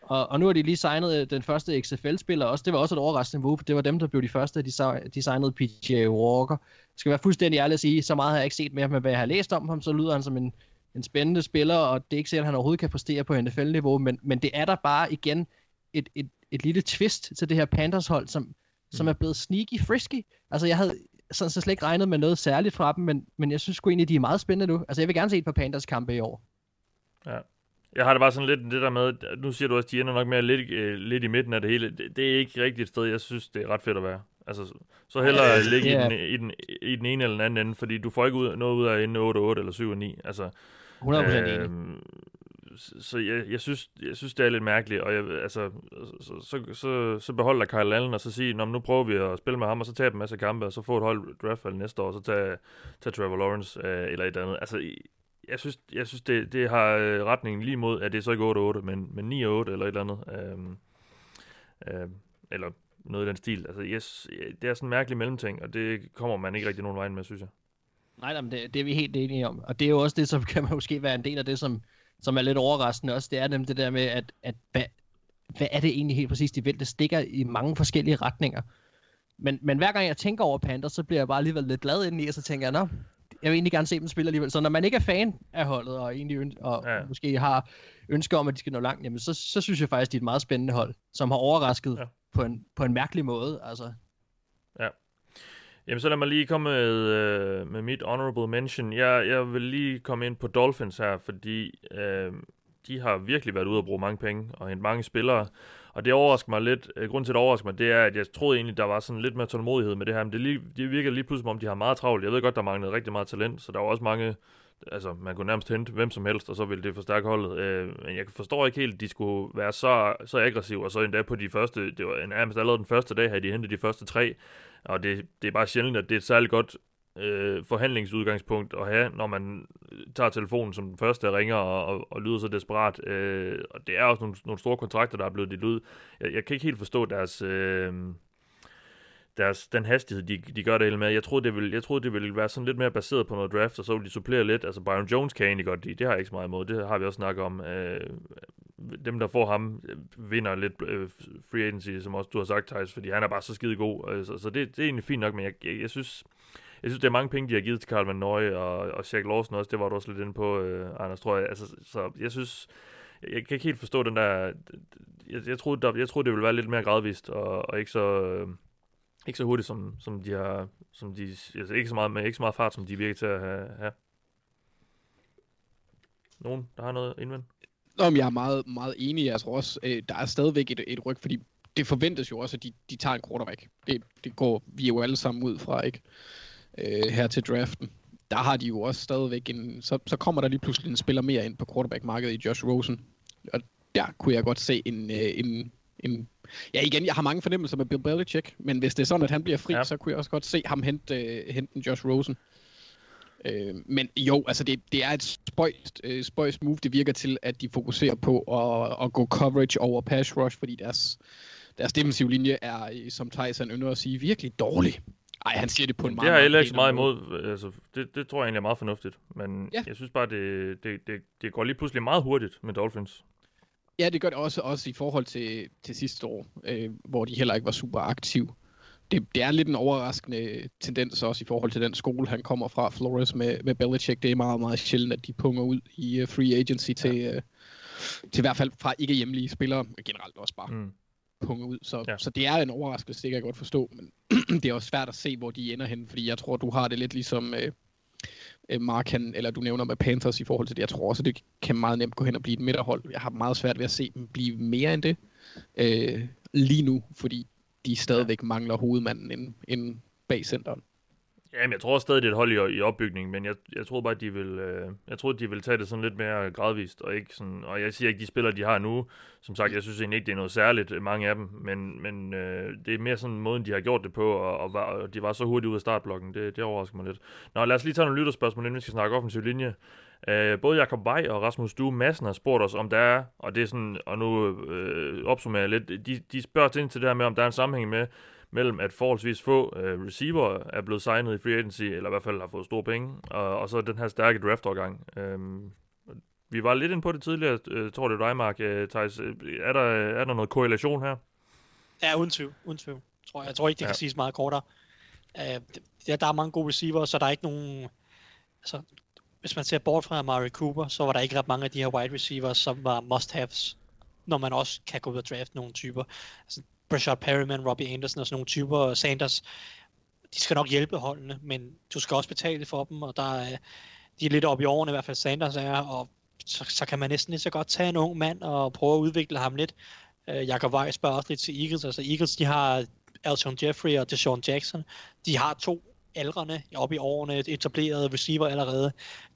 Og, og nu har de lige signet øh, den første XFL-spiller også. Det var også et overraskende move. Det var dem, der blev de første, de, de signede PJ Walker. Jeg skal være fuldstændig ærlig at sige, så meget har jeg ikke set mere, men hvad jeg har læst om ham, så lyder han som en, en spændende spiller, og det er ikke sikkert, at han overhovedet kan præstere på NFL-niveau, men, men det er der bare igen et, et, et lille twist til det her Panthers-hold, som, mm. som er blevet sneaky frisky. Altså, jeg havde sådan så slet ikke regnet med noget særligt fra dem, men, men jeg synes sgu egentlig, de er meget spændende nu. Altså, jeg vil gerne se et par Panthers kampe i år. Ja. Jeg har det bare sådan lidt det der med, nu siger du også, at de ender nok mere lidt, øh, lidt i midten af det hele. Det, det er ikke rigtigt et sted, jeg synes, det er ret fedt at være. Altså, så hellere ja, ligge ja. i, den, i, den, i den ene eller den anden ende, fordi du får ikke ud, noget ud af ende 8-8 eller 7-9. Altså, 100% øh, enig så jeg, jeg, synes, jeg synes, det er lidt mærkeligt, og jeg, altså, så, så, så, så beholder Kyle Allen, og så siger, nu prøver vi at spille med ham, og så tager en masse kampe, og så får et hold draftvalg næste år, og så tager, tager Trevor Lawrence øh, eller et andet. Altså, jeg synes, jeg synes det, det har øh, retningen lige mod, at det er så ikke 8-8, men, men 9-8 eller et eller andet. Øhm, øh, eller noget i den stil. Altså, yes, det er sådan en mærkelig mellemting, og det kommer man ikke rigtig nogen vej med, synes jeg. Nej, nej men det, det er vi helt enige om. Og det er jo også det, som kan måske være en del af det, som, som er lidt overraskende også. Det er nemlig det der med, at, at hvad, hvad er det egentlig helt præcis, de vil? Det stikker i mange forskellige retninger. Men, men hver gang jeg tænker over Panthers, så bliver jeg bare alligevel lidt glad indeni, og så tænker jeg, nå, jeg vil egentlig gerne se dem spille alligevel. Så når man ikke er fan af holdet, og egentlig og ja. måske har ønsker om, at de skal nå langt, jamen så, så synes jeg faktisk, de er et meget spændende hold, som har overrasket ja. på, en, på en mærkelig måde. Altså. Jamen så lad mig lige komme med, øh, med mit honorable mention. Jeg, jeg vil lige komme ind på Dolphins her, fordi øh, de har virkelig været ude at bruge mange penge og hente mange spillere. Og det overrasker mig lidt. Øh, grunden til, at det overrasker mig, det er, at jeg troede egentlig, der var sådan lidt mere tålmodighed med det her. Men det, lige, det virker lige pludselig, som om de har meget travlt. Jeg ved godt, der manglede rigtig meget talent, så der var også mange... Altså, man kunne nærmest hente hvem som helst, og så ville det forstærke holdet. Øh, men jeg forstår ikke helt, at de skulle være så, så aggressive, og så endda på de første... Det var nærmest allerede den første dag, havde de hentet de første tre. Og det, det er bare sjældent, at det er et særligt godt øh, forhandlingsudgangspunkt at have, når man tager telefonen som den første, og ringer og, og, og lyder så desperat. Øh, og det er også nogle, nogle store kontrakter, der er blevet dit ud. Jeg, jeg kan ikke helt forstå deres... Øh, deres, den hastighed, de, de gør det hele med. Jeg troede, det ville, jeg troede, det ville være sådan lidt mere baseret på noget draft, og så ville de supplere lidt. Altså, Byron Jones kan egentlig godt lide. Det har jeg ikke så meget imod. Det har vi også snakket om. Øh, dem, der får ham, vinder lidt øh, free agency, som også du har sagt, Thijs, fordi han er bare så skide god. Øh, så, så det, det er egentlig fint nok, men jeg, jeg, jeg synes jeg synes, det er mange penge, de har givet til Carl Van Nøje og, og Jack Lawson også. Det var du også lidt inde på, øh, Anders, tror jeg. Altså, så jeg synes, jeg kan ikke helt forstå den der... Jeg, jeg, troede, der, jeg troede, det ville være lidt mere gradvist, og, og ikke så... Øh, ikke så hurtigt, som, som de har, som de, altså ikke så meget, men ikke så meget fart, som de virker til at have. have. Nogen, der har noget indvendt? Nå, men jeg er meget, meget enig. Jeg tror også, øh, der er stadigvæk et, et ryg, fordi det forventes jo også, at de, de tager en quarterback. Det, det går vi jo alle sammen ud fra, ikke? øh, her til draften. Der har de jo også stadigvæk en... Så, så kommer der lige pludselig en spiller mere ind på quarterback-markedet i Josh Rosen. Og der kunne jeg godt se en, øh, en, en Ja, igen, jeg har mange fornemmelser med Bill Belichick, men hvis det er sådan, at han bliver fri, ja. så kunne jeg også godt se ham hente, øh, hente en Josh Rosen. Øh, men jo, altså det, det er et spøjst, øh, spøjst move. Det virker til, at de fokuserer på at, at gå coverage over pass rush, fordi deres, deres defensive linje er, som Tyson ynder at sige, virkelig dårlig. Nej, han siger det på en meget... Det har jeg heller ikke så meget imod. Altså, det, det tror jeg egentlig er meget fornuftigt. Men ja. jeg synes bare, det, det, det, det går lige pludselig meget hurtigt med Dolphins. Ja, det gør det også, også i forhold til, til sidste år, øh, hvor de heller ikke var super aktiv. Det, det er lidt en overraskende tendens også i forhold til den skole, han kommer fra, Flores med, med Belichick. Det er meget, meget sjældent, at de punger ud i uh, free agency til, ja. uh, til i hvert fald fra ikke hjemlige spillere, men generelt også bare. Mm punge ud. Så, ja. så det er en overraskelse, det kan jeg godt forstå, men det er også svært at se, hvor de ender hen, fordi jeg tror, du har det lidt ligesom øh, øh, Mark, han, eller du nævner med Panthers i forhold til det. Jeg tror også, det kan meget nemt gå hen og blive et midterhold. Jeg har meget svært ved at se dem blive mere end det øh, lige nu, fordi de stadigvæk mangler hovedmanden inden, inden bag centeren. Jamen, jeg tror stadig, det er et hold i, i opbygning, men jeg, jeg tror bare, at de vil, øh, jeg tror, de vil tage det sådan lidt mere gradvist, og ikke sådan, og jeg siger ikke, de spillere, de har nu, som sagt, jeg synes egentlig ikke, det er noget særligt, mange af dem, men, men øh, det er mere sådan måden, de har gjort det på, og, og, var, og de var så hurtigt ud af startblokken, det, det overrasker mig lidt. Nå, lad os lige tage nogle lytterspørgsmål, inden vi skal snakke offensiv linje. Øh, både Jakob Vej og Rasmus Due Madsen har spurgt os, om der er, og det er sådan, og nu øh, opsummerer jeg lidt, de, de spørger ind til det her med, om der er en sammenhæng med, mellem at forholdsvis få uh, receiver er blevet signet i free agency, eller i hvert fald har fået store penge, og, og så den her stærke draft-årgang. Um, vi var lidt inde på det tidligere, uh, tror det er dig, Mark, uh, Thijs. Er der, er der noget korrelation her? Ja, uden tvivl. Uden tvivl tror jeg. jeg tror ikke, det ja. kan siges meget kortere. Uh, der, der er mange gode receiver, så der er ikke nogen... Altså, hvis man ser bort fra Amari Cooper, så var der ikke ret mange af de her wide receivers, som var must-haves, når man også kan gå ud og draft nogle typer. Altså, Brashard Perryman, Robbie Anderson og sådan nogle typer, Sanders, de skal nok hjælpe holdene, men du skal også betale for dem, og der er, de er lidt oppe i årene, i hvert fald Sanders er, og så, så kan man næsten lige så godt tage en ung mand og prøve at udvikle ham lidt. Øh, Jakob Weiss spørger også lidt til Eagles, altså Eagles, de har Alshon Jeffrey og Deshaun Jackson, de har to aldrene oppe i årene, etablerede receiver allerede.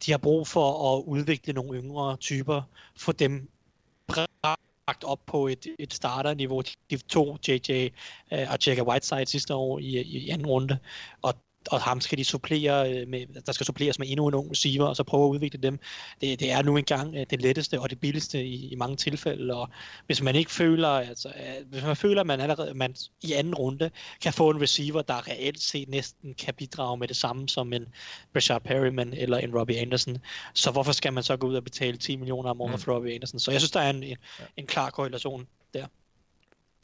De har brug for at udvikle nogle yngre typer, få dem lagt op på et, et starterniveau. De to JJ øh, og Jacka Whiteside sidste år i, i anden runde. Og og ham skal de supplere øh, med, der skal suppleres med endnu en ung receiver, og så prøve at udvikle dem. Det, det er nu engang øh, det letteste og det billigste i, i mange tilfælde, og hvis man ikke føler, altså, øh, hvis man føler, at man allerede man i anden runde kan få en receiver, der reelt set næsten kan bidrage med det samme som en Rashard Perryman eller en Robbie Anderson, så hvorfor skal man så gå ud og betale 10 millioner om året mm. for Robbie Anderson? Så jeg synes, der er en, en, en klar korrelation der.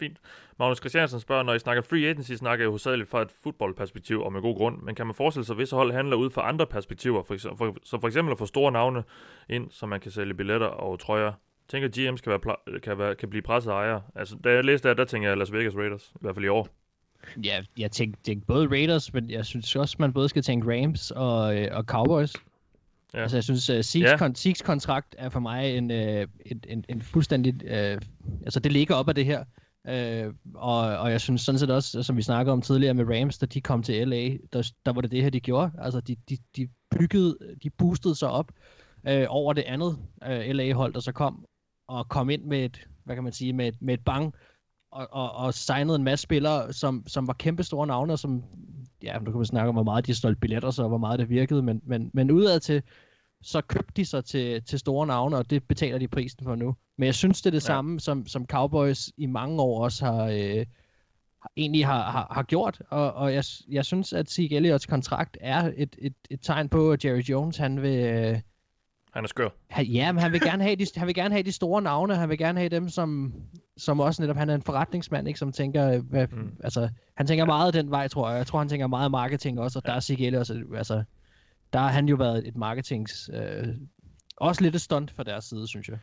Fint. Magnus Christiansen spørger, når I snakker free agency, snakker jeg hovedsageligt fra et fodboldperspektiv og med god grund, men kan man forestille sig, at visse hold handler ud fra andre perspektiver, for eksempel, for, så for eksempel at få store navne ind, så man kan sælge billetter og trøjer? Tænker, at GM's kan, være, kan, være, kan blive presset ejere? Altså, da jeg læste det, der tænker jeg Las Vegas Raiders, i hvert fald i år. Ja, jeg tænker, tænker både Raiders, men jeg synes også, man både skal tænke Rams og, øh, og Cowboys. Ja. Altså, jeg synes, uh, Seeks, ja. kon- Seeks kontrakt er for mig en, uh, en, en, en fuldstændig... Uh, altså, det ligger op af det her. Øh, og, og jeg synes sådan set også, som vi snakkede om tidligere med Rams, da de kom til LA, der, der var det det her, de gjorde. Altså, de, de, de byggede, de boostede sig op øh, over det andet øh, LA-hold, der så kom, og kom ind med et, hvad kan man sige, med et, med et bang, og, og, og signede en masse spillere, som, som var kæmpe store navne, som, ja, nu kan man snakke om, hvor meget de solgte billetter, så hvor meget det virkede, men, men, men udad til, så købte de sig til, til store navne, og det betaler de prisen for nu. Men jeg synes, det er det ja. samme, som, som Cowboys i mange år også har, øh, egentlig har, har, har gjort. Og, og jeg, jeg synes, at Zeke Elliots kontrakt er et, et, et tegn på, at Jerry Jones, han vil... Øh, han er skør. Han, ja, men han vil, gerne have de, han vil gerne have de store navne. Han vil gerne have dem, som, som også netop... Han er en forretningsmand, ikke, som tænker... Hvad, mm. altså, han tænker meget den vej, tror jeg. Jeg tror, han tænker meget marketing også, og ja. der er Zeke Elliott... Altså, der har han jo været et marketings... Øh, også lidt et stunt fra deres side, synes jeg.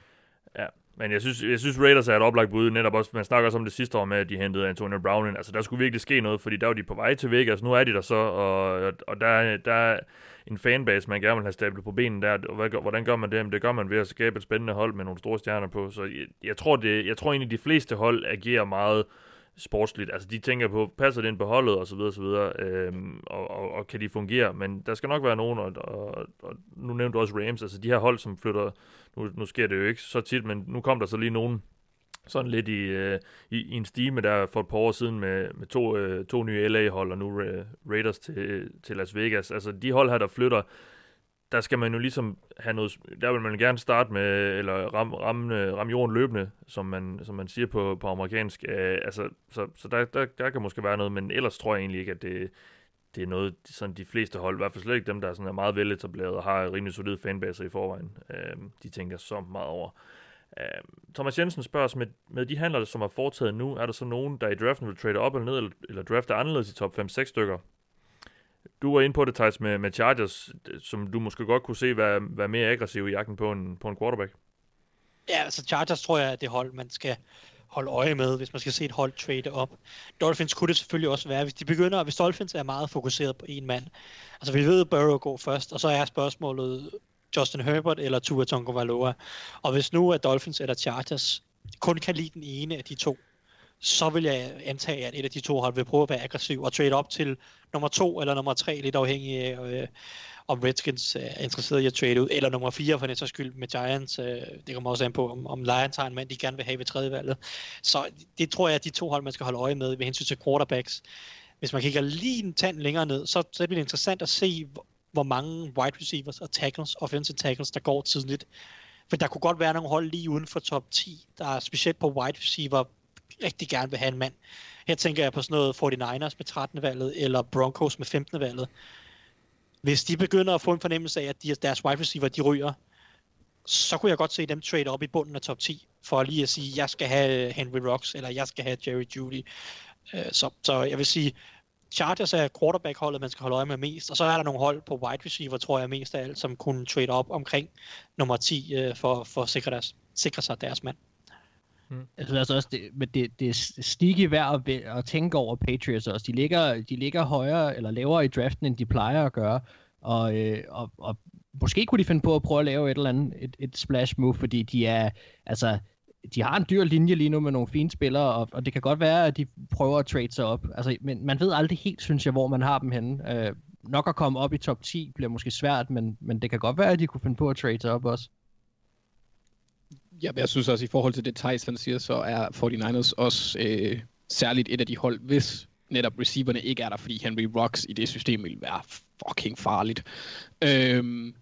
Ja, men jeg synes, jeg synes Raiders er et oplagt bud, netop også, man snakker også om det sidste år med, at de hentede Antonio Brown ind. Altså, der skulle virkelig ske noget, fordi der var de på vej til Vegas, nu er de der så, og, og der, der er en fanbase, man gerne vil have stablet på benen der, og hvad, hvordan gør man det? Jamen, det gør man ved at skabe et spændende hold med nogle store stjerner på, så jeg, jeg tror, det, jeg tror egentlig, de fleste hold agerer meget sportsligt. Altså, de tænker på, passer det ind på holdet, og så videre, og så videre, øhm, og, og, og, kan de fungere? Men der skal nok være nogen, og, og, og nu nævnte du også Rams, altså de her hold, som flytter, nu, nu sker det jo ikke så tit, men nu kom der så lige nogen, sådan lidt i, øh, i, i en stime der for et par år siden med, med to, øh, to nye LA-hold, og nu øh, Raiders til, til Las Vegas. Altså de hold her, der flytter, der skal man jo ligesom have noget, der vil man gerne starte med, eller ramme ram, ram jorden løbende, som man, som man siger på, på amerikansk. Øh, altså, så så der, der, der kan måske være noget, men ellers tror jeg egentlig ikke, at det, det er noget, sådan de fleste hold, i hvert fald slet ikke dem, der sådan er meget veletableret og har rimelig solid fanbase i forvejen, øh, de tænker så meget over. Øh, Thomas Jensen spørger os, med, med de handler, som er foretaget nu, er der så nogen, der i draften vil trade op eller ned, eller, eller drafte anderledes i top 5-6 stykker? Du var inde på det, Thijs, med, med Chargers, som du måske godt kunne se være, være mere aggressiv i jagten på en, på en quarterback. Ja, altså Chargers tror jeg er det hold, man skal holde øje med, hvis man skal se et hold trade op. Dolphins kunne det selvfølgelig også være, hvis de begynder, hvis Dolphins er meget fokuseret på en mand. Altså vi ved, at Burrow går først, og så er spørgsmålet Justin Herbert eller Tua Tagovailoa. Og hvis nu er Dolphins eller Chargers kun kan lide den ene af de to, så vil jeg antage, at et af de to hold vil prøve at være aggressiv og trade op til nummer to eller nummer tre, lidt afhængig af, øh, om Redskins øh, er interesseret i at trade ud, eller nummer fire for den skyld med Giants. Øh, det kommer også an på, om, om Lions har en mand, de gerne vil have ved tredje valget. Så det tror jeg, at de to hold, man skal holde øje med ved hensyn til quarterbacks. Hvis man kigger lige en tand længere ned, så, så bliver det interessant at se, hvor mange wide receivers og tackles, offensive tackles, der går tidligt. For der kunne godt være nogle hold lige uden for top 10, der er specielt på wide receiver rigtig gerne vil have en mand. Her tænker jeg på sådan noget 49ers med 13. valget, eller Broncos med 15. valget. Hvis de begynder at få en fornemmelse af, at de, deres wide receiver, de ryger, så kunne jeg godt se dem trade op i bunden af top 10, for lige at sige, jeg skal have øh, Henry Rocks, eller jeg skal have Jerry Judy. Øh, så, så jeg vil sige, Chargers er quarterback-holdet, man skal holde øje med mest, og så er der nogle hold på wide receiver, tror jeg mest af alt, som kunne trade op omkring nummer 10 øh, for, for at sikre, deres, sikre sig deres mand. Mm. Jeg synes altså også, det, men det, det er sneaky værd at, at tænke over Patriots også. De ligger, de ligger højere eller lavere i draften, end de plejer at gøre. Og, øh, og, og måske kunne de finde på at prøve at lave et eller andet et, et splash move, fordi de er, altså, de har en dyr linje lige nu med nogle fine spillere, og, og det kan godt være, at de prøver at trade sig op. Altså, men man ved aldrig helt, synes jeg, hvor man har dem henne. Øh, nok at komme op i top 10 bliver måske svært, men, men det kan godt være, at de kunne finde på at trade sig op også ja, jeg synes også, i forhold til det Thijs han siger, så er 49ers også øh, særligt et af de hold, hvis netop receiverne ikke er der, fordi Henry Rocks i det system vil være fucking farligt. Øhm,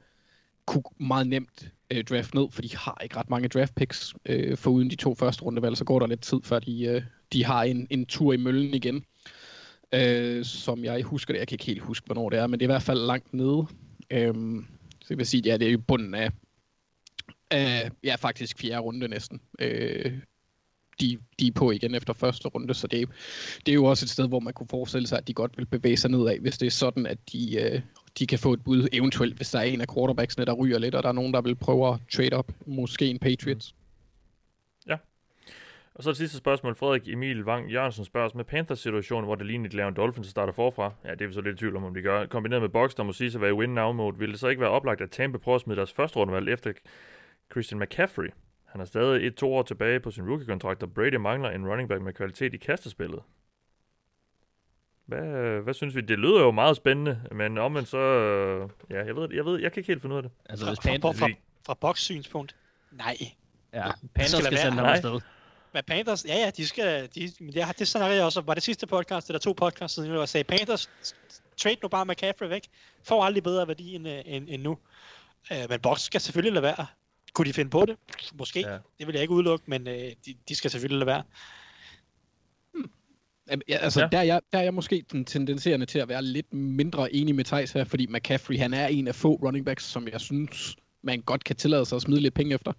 kunne meget nemt øh, draft ned, for de har ikke ret mange draft picks. Øh, for uden de to første rundevalg, så går der lidt tid, før de, øh, de har en, en tur i møllen igen. Øh, som jeg husker det. Jeg kan ikke helt huske, hvornår det er, men det er i hvert fald langt nede. Øhm, så jeg vil sige, ja, det er jo bunden af, Øh, ja, faktisk fjerde runde næsten. Øh, de, de er på igen efter første runde, så det, det er jo også et sted, hvor man kunne forestille sig, at de godt vil bevæge sig nedad, hvis det er sådan, at de, øh, de kan få et bud, eventuelt hvis der er en af quarterbacksene, der ryger lidt, og der er nogen, der vil prøve at trade op, måske en Patriots. Mm. Ja. Og så det sidste spørgsmål. Frederik Emil Wang Jørgensen spørger os med Panthers-situationen, hvor det ligner, at de laver en Dolphins, der starter forfra. Ja, det er vi så lidt i tvivl om, om de gør. Kombineret med Box, der må sige at være i win-now-mode, vil det så ikke være oplagt, at Tampa prøver at smide deres første rundevalg efter Christian McCaffrey? Han er stadig et to år tilbage på sin rookie-kontrakt, og Brady mangler en running back med kvalitet i kastespillet. Hvad, hvad synes vi? Det lyder jo meget spændende, men omvendt så... Ja, jeg ved, jeg ved, jeg kan ikke helt finde ud af det. Altså, Fra, hvis fra, Panthers, fra, fra Box synspunkt, nej. ja, Panthers skal skal, sende være. ham afsted. Men Panthers, ja ja, de skal, de, men det, har- det snakkede jeg også om, var det sidste podcast, eller to podcasts siden, hvor jeg sagde, Panthers, trade nu bare McCaffrey væk, får aldrig bedre værdi end, øh, end, end nu. Uh, men Box skal selvfølgelig lade være. Kunne de finde på det? Måske. Ja. Det vil jeg ikke udelukke, men uh, de, de skal selvfølgelig lade være. Jamen, Ja, altså, Ja. der, er jeg, der er jeg måske den tendenserende til at være lidt mindre enig med Thijs her, fordi McCaffrey, han er en af få running backs, som jeg synes, man godt kan tillade sig at smide lidt penge efter,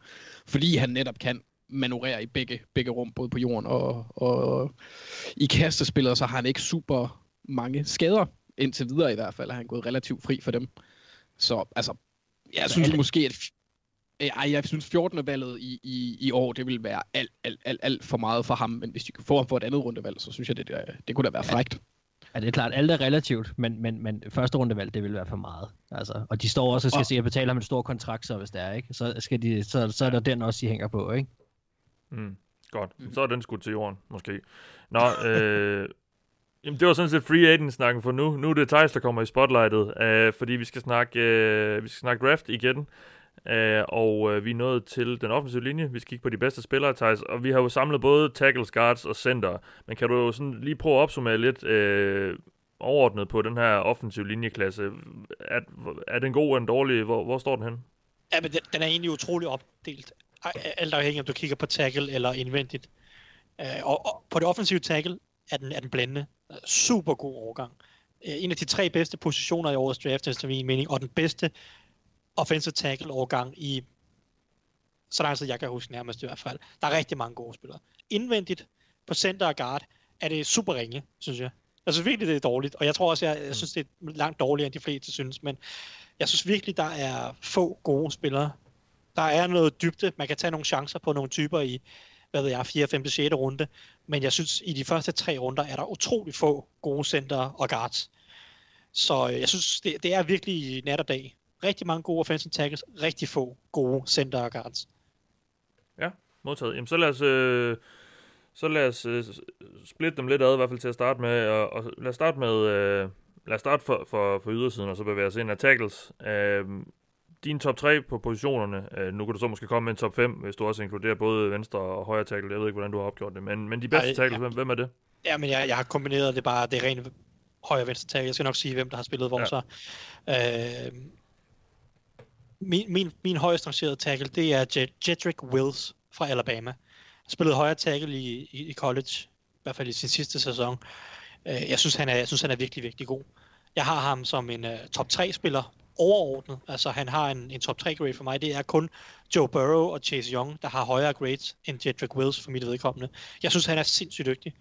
fordi han netop kan manøvrere i begge, begge rum, både på jorden og, og i kastespillet, så har han ikke super mange skader, indtil videre i hvert fald, er han gået relativt fri for dem. Så altså, jeg synes alle- måske, at ej, jeg synes 14. valget i, i, i år, det vil være alt, alt, alt, alt for meget for ham, men hvis de kan få ham for et andet rundevalg, så synes jeg, det, det, det kunne da være frægt. Ja, det er klart, alt er relativt, men, men, men første rundevalg, det vil være for meget. Altså, og de står også og skal Og- se at betale ham en stor kontrakt, så hvis det er, ikke? Så, skal de, så, så er der den også, de hænger på, ikke? Mm, godt. Så er den skudt til jorden, måske. Nå, øh, jamen, det var sådan set free agent-snakken for nu. Nu er det Thijs, der kommer i spotlightet, øh, fordi vi skal snakke, øh, vi skal snakke draft igen. Øh, og øh, vi er nået til den offensive linje. Vi skal kigge på de bedste spillere, Thijs. Og vi har jo samlet både tackles, guards og center. Men kan du jo sådan lige prøve at opsummere lidt øh, overordnet på den her offensive linjeklasse? Er, er den god eller den dårlig? Hvor, hvor står den hen? Ja, men den, den er egentlig utrolig opdelt. Alt afhængig om du kigger på tackle eller indvendigt. Øh, og, og på det offensive tackle er den, er den blændende. Super god overgang. Øh, en af de tre bedste positioner i årets draft, efter min mening, og den bedste offensive tackle overgang i så lang tid jeg kan huske nærmest i hvert fald. Der er rigtig mange gode spillere. Indvendigt på center og guard er det super ringe, synes jeg. Jeg synes virkelig, det er dårligt, og jeg tror også, jeg, jeg synes, det er langt dårligere, end de fleste synes, men jeg synes virkelig, der er få gode spillere. Der er noget dybde. Man kan tage nogle chancer på nogle typer i, hvad ved jeg, 4., 5., 6. runde. Men jeg synes, i de første tre runder er der utrolig få gode center og guards. Så øh, jeg synes, det, det er virkelig nat og dag. Rigtig mange gode offensive tackles, rigtig få gode center og guards. Modtaget. Jamen, så lad os, øh, så lad os øh, splitte dem lidt ad, i hvert fald til at starte med. Og, og lad os starte med, øh, lad os starte for, for, for ydersiden, og så bevæge os ind af tackles. Øh, din top 3 på positionerne, øh, nu kan du så måske komme med en top 5, hvis du også inkluderer både venstre og højre tackle. Jeg ved ikke, hvordan du har opgjort det, men, men de bedste Ej, tackles, ja. hvem, hvem er det? Ja, men jeg, jeg har kombineret det bare, det rene højre venstre tackle. Jeg skal nok sige, hvem der har spillet hvor Ja. så. Øh, min, min, min højest rangerede tackle, det er Jedrick Wills fra Alabama. Han spillede højre tackle i, i, i college, i hvert fald i sin sidste sæson. Øh, jeg, synes, han er, jeg synes, han er virkelig, virkelig god. Jeg har ham som en uh, top 3-spiller overordnet. Altså, han har en, en top 3-grade for mig. Det er kun Joe Burrow og Chase Young, der har højere grades end Jedrick Wills for mit vedkommende. Jeg synes, han er sindssygt dygtig.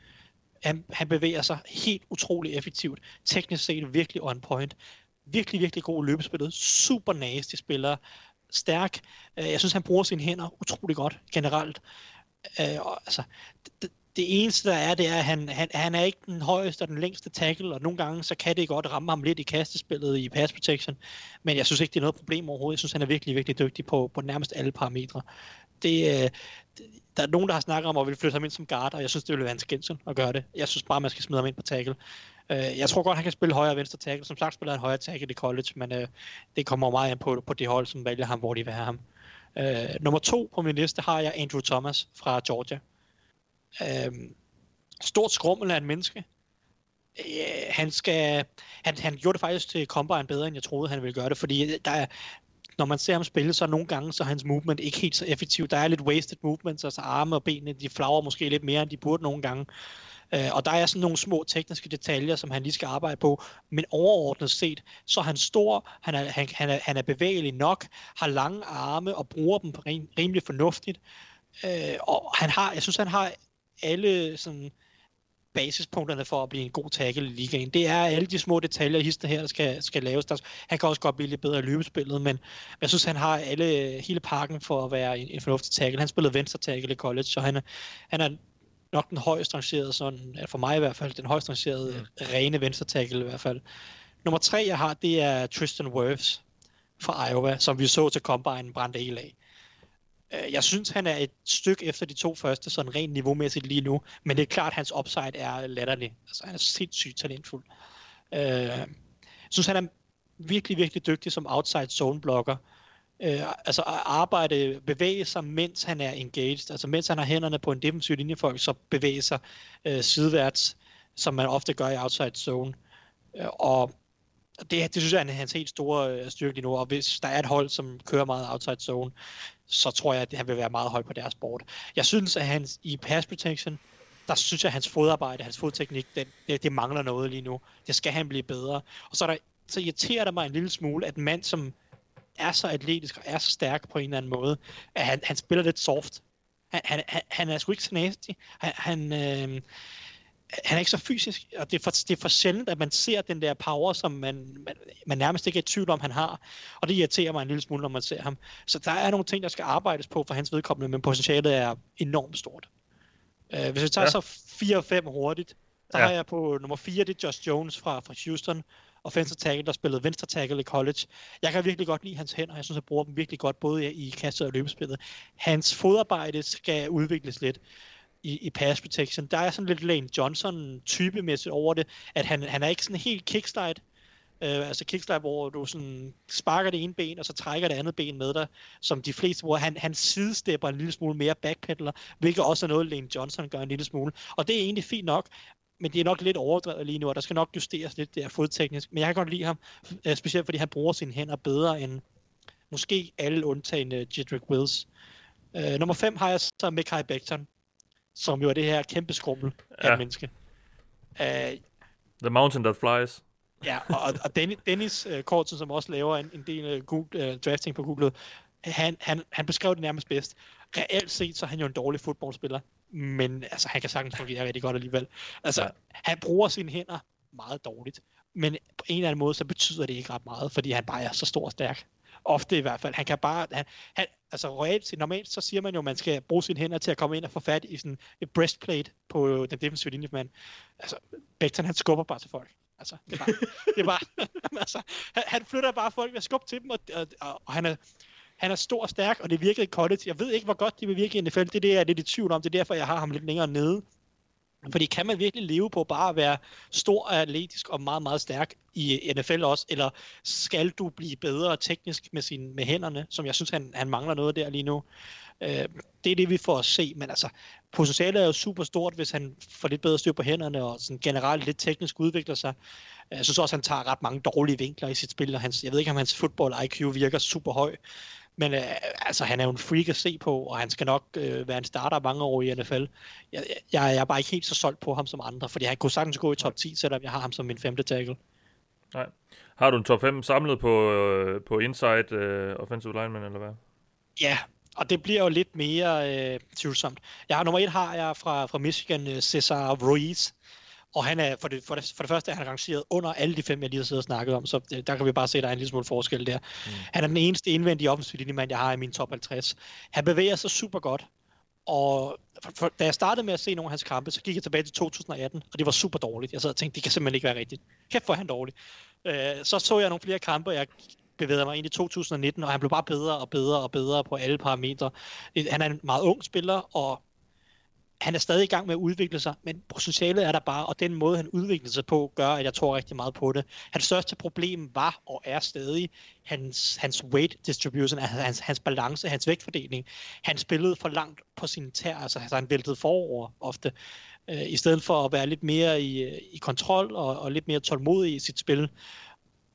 Han, han bevæger sig helt utrolig effektivt. Teknisk set virkelig on point. Virkelig, virkelig god i løbespillet. Super nasty spiller. Stærk. Øh, jeg synes, han bruger sine hænder utrolig godt generelt. Øh, og, altså, det, det eneste, der er, det er, at han, han, han er ikke den højeste og den længste tackle, og nogle gange, så kan det godt ramme ham lidt i kastespillet i pass protection, men jeg synes ikke, det er noget problem overhovedet. Jeg synes, han er virkelig, virkelig dygtig på, på nærmest alle parametre. Det, øh, det, der er nogen, der har snakket om at ville flytte ham ind som guard, og jeg synes, det ville være en skændsel at gøre det. Jeg synes bare, man skal smide ham ind på tackle. Øh, jeg tror godt, han kan spille højre og venstre tackle. Som sagt spiller han højre tackle i college, men øh, det kommer meget an på, på det hold, som vælger ham, hvor de vil have ham. Øh, nummer to på min liste har jeg Andrew Thomas fra Georgia. Øh, stort skrummel af en menneske. øh, han skal, han, han gjorde det faktisk til Combine bedre, end jeg troede, han ville gøre det, fordi øh, der er, når man ser ham spille, så nogle gange, så er hans movement ikke helt så effektiv. Der er lidt wasted movements, altså arme og benene, de flager måske lidt mere, end de burde nogle gange. Øh, og der er sådan nogle små tekniske detaljer, som han lige skal arbejde på. Men overordnet set, så er han stor, han er, han, han er, han er bevægelig nok, har lange arme og bruger dem rim, rimelig fornuftigt. Øh, og han har, jeg synes, han har alle sådan, basispunkterne for at blive en god tackle i ligaen. Det er alle de små detaljer, hister her, der skal, skal laves. Der, han kan også godt blive lidt bedre i løbespillet, men jeg synes, han har alle, hele pakken for at være en, en fornuftig tackle. Han spillede venstre tackle i college, så han er, han er nok den højst rangerede, sådan, for mig i hvert fald, den højst rangerede mm. rene venstre tackle i hvert fald. Nummer tre, jeg har, det er Tristan Wirfs fra Iowa, som vi så til Combine brændte el af. Øh, jeg synes, han er et stykke efter de to første, sådan rent niveaumæssigt lige nu. Men det er klart, at hans upside er latterlig. Altså, han er sindssygt talentfuld. Øh, jeg synes, han er virkelig, virkelig dygtig som outside zone blocker. Øh, Øh, altså arbejde, bevæge sig, mens han er engaged. Altså mens han har hænderne på en defensiv linjefolk, så bevæge sig øh, sideværts, som man ofte gør i outside zone. Øh, og det, det synes jeg er hans helt store øh, styrke lige nu, og hvis der er et hold, som kører meget outside zone, så tror jeg, at han vil være meget høj på deres board. Jeg synes, at han i pass protection, der synes jeg, at hans fodarbejde, hans fodteknik, den, det, det mangler noget lige nu. Det skal han blive bedre. Og så, er der, så irriterer det mig en lille smule, at en mand, som er så atletisk og er så stærk på en eller anden måde, at han, han spiller lidt soft. Han, han, han er sgu ikke så nasty. Han, han, øh, han er ikke så fysisk, og det er, for, det er for sjældent, at man ser den der power, som man, man, man nærmest ikke er i tvivl om, han har. Og det irriterer mig en lille smule, når man ser ham. Så der er nogle ting, der skal arbejdes på for hans vedkommende, men potentialet er enormt stort. Uh, hvis vi tager ja. så 4 og 5 hurtigt, der ja. har jeg på nummer 4, det er Josh Jones fra, fra Houston, offensive tackle, der spillede venstre tackle i college. Jeg kan virkelig godt lide hans hænder. Jeg synes, han bruger dem virkelig godt, både i kastet og løbespillet. Hans fodarbejde skal udvikles lidt i, i pass protection. Der er sådan lidt Lane Johnson typemæssigt over det, at han, han er ikke sådan helt kickstart, Uh, altså kickslide, hvor du sådan sparker det ene ben, og så trækker det andet ben med dig, som de fleste bruger. Han, han sidestepper en lille smule mere backpedaler, hvilket også er noget, Lane Johnson gør en lille smule. Og det er egentlig fint nok, men det er nok lidt overdrevet lige nu, og der skal nok justeres lidt der fodteknisk. Men jeg kan godt lide ham, uh, specielt fordi han bruger sine hænder bedre end måske alle undtagende Jedrick Wills. Uh, nummer 5 har jeg så Mekai Becton, som jo er det her kæmpe skrummel af ja. menneske. Uh, The Mountain That Flies. Ja, og, og Dennis, Dennis uh, Kortsen, som også laver en, en del uh, Google, uh, drafting på Google, han, han, han beskrev det nærmest bedst. Reelt set, så er han jo en dårlig fodboldspiller, men altså, han kan sagtens fungere rigtig godt alligevel. Altså, ja. han bruger sine hænder meget dårligt, men på en eller anden måde, så betyder det ikke ret meget, fordi han bare er så stor og stærk. Ofte i hvert fald. Han kan bare, han, han, altså reelt, normalt så siger man jo, at man skal bruge sine hænder til at komme ind og få fat i sådan et breastplate på den defensive linjemand. Altså, Becton, han skubber bare til folk. Altså, det er bare, det er bare altså, han, han, flytter bare folk ved at skubbe til dem, og, og, og, og han er, han er stor og stærk, og det virkede i college. Jeg ved ikke, hvor godt det vil virke i NFL. Det er det, jeg er lidt i tvivl om. Det er derfor, jeg har ham lidt længere nede. Fordi kan man virkelig leve på bare at være stor og atletisk og meget, meget stærk i øh, NFL også? Eller skal du blive bedre teknisk med, sin, med hænderne, som jeg synes, han, han mangler noget der lige nu? Øh, det er det, vi får at se. Men altså, potentialet er jo super stort, hvis han får lidt bedre styr på hænderne og sådan generelt lidt teknisk udvikler sig. Jeg synes også, han tager ret mange dårlige vinkler i sit spil. Og hans, jeg ved ikke, om hans football IQ virker super høj. Men øh, altså, han er jo en freak at se på, og han skal nok øh, være en starter mange år i NFL. Jeg, jeg, jeg er bare ikke helt så solgt på ham som andre, fordi han kunne sagtens gå i top 10, selvom jeg har ham som min femte tackle. Nej. Har du en top 5 samlet på, øh, på inside øh, offensive lineman, eller hvad? Ja, og det bliver jo lidt mere øh, tvivlsomt. Jeg har nummer et har jeg fra, fra Michigan, øh, Cesar Ruiz. Og han er, for det, for, det, for det første er han rangeret under alle de fem, jeg lige har siddet og snakket om, så det, der kan vi bare se, at der er en lille smule forskel der. Mm. Han er den eneste indvendige offensiv linjemand, jeg har i min top 50. Han bevæger sig super godt, og for, for, da jeg startede med at se nogle af hans kampe, så gik jeg tilbage til 2018, og det var super dårligt. Jeg sad og tænkte, det kan simpelthen ikke være rigtigt. Kæft, hvor han dårlig. Øh, så så jeg nogle flere kampe, og jeg bevægede mig ind i 2019, og han blev bare bedre og bedre og bedre på alle parametre. Han er en meget ung spiller, og han er stadig i gang med at udvikle sig, men potentialet er der bare, og den måde, han udvikler sig på, gør, at jeg tror rigtig meget på det. Hans største problem var og er stadig hans, hans weight distribution, altså hans, hans balance, hans vægtfordeling. Han spillede for langt på sin tær, altså, altså han væltede forover ofte, øh, i stedet for at være lidt mere i, i kontrol og, og lidt mere tålmodig i sit spil.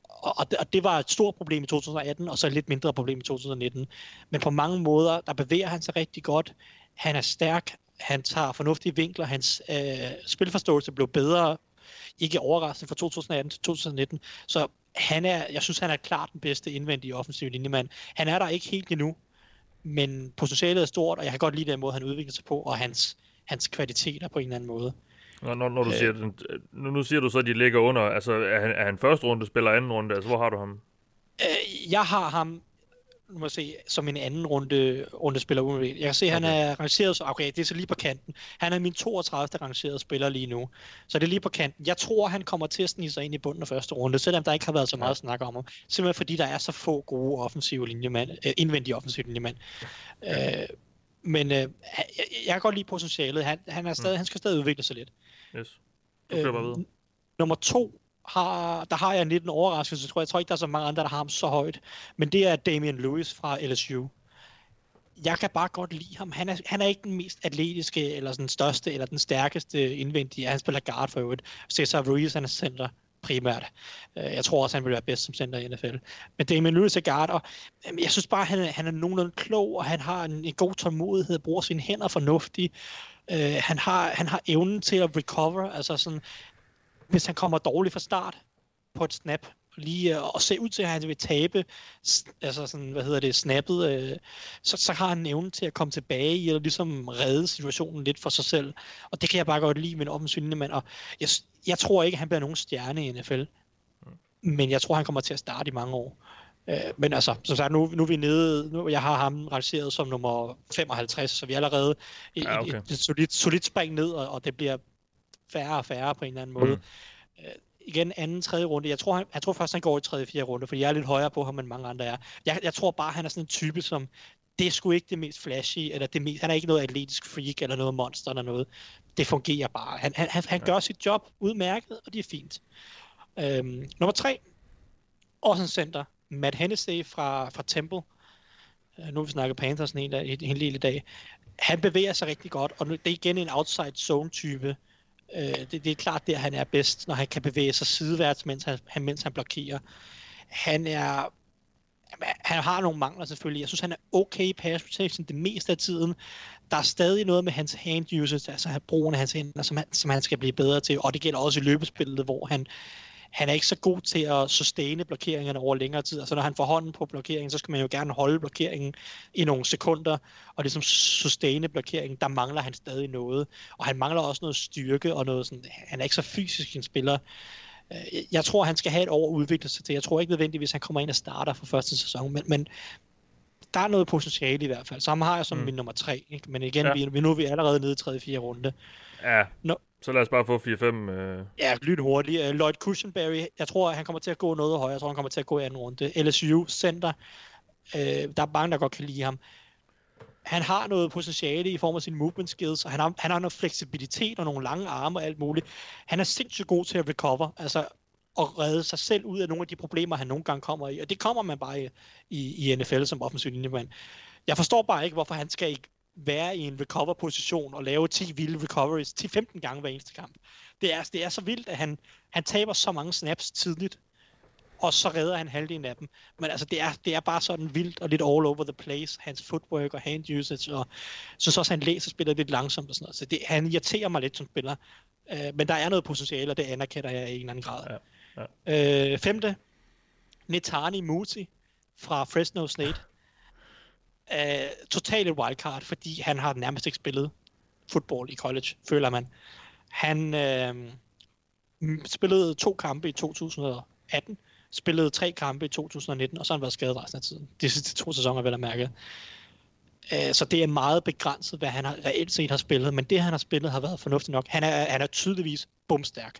Og, det, og det var et stort problem i 2018, og så et lidt mindre problem i 2019. Men på mange måder, der bevæger han sig rigtig godt. Han er stærk, han tager fornuftige vinkler, hans øh, spilforståelse blev bedre, ikke overraskende fra 2018 til 2019, så han er, jeg synes, han er klart den bedste indvendige offensive linjemand. Han er der ikke helt endnu, men potentialet er stort, og jeg kan godt lide den måde, han udvikler sig på, og hans, hans kvaliteter på en eller anden måde. Når, når, når du øh, siger, nu, nu siger du så, at de ligger under, altså er han, er han første runde, spiller anden runde, altså hvor har du ham? Øh, jeg har ham må se, som en anden runde, runde spiller. Jeg kan se, at han er rangeret, så okay, det er så lige på kanten. Han er min 32. rangerede spiller lige nu. Så det er lige på kanten. Jeg tror, han kommer til at snige sig ind i bunden af første runde, selvom der ikke har været så meget snak om ham. Simpelthen fordi der er så få gode offensive linjemand, øh, indvendige offensive linjemand. Ja. Øh, men øh, jeg, jeg kan godt lide potentialet. Han, han, er stadig, mm. han skal stadig udvikle sig lidt. Yes. Du øh, bare videre. Nummer to, har, der har jeg en liten overraskelse, tror jeg. Tror ikke, der er så mange andre, der har ham så højt. Men det er Damian Lewis fra LSU. Jeg kan bare godt lide ham. Han er, han er ikke den mest atletiske, eller den største, eller den stærkeste indvendige. Han spiller guard for øvrigt. Cesar Ruiz, han er center primært. Øh, jeg tror også, han vil være bedst som center i NFL. Men Damian Lewis er guard, og jeg synes bare, han er, han er nogenlunde klog, og han har en, en god tålmodighed, bruger sine hænder fornuftigt. Uh, han, har, han har evnen til at recover, altså sådan, hvis han kommer dårligt fra start på et snap, lige øh, og se ud til, at han vil tabe, altså sådan, hvad hedder det, snappet, øh, så, så har han en evne til at komme tilbage i, eller ligesom redde situationen lidt for sig selv. Og det kan jeg bare godt lide med en offensiv mand, og jeg, jeg tror ikke, at han bliver nogen stjerne i NFL. Men jeg tror, han kommer til at starte i mange år. Øh, men altså, som sagt, nu, nu er vi nede, nu, jeg har ham rangeret som nummer 55, så vi er allerede ja, okay. et, et solidt, solidt spring ned, og, og det bliver færre og færre på en eller anden måde. Mm. Øh, igen anden, tredje runde. Jeg tror, han, jeg tror først, han går i tredje, fjerde runde, fordi jeg er lidt højere på ham, end mange andre er. Jeg, jeg tror bare, han er sådan en type, som det er sgu ikke det mest flashy, eller det mest, han er ikke noget atletisk freak, eller noget monster, eller noget. Det fungerer bare. Han, han, han, han gør sit job udmærket, og det er fint. Øhm, nummer tre, også en center. Matt Hennessy fra, fra Temple. Øh, nu har vi snakket Panthers en en, en hel dag. Han bevæger sig rigtig godt, og det er igen en outside zone type. Øh, det, det er klart der, han er bedst, når han kan bevæge sig sideværts, mens han, mens han blokerer. Han er han har nogle mangler selvfølgelig. Jeg synes, han er okay i pass protection det meste af tiden. Der er stadig noget med hans hand usage, altså brugen af hans hænder, som han, som han skal blive bedre til. Og det gælder også i løbespillet, hvor han, han er ikke så god til at sustaine blokeringerne over længere tid. Altså når han får hånden på blokeringen, så skal man jo gerne holde blokeringen i nogle sekunder, og det som sustaine blokeringen, der mangler han stadig noget. Og han mangler også noget styrke, og noget sådan, han er ikke så fysisk en spiller. Øh, jeg tror, han skal have et år at udvikle sig til. Jeg tror ikke nødvendigvis, han kommer ind og starter for første sæson, men, men der er noget potentiale i hvert fald. Så ham har jeg som mm. min nummer tre. Ikke? Men igen, ja. vi, nu er vi allerede nede i tredje, fjerde runde. Ja. Nå, så lad os bare få 4-5. Øh... Ja, lynhurtigt. Uh, Lloyd Cushenberry, jeg tror, han kommer til at gå noget højere. Jeg tror, han kommer til at gå i anden runde. LSU Center, uh, der er mange, der godt kan lide ham. Han har noget potentiale i form af sine movement skills, og han har, han har noget fleksibilitet og nogle lange arme og alt muligt. Han er sindssygt god til at recover, altså at redde sig selv ud af nogle af de problemer, han nogle gange kommer i. Og det kommer man bare i, i, i NFL som offensiv linjemand. Jeg forstår bare ikke, hvorfor han skal ikke være i en recover-position og lave 10 vilde recoveries 10-15 gange hver eneste kamp. Det er, det er så vildt, at han, han taber så mange snaps tidligt, og så redder han halvdelen af dem. Men altså, det er, det er bare sådan vildt og lidt all over the place, hans footwork og hand usage, og så også, han læser spiller lidt langsomt og sådan noget. Så det, han irriterer mig lidt som spiller. Uh, men der er noget potentiale, og det anerkender jeg i en eller anden grad. Ja, ja. Uh, femte, Netani Muti fra Fresno State uh, totalt et wildcard, fordi han har nærmest ikke spillet fodbold i college, føler man. Han uh, spillede to kampe i 2018, spillede tre kampe i 2019, og så har han været skadet resten af tiden. De sidste to sæsoner, vel at mærke. Uh, så det er meget begrænset, hvad han har, reelt set har spillet, men det, han har spillet, har været fornuftigt nok. Han er, han er tydeligvis bumstærk,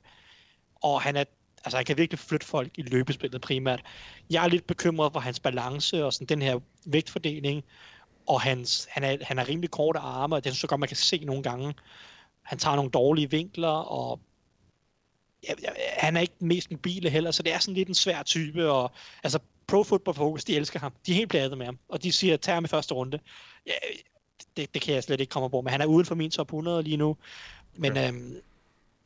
og han er altså han kan virkelig flytte folk i løbespillet primært. Jeg er lidt bekymret for hans balance og sådan den her vægtfordeling, og hans, han, er, han er rimelig korte arme, og det er så godt, man kan se nogle gange. Han tager nogle dårlige vinkler, og ja, ja, han er ikke den mest mobile heller, så det er sådan lidt en svær type, og altså Pro Football Focus, de elsker ham. De er helt plade med ham, og de siger, tag ham i første runde. Ja, det, det kan jeg slet ikke komme på, men han er uden for min top 100 lige nu. Men okay. øhm,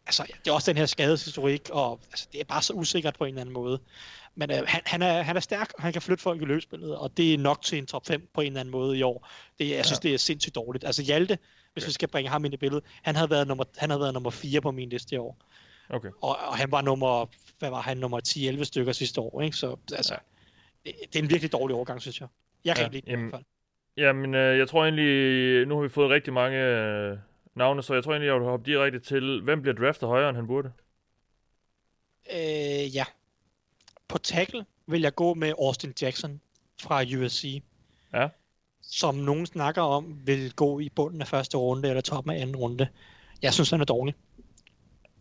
altså, det er også den her skadeshistorik, og altså, det er bare så usikkert på en eller anden måde. Men øh, han, han, er, han er stærk, og han kan flytte folk i løbspillet, og det er nok til en top 5 på en eller anden måde i år. Det, jeg synes, ja. det er sindssygt dårligt. Altså Hjalte, hvis okay. vi skal bringe ham ind i billedet, han havde været nummer, han havde været nummer 4 på min liste i år. Okay. Og, og han var nummer, hvad var han, nummer 10-11 stykker sidste år, ikke? Så altså, ja. det, det, er en virkelig dårlig overgang, synes jeg. Jeg kan ja, ikke lide det i hvert fald. Jamen, øh, jeg tror egentlig, nu har vi fået rigtig mange øh, navne, så jeg tror egentlig, jeg vil hoppe direkte til, hvem bliver draftet højere, end han burde? Øh, ja. På tackle vil jeg gå med Austin Jackson fra USC. Ja. Som nogen snakker om, vil gå i bunden af første runde, eller toppen af anden runde. Jeg synes, han er dårlig.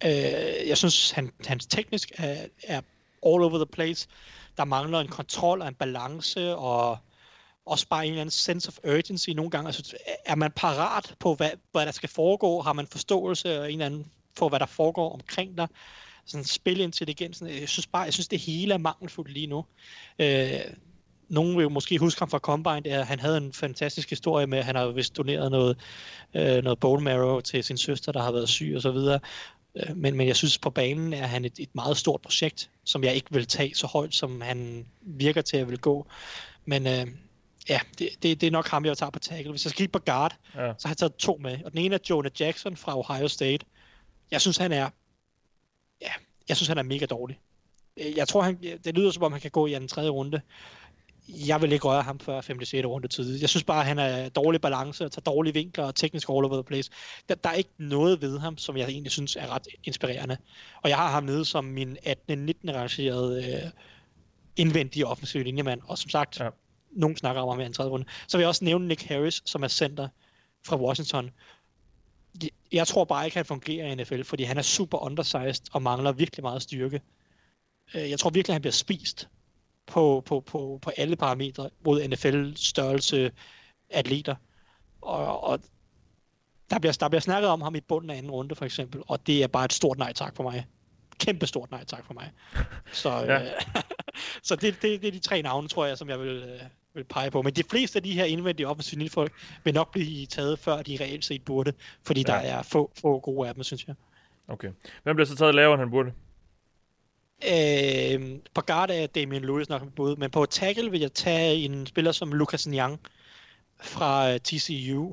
Øh, jeg synes, han, hans teknisk er, er all over the place. Der mangler en kontrol og en balance, og også bare en eller anden sense of urgency nogle gange. Altså, er man parat på, hvad, hvad der skal foregå? Har man forståelse og en eller anden for, hvad der foregår omkring dig? Sådan spilintelligensen. Jeg synes bare, jeg synes, det hele er mangelfuldt lige nu. Øh, nogen vil jo måske huske ham fra Combine, der han havde en fantastisk historie med, at han har vist doneret noget, øh, noget bone marrow til sin søster, der har været syg og så videre. Øh, men, men jeg synes, på banen er han et, et meget stort projekt, som jeg ikke vil tage så højt, som han virker til at vil gå. Men øh, ja, det, det, det er nok ham, jeg tager på tackle. Hvis jeg skal på guard, ja. så har jeg taget to med. Og den ene er Jonah Jackson fra Ohio State. Jeg synes, han er ja, jeg synes, han er mega dårlig. Øh, jeg tror, han, det lyder som om, han kan gå i den tredje runde. Jeg vil ikke røre ham før 5. 6. runde tid. Jeg synes bare, at han er dårlig balance og tager dårlige vinkler og teknisk all over the place. Der, der er ikke noget ved ham, som jeg egentlig synes er ret inspirerende. Og jeg har ham nede som min 18. 19. rangerede øh, indvendige offensive linjemand. Og som sagt, ja. Nogen snakker om ham i en tredje runde. Så vil jeg også nævne Nick Harris, som er center fra Washington. Jeg tror bare ikke, han fungerer i NFL, fordi han er super undersized og mangler virkelig meget styrke. Øh, jeg tror virkelig, han bliver spist på, på, på, på alle parametre mod NFL-størrelse atleter. Og, og der, bliver, der bliver snakket om ham i bunden af anden runde, for eksempel, og det er bare et stort nej tak for mig. Kæmpe stort nej tak for mig. Så, ja. øh, så det, det, det er de tre navne, tror jeg, som jeg vil, øh, vil pege på. Men de fleste af de her indvendige offensive folk vil nok blive taget, før de reelt set burde, fordi ja. der er få, få gode af dem, synes jeg. Okay. Hvem bliver så taget lavere, end han burde? Øh, på guard er Damian Lewis nok med bud, men på tackle vil jeg tage en spiller som Lucas Nyang fra øh, TCU,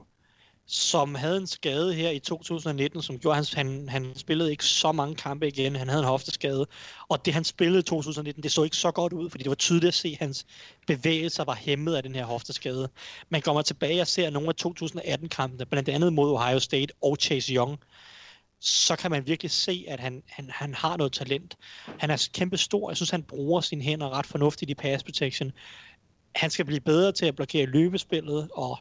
som havde en skade her i 2019, som gjorde, at han, han, han spillede ikke så mange kampe igen. Han havde en hofteskade, og det han spillede i 2019, det så ikke så godt ud, fordi det var tydeligt at se, at hans bevægelser var hæmmet af den her hofteskade. Man kommer tilbage og ser nogle af 2018-kampene, blandt andet mod Ohio State og Chase Young, så kan man virkelig se, at han, han, han har noget talent. Han er kæmpe stor. Jeg synes, han bruger sine hænder ret fornuftigt i pass protection. Han skal blive bedre til at blokere løbespillet, og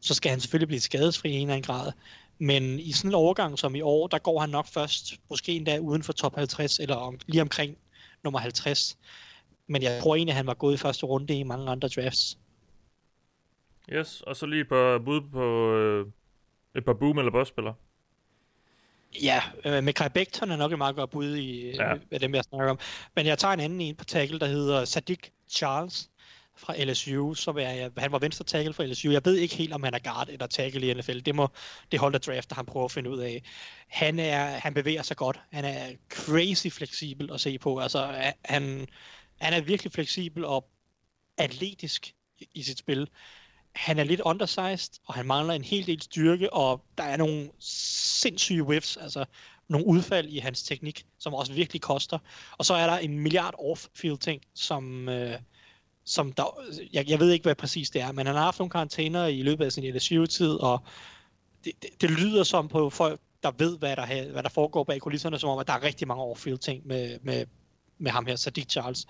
så skal han selvfølgelig blive skadesfri i en eller anden grad. Men i sådan en overgang som i år, der går han nok først, måske endda uden for top 50, eller om, lige omkring nummer 50. Men jeg tror egentlig, at han var gået i første runde i mange andre drafts. Yes, og så lige på bud på øh, et par boom- eller boss-spillere. Ja, øh, med Kai Becton er nok et meget godt bud i ja. øh, dem, jeg snakker om. Men jeg tager en anden en på tackle, der hedder Sadiq Charles fra LSU, som er, han var venstre tackle fra LSU. Jeg ved ikke helt, om han er guard eller tackle i NFL. Det må det hold, der drafter han prøver at finde ud af. Han, er, han bevæger sig godt. Han er crazy fleksibel at se på. Altså, han, han er virkelig fleksibel og atletisk i sit spil han er lidt undersized, og han mangler en hel del styrke, og der er nogle sindssyge whiffs, altså nogle udfald i hans teknik, som også virkelig koster. Og så er der en milliard off-field ting, som, øh, som der, jeg, jeg ved ikke, hvad præcis det er, men han har haft nogle karantæner i løbet af sin LSU-tid, og det, det, det lyder som på folk, der ved, hvad der, hvad der foregår bag kulisserne, som om, at der er rigtig mange off-field ting med, med, med ham her, Sadiq Charles.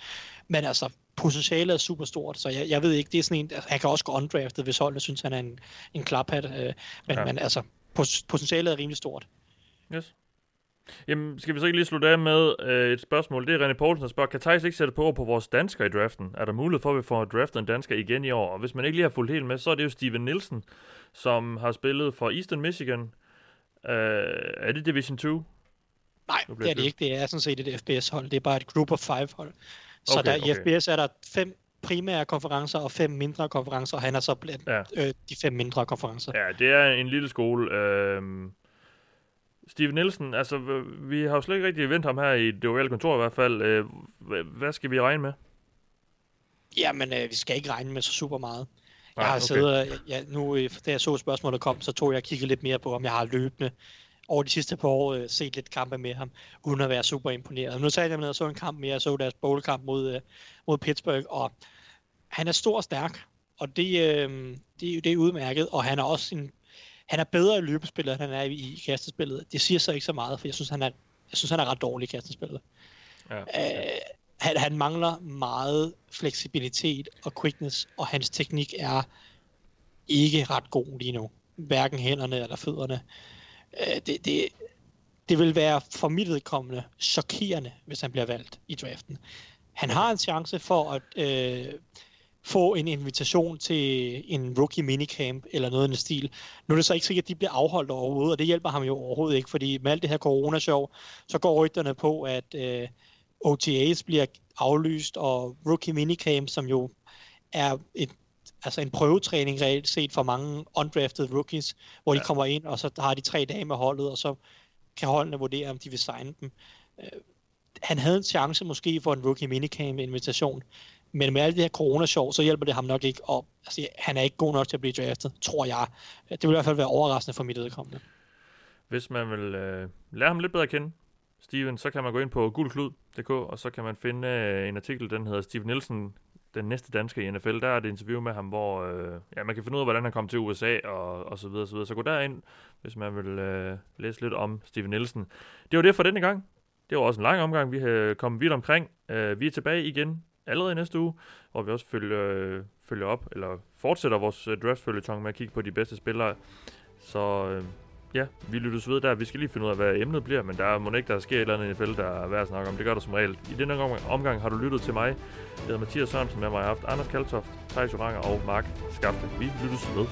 Men altså, potentialet er super stort, så jeg, jeg ved ikke, det er sådan en, han kan også gå undrafted, hvis holdene synes, han er en, en klaphat, øh, men, ja. men altså, potentialet er rimelig stort. Yes. Jamen, skal vi så ikke lige slutte af med øh, et spørgsmål? Det er René Poulsen, der spørger, kan Thijs ikke sætte på på vores danskere i draften? Er der mulighed for, at vi får draftet en dansker igen i år? Og hvis man ikke lige har fulgt helt med, så er det jo Steven Nielsen, som har spillet for Eastern Michigan. Øh, er det Division 2? Nej, det er det ikke. Det er sådan set et FPS-hold. Det er bare et Group of Five-hold. Så Okay, der, i okay. FPS er der fem primære konferencer og fem mindre konferencer, og han er så blandt Ja. øh, de fem mindre konferencer. Ja, det er en lille skole. Øhm, Steve Nielsen, altså, vi har jo slet ikke rigtig vendt ham her i det ovale kontor i hvert fald. Øh, hva- hvad skal vi regne med? Jamen, øh, vi skal ikke regne med så super meget. Nej, jeg har okay. siddet, ja, nu, øh, da jeg så spørgsmålet kom, så tog jeg og kiggede lidt mere på, om jeg har løbende over de sidste par år øh, set lidt kampe med ham, uden at være super imponeret. Nu tager jeg ned og så en kamp mere, jeg så deres bowlkamp mod, øh, mod Pittsburgh, og han er stor og stærk, og det, øh, det, det er udmærket, og han er også en, han er bedre i løbespillet, end han er i, i kastespillet. Det siger så ikke så meget, for jeg synes, han er, jeg synes, han er ret dårlig i kastespillet. Ja. Øh, han, han mangler meget fleksibilitet og quickness, og hans teknik er ikke ret god lige nu. Hverken hænderne eller fødderne. Øh, det, det, det vil være for mit vedkommende chokerende, hvis han bliver valgt i draften. Han har en chance for at øh, få en invitation til en rookie minicamp eller noget i den stil. Nu er det så ikke sikkert, at de bliver afholdt overhovedet, og det hjælper ham jo overhovedet ikke, fordi med alt det her corona-show, så går rygterne på, at øh, OTAs bliver aflyst, og rookie minicamp, som jo er et, altså en prøvetræning reelt set for mange undrafted rookies, hvor de Ja. kommer ind, og så har de tre dage med holdet, og så kan holdene vurdere, om de vil signe dem. Øh, han havde en chance måske for en rookie minicamp invitation, men med alt det her corona-show, så hjælper det ham nok ikke, og altså, han er ikke god nok til at blive draftet, tror jeg. Det vil i hvert fald være overraskende for mit vedkommende. Hvis man vil øh, lære ham lidt bedre at kende, Steven, så kan man gå ind på gulklud.dk, og så kan man finde øh, en artikel, den hedder Steven Nielsen, den næste dansker i NFL. Der er et interview med ham, hvor øh, ja, man kan finde ud af, hvordan han kom til USA og, og så videre, så videre. Så gå derind, hvis man vil øh, læse lidt om Steven Nielsen. Det var det for denne gang. Det var også en lang omgang, vi øh, har kommet vidt omkring. Øh, vi er tilbage igen allerede i næste uge, hvor vi også følger, øh, følger op, eller fortsætter vores øh, draftfølgetong med at kigge på de bedste spillere. Så øh, ja, vi lyttes ved der. Vi skal lige finde ud af, hvad emnet bliver, men der må ikke, der sker et eller andet i NFL, der er værd at snakke om. Det gør der som regel. I denne omgang, omgang har du lyttet til mig. Jeg hedder Mathias Sørensen, med mig har haft Anders Kaltoft, Thijs Joranger og Mark Skafte. Vi lyttes ved.